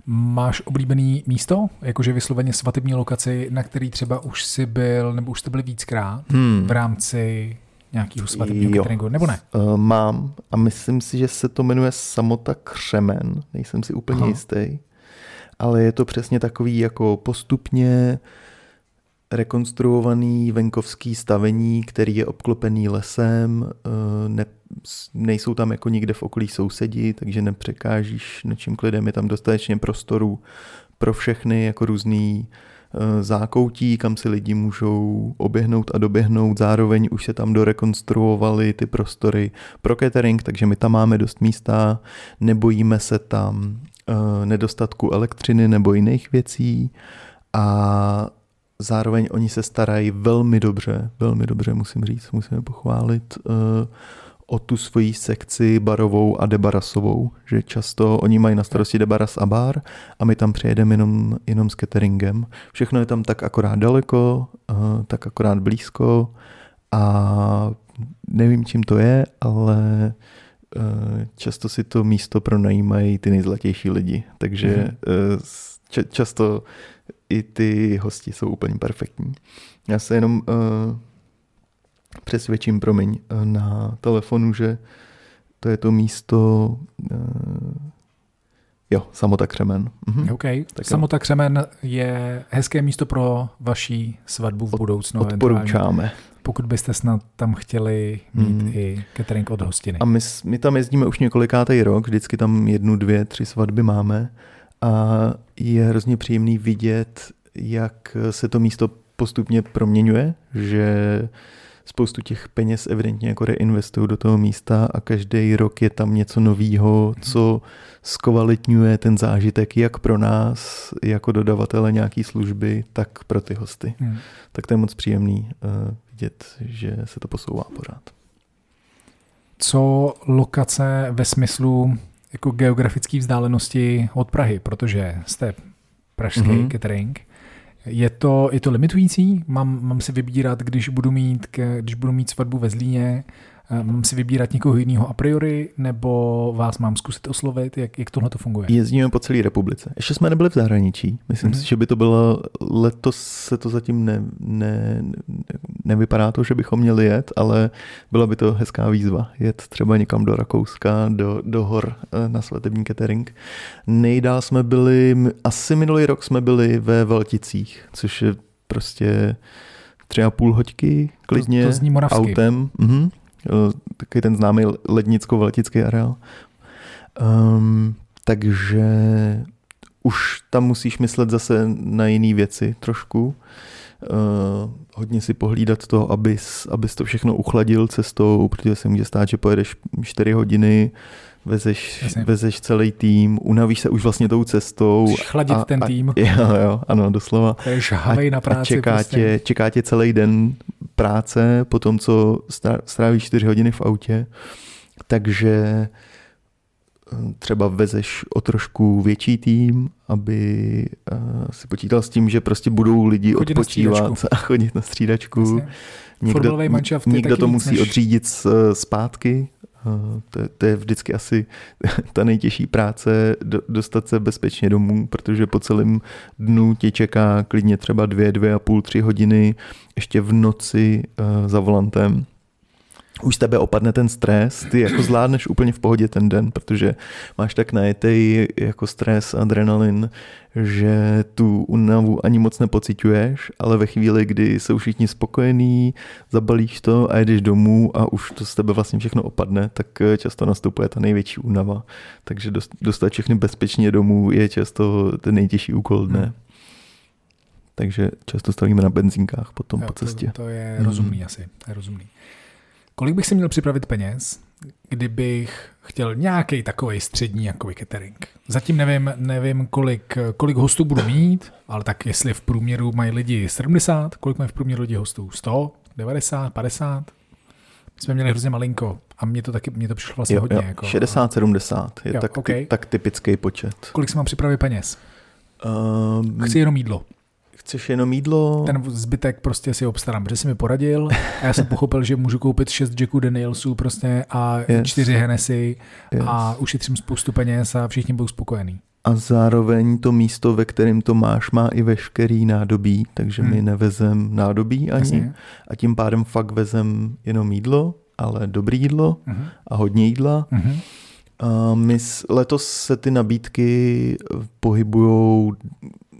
Máš oblíbený místo, jakože vysloveně svatební lokaci, na který třeba už jsi byl, nebo už jste byli víckrát hmm. v rámci nějakého svatebního cateringu, nebo ne? Uh, mám a myslím si, že se to jmenuje Samota Křemen, nejsem si úplně Aha. jistý, ale je to přesně takový jako postupně rekonstruovaný venkovský stavení, který je obklopený lesem, eh, ne, nejsou tam jako nikde v okolí sousedi, takže nepřekážíš nečím klidem, je tam dostatečně prostoru pro všechny jako různý eh, zákoutí, kam si lidi můžou oběhnout a doběhnout. Zároveň už se tam dorekonstruovaly ty prostory pro catering, takže my tam máme dost místa, nebojíme se tam eh, nedostatku elektřiny nebo jiných věcí a zároveň oni se starají velmi dobře, velmi dobře musím říct, musíme pochválit uh, o tu svoji sekci barovou a debarasovou, že často oni mají na starosti debaras a bar a my tam přijedeme jenom, jenom s cateringem. Všechno je tam tak akorát daleko, uh, tak akorát blízko a nevím, čím to je, ale uh, často si to místo pronajímají ty nejzlatější lidi, takže mm-hmm. často i ty hosti jsou úplně perfektní. Já se jenom uh, přesvědčím, promiň, uh, na telefonu, že to je to místo uh, Jo, Samota Křemen. Mhm. OK. Tak Samota Křemen je hezké místo pro vaší svatbu v budoucnu. Odporučáme. Pokud byste snad tam chtěli mít hmm. i catering od hostiny. A my, my tam jezdíme už několikátý rok, vždycky tam jednu, dvě, tři svatby máme a je hrozně příjemný vidět, jak se to místo postupně proměňuje, že spoustu těch peněz evidentně jako reinvestují do toho místa a každý rok je tam něco nového, co zkvalitňuje ten zážitek jak pro nás, jako dodavatele nějaký služby, tak pro ty hosty. Hmm. Tak to je moc příjemný uh, vidět, že se to posouvá pořád. Co lokace ve smyslu jako geografické vzdálenosti od Prahy, protože jste pražský mm-hmm. catering. Je to, je to limitující? Mám, mám si vybírat, když budu mít, když budu mít svatbu ve Zlíně, mám si vybírat někoho jiného a priori, nebo vás mám zkusit oslovit? Jak, jak tohle to funguje? Jezdíme po celé republice. Ještě jsme nebyli v zahraničí. Myslím mm-hmm. si, že by to bylo, letos se to zatím ne, ne, nevypadá to, že bychom měli jet, ale byla by to hezká výzva. Jet třeba někam do Rakouska, do, do hor eh, na svatební catering. Nejdál jsme byli, asi minulý rok jsme byli ve Velticích, což je prostě tři a půl hoďky klidně to, to zní autem. Mhm takový ten známý lednicko-veltický areál. Um, takže už tam musíš myslet zase na jiné věci trošku. Uh, hodně si pohlídat to, abys, abys to všechno uchladil cestou, protože se může stát, že pojedeš 4 hodiny, vezeš, vezeš celý tým, unavíš se už vlastně tou cestou. Musíš chladit a, ten tým. A, jo, jo, ano, doslova. To je a, na práci. A čeká, prostě. tě, čeká tě celý den práce po tom, co strávíš 4 hodiny v autě. Takže eh, třeba vezeš o trošku větší tým, aby uh, si počítal s tím, že prostě budou lidi chodit odpočívat a chodit na střídačku. Někdo, někdo to musí než... odřídit zpátky, to, to je vždycky asi ta nejtěžší práce, dostat se bezpečně domů, protože po celém dnu tě čeká klidně třeba dvě, dvě a půl, tři hodiny ještě v noci uh, za volantem. Už z tebe opadne ten stres, ty jako zvládneš úplně v pohodě ten den, protože máš tak najetej jako stres, adrenalin, že tu únavu ani moc nepociťuješ, ale ve chvíli, kdy jsou všichni spokojení, zabalíš to a jedeš domů a už to z tebe vlastně všechno opadne, tak často nastupuje ta největší únava. Takže dostat všechny bezpečně domů je často ten nejtěžší úkol dne. Hmm. Takže často stavíme na benzínkách potom jo, po cestě. To, to je rozumný hmm. asi, to je rozumný. Kolik bych si měl připravit peněz, kdybych chtěl nějaký takový střední jako catering? Zatím nevím, nevím kolik, kolik hostů budu mít, ale tak jestli v průměru mají lidi 70, kolik mají v průměru lidi hostů? 100, 90, 50? My jsme měli hrozně malinko a mně to taky mě to přišlo vlastně jo, hodně. Jo, jako, 60-70 je jo, tak, okay. ty, tak typický počet. Kolik si mám připravit peněz? Um, Chci jenom jídlo. Chceš jenom jídlo? Ten zbytek prostě si obstarám, protože jsi mi poradil a já jsem pochopil, že můžu koupit šest Jacků Danielsů prostě a yes. čtyři Hennessy yes. a ušetřím spoustu peněz a všichni budou spokojení. A zároveň to místo, ve kterém to máš, má i veškerý nádobí, takže hmm. my nevezem nádobí ani Jasně. a tím pádem fakt vezem jenom jídlo, ale dobrý jídlo hmm. a hodně jídla. Hmm. A my letos se ty nabídky pohybují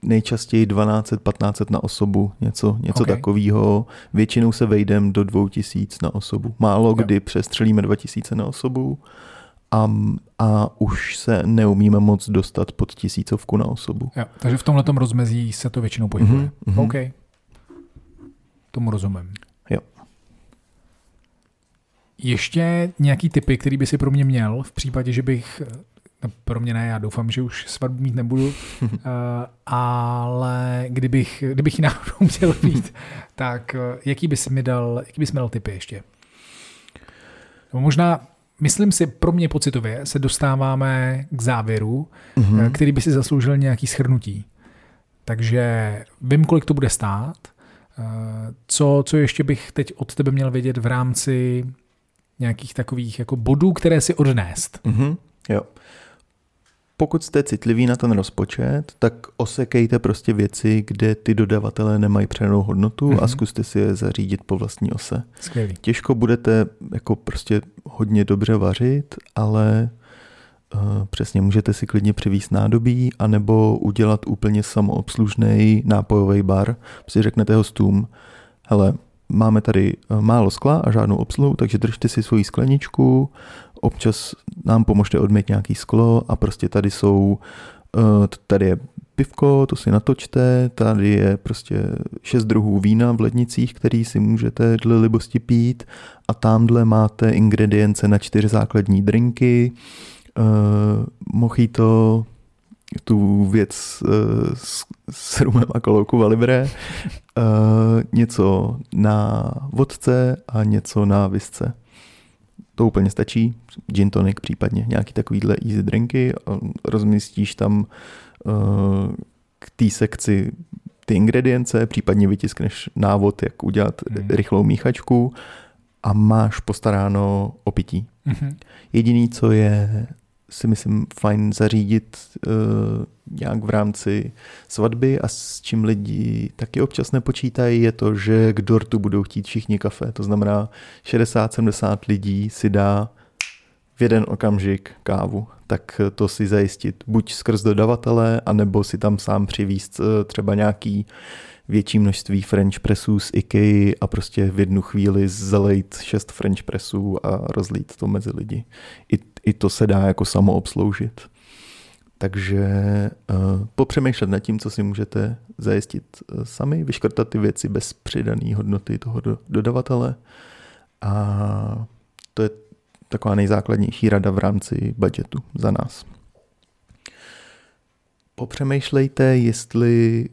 nejčastěji 1200-1500 na osobu, něco, něco okay. takového. Většinou se vejdem do 2000 na osobu. Málo jo. kdy přestřelíme 2000 na osobu a, a už se neumíme moc dostat pod tisícovku na osobu. Jo, takže v tomhle rozmezí se to většinou pohybuje. Mm-hmm. OK. Tomu rozumím. Jo. Ještě nějaký typy, který by si pro mě měl v případě, že bych pro mě ne, já doufám, že už svatbu mít nebudu, uh, ale kdybych, kdybych ji náhodou měl mít, tak uh, jaký bys mi dal, jaký bys mi dal typy ještě? No, možná, myslím si, pro mě pocitově se dostáváme k závěru, mm-hmm. který by si zasloužil nějaký schrnutí. Takže vím, kolik to bude stát, co, co ještě bych teď od tebe měl vědět v rámci nějakých takových jako bodů, které si odnést. Mm-hmm. Jo pokud jste citliví na ten rozpočet, tak osekejte prostě věci, kde ty dodavatelé nemají přenou hodnotu mm-hmm. a mhm. zkuste si je zařídit po vlastní ose. Skvělý. Těžko budete jako prostě hodně dobře vařit, ale uh, přesně můžete si klidně přivízt nádobí anebo udělat úplně samoobslužný nápojový bar. Si řeknete hostům, hele, máme tady eh, málo skla a žádnou obsluhu, takže držte si svoji skleničku, občas nám pomožte odmět nějaký sklo a prostě tady jsou, eh, tady je pivko, to si natočte, tady je prostě šest druhů vína v lednicích, který si můžete dle libosti pít a tamhle máte ingredience na čtyři základní drinky, uh, mojito, tu věc uh, s, s rumem a kolouku Valibre, něco na vodce a něco na visce. To úplně stačí, gin tonic případně, nějaký takovýhle easy drinky, rozmístíš tam uh, k té sekci ty ingredience, případně vytiskneš návod, jak udělat mm. rychlou míchačku a máš postaráno o pití. Mm-hmm. Jediný, co je si myslím fajn zařídit uh, nějak v rámci svatby a s čím lidi taky občas nepočítají, je to, že k dortu budou chtít všichni kafe. To znamená 60-70 lidí si dá v jeden okamžik kávu, tak to si zajistit buď skrz dodavatele, anebo si tam sám přivíst uh, třeba nějaký větší množství French pressů z IKEA a prostě v jednu chvíli zalejt šest French pressů a rozlít to mezi lidi. I, i to se dá jako samo obsloužit. Takže uh, popřemýšlet nad tím, co si můžete zajistit uh, sami, vyškrtat ty věci bez přidané hodnoty toho do, dodavatele. A to je taková nejzákladnější rada v rámci budgetu za nás. Popřemýšlejte, jestli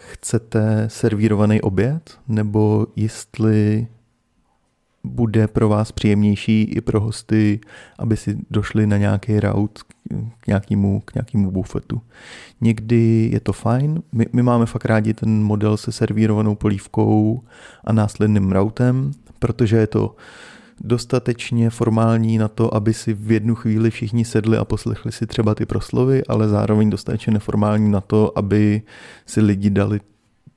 chcete servírovaný oběd, nebo jestli bude pro vás příjemnější i pro hosty, aby si došli na nějaký rout k nějakému, k nějakému bufetu. Někdy je to fajn, my, my máme fakt rádi ten model se servírovanou polívkou a následným routem, protože je to dostatečně formální na to, aby si v jednu chvíli všichni sedli a poslechli si třeba ty proslovy, ale zároveň dostatečně neformální na to, aby si lidi dali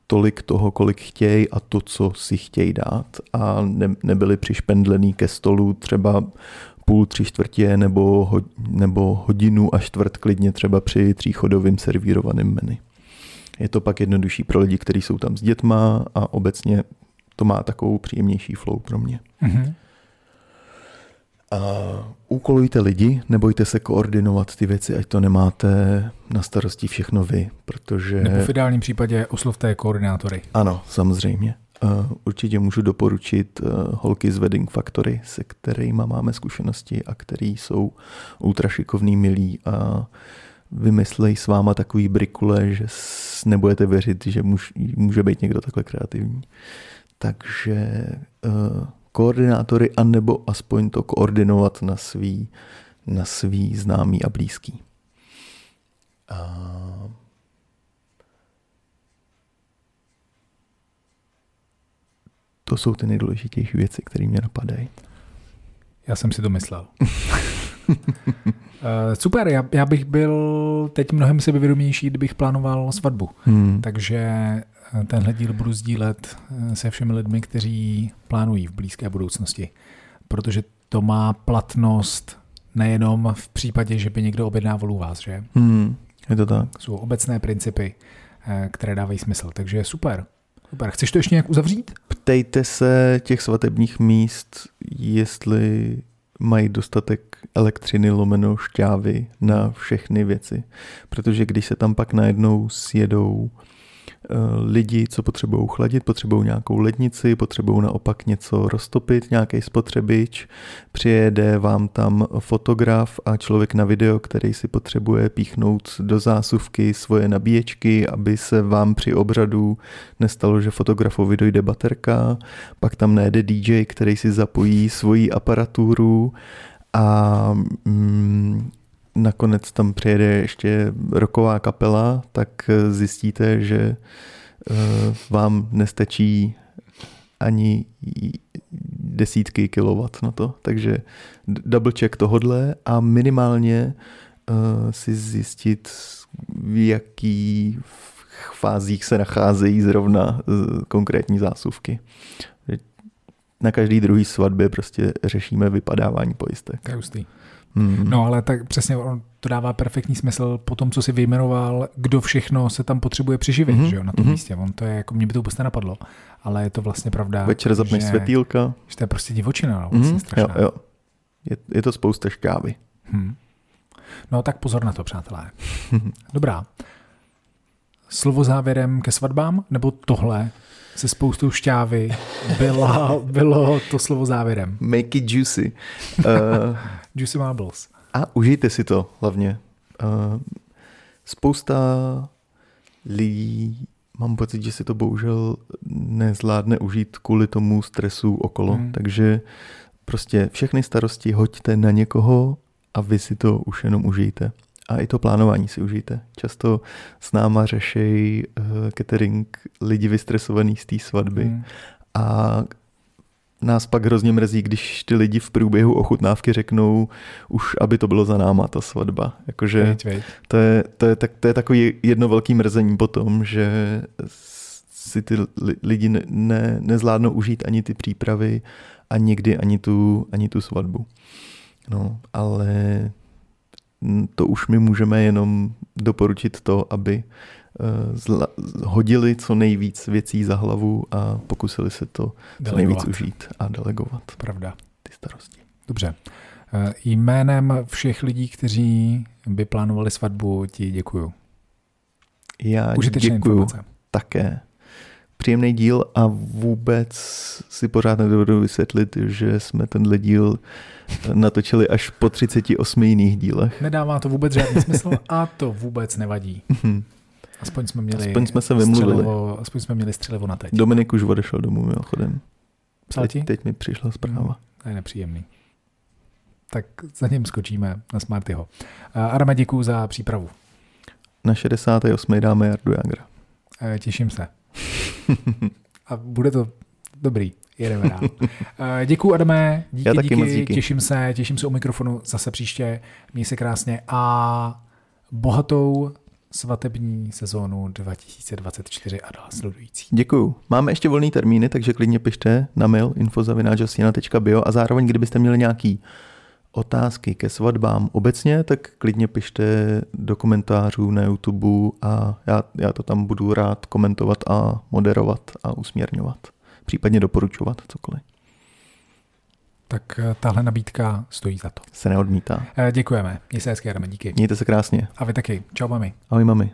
tolik toho, kolik chtějí a to, co si chtějí dát a ne, nebyli přišpendlený ke stolu třeba půl, tři čtvrtě nebo, ho, nebo hodinu a čtvrt klidně třeba při tříchodovým servírovaném menu. Je to pak jednodušší pro lidi, kteří jsou tam s dětma a obecně to má takovou příjemnější flow pro mě. Mm-hmm. A úkolujte lidi, nebojte se koordinovat ty věci, ať to nemáte na starosti všechno vy, protože... Nebo v ideálním případě oslovte koordinátory. Ano, samozřejmě. Určitě můžu doporučit eh, holky z Wedding Factory, se kterými máme zkušenosti a který jsou ultra šikovný, milí a vymyslej s váma takový brikule, že nebudete věřit, že může být někdo takhle kreativní. Takže uh, koordinátory, anebo aspoň to koordinovat na svý, na svý známý a blízký. A to jsou ty nejdůležitější věci, které mě napadají. Já jsem si to myslel. Eh, super, já, já bych byl teď mnohem sebevědomější, kdybych plánoval svatbu. Hmm. Takže tenhle díl budu sdílet eh, se všemi lidmi, kteří plánují v blízké budoucnosti. Protože to má platnost nejenom v případě, že by někdo objednával u vás, že? Hmm, je to tak. Jsou obecné principy, které dávají smysl. Takže super. Super. Chceš to ještě nějak uzavřít? Ptejte se těch svatebních míst, jestli mají dostatek elektřiny lomeno šťávy na všechny věci. Protože když se tam pak najednou sjedou Eh, lidi, co potřebují chladit, potřebují nějakou lednici, potřebují naopak něco roztopit, nějaký spotřebič, přijede vám tam fotograf a člověk na video, který si potřebuje píchnout do zásuvky svoje nabíječky, aby se vám při obřadu nestalo, že fotografovi dojde baterka, pak tam najde DJ, který si zapojí svoji aparaturu a mm, nakonec tam přijede ještě roková kapela, tak zjistíte, že eh, vám nestačí ani desítky kilowatt na to. Takže double check tohodle a minimálně uh, si zjistit, v jaký fázích se nacházejí zrovna konkrétní zásuvky. Na každý druhý svatbě prostě řešíme vypadávání pojistek. Hustý. Hmm. No ale tak přesně on to dává perfektní smysl po tom, co si vyjmenoval, kdo všechno se tam potřebuje přiživit hmm. že jo, na tom hmm. místě. On to je, jako mě by to vůbec nenapadlo, ale je to vlastně pravda. Večer zapneš světýlka. Že to je prostě divočina, no, vlastně hmm. strašná. Jo, jo. Je, je to spousta šťávy. Hmm. No tak pozor na to, přátelé. Dobrá. Slovo závěrem ke svatbám, nebo tohle se spoustou šťávy byla, bylo to slovo závěrem. Make it juicy. Uh, juicy marbles. A užijte si to hlavně. Uh, spousta lidí, mám pocit, že si to bohužel nezvládne užít kvůli tomu stresu okolo. Hmm. Takže prostě všechny starosti hoďte na někoho a vy si to už jenom užijte a i to plánování si užijte. Často s náma řešejí uh, catering lidi vystresovaný z té svatby hmm. a nás pak hrozně mrzí, když ty lidi v průběhu ochutnávky řeknou už, aby to bylo za náma ta svatba. Jakože veď, veď. To, je, to, je, tak, to je takový jedno velký mrzení potom, že si ty lidi ne, ne, nezvládnou užít ani ty přípravy a někdy ani tu, ani tu svatbu. No, ale to už my můžeme jenom doporučit to, aby zla, hodili co nejvíc věcí za hlavu a pokusili se to delegovat. co nejvíc užít a delegovat. Pravda. Ty starosti. Dobře. Eh, jménem všech lidí, kteří by plánovali svatbu, ti děkuju. Já děkuju také příjemný díl a vůbec si pořád nedovedu vysvětlit, že jsme tenhle díl natočili až po 38 jiných dílech. Nedává to vůbec žádný smysl a to vůbec nevadí. Aspoň jsme měli aspoň jsme se vymluvili. Střelivo, aspoň jsme měli střelivo na teď. Dominik už odešel domů mimochodem. Psal ti? Teď mi přišla zpráva. Hmm, to je nepříjemný. Tak za ním skočíme na Smartyho. Arama, děkuju za přípravu. Na 68. dáme Jardu Jagra. E, těším se. A bude to dobrý. Jedeme dál. Eh, děkuji, Adame. Díky, Já taky díky, moc díky. Těším se, těším se u mikrofonu zase příště. Měj se krásně a bohatou svatební sezónu 2024 a následující. Děkuju. Máme ještě volný termíny, takže klidně pište na mail infozavináčostina.bio a zároveň, kdybyste měli nějaký otázky ke svatbám obecně, tak klidně pište do komentářů na YouTube a já, já to tam budu rád komentovat a moderovat a usměrňovat. Případně doporučovat cokoliv. Tak eh, tahle nabídka stojí za to. Se neodmítá. Eh, Děkujeme. Mějte se Adame, díky. Mějte se krásně. A vy taky. Čau, mami. Ahoj, mami.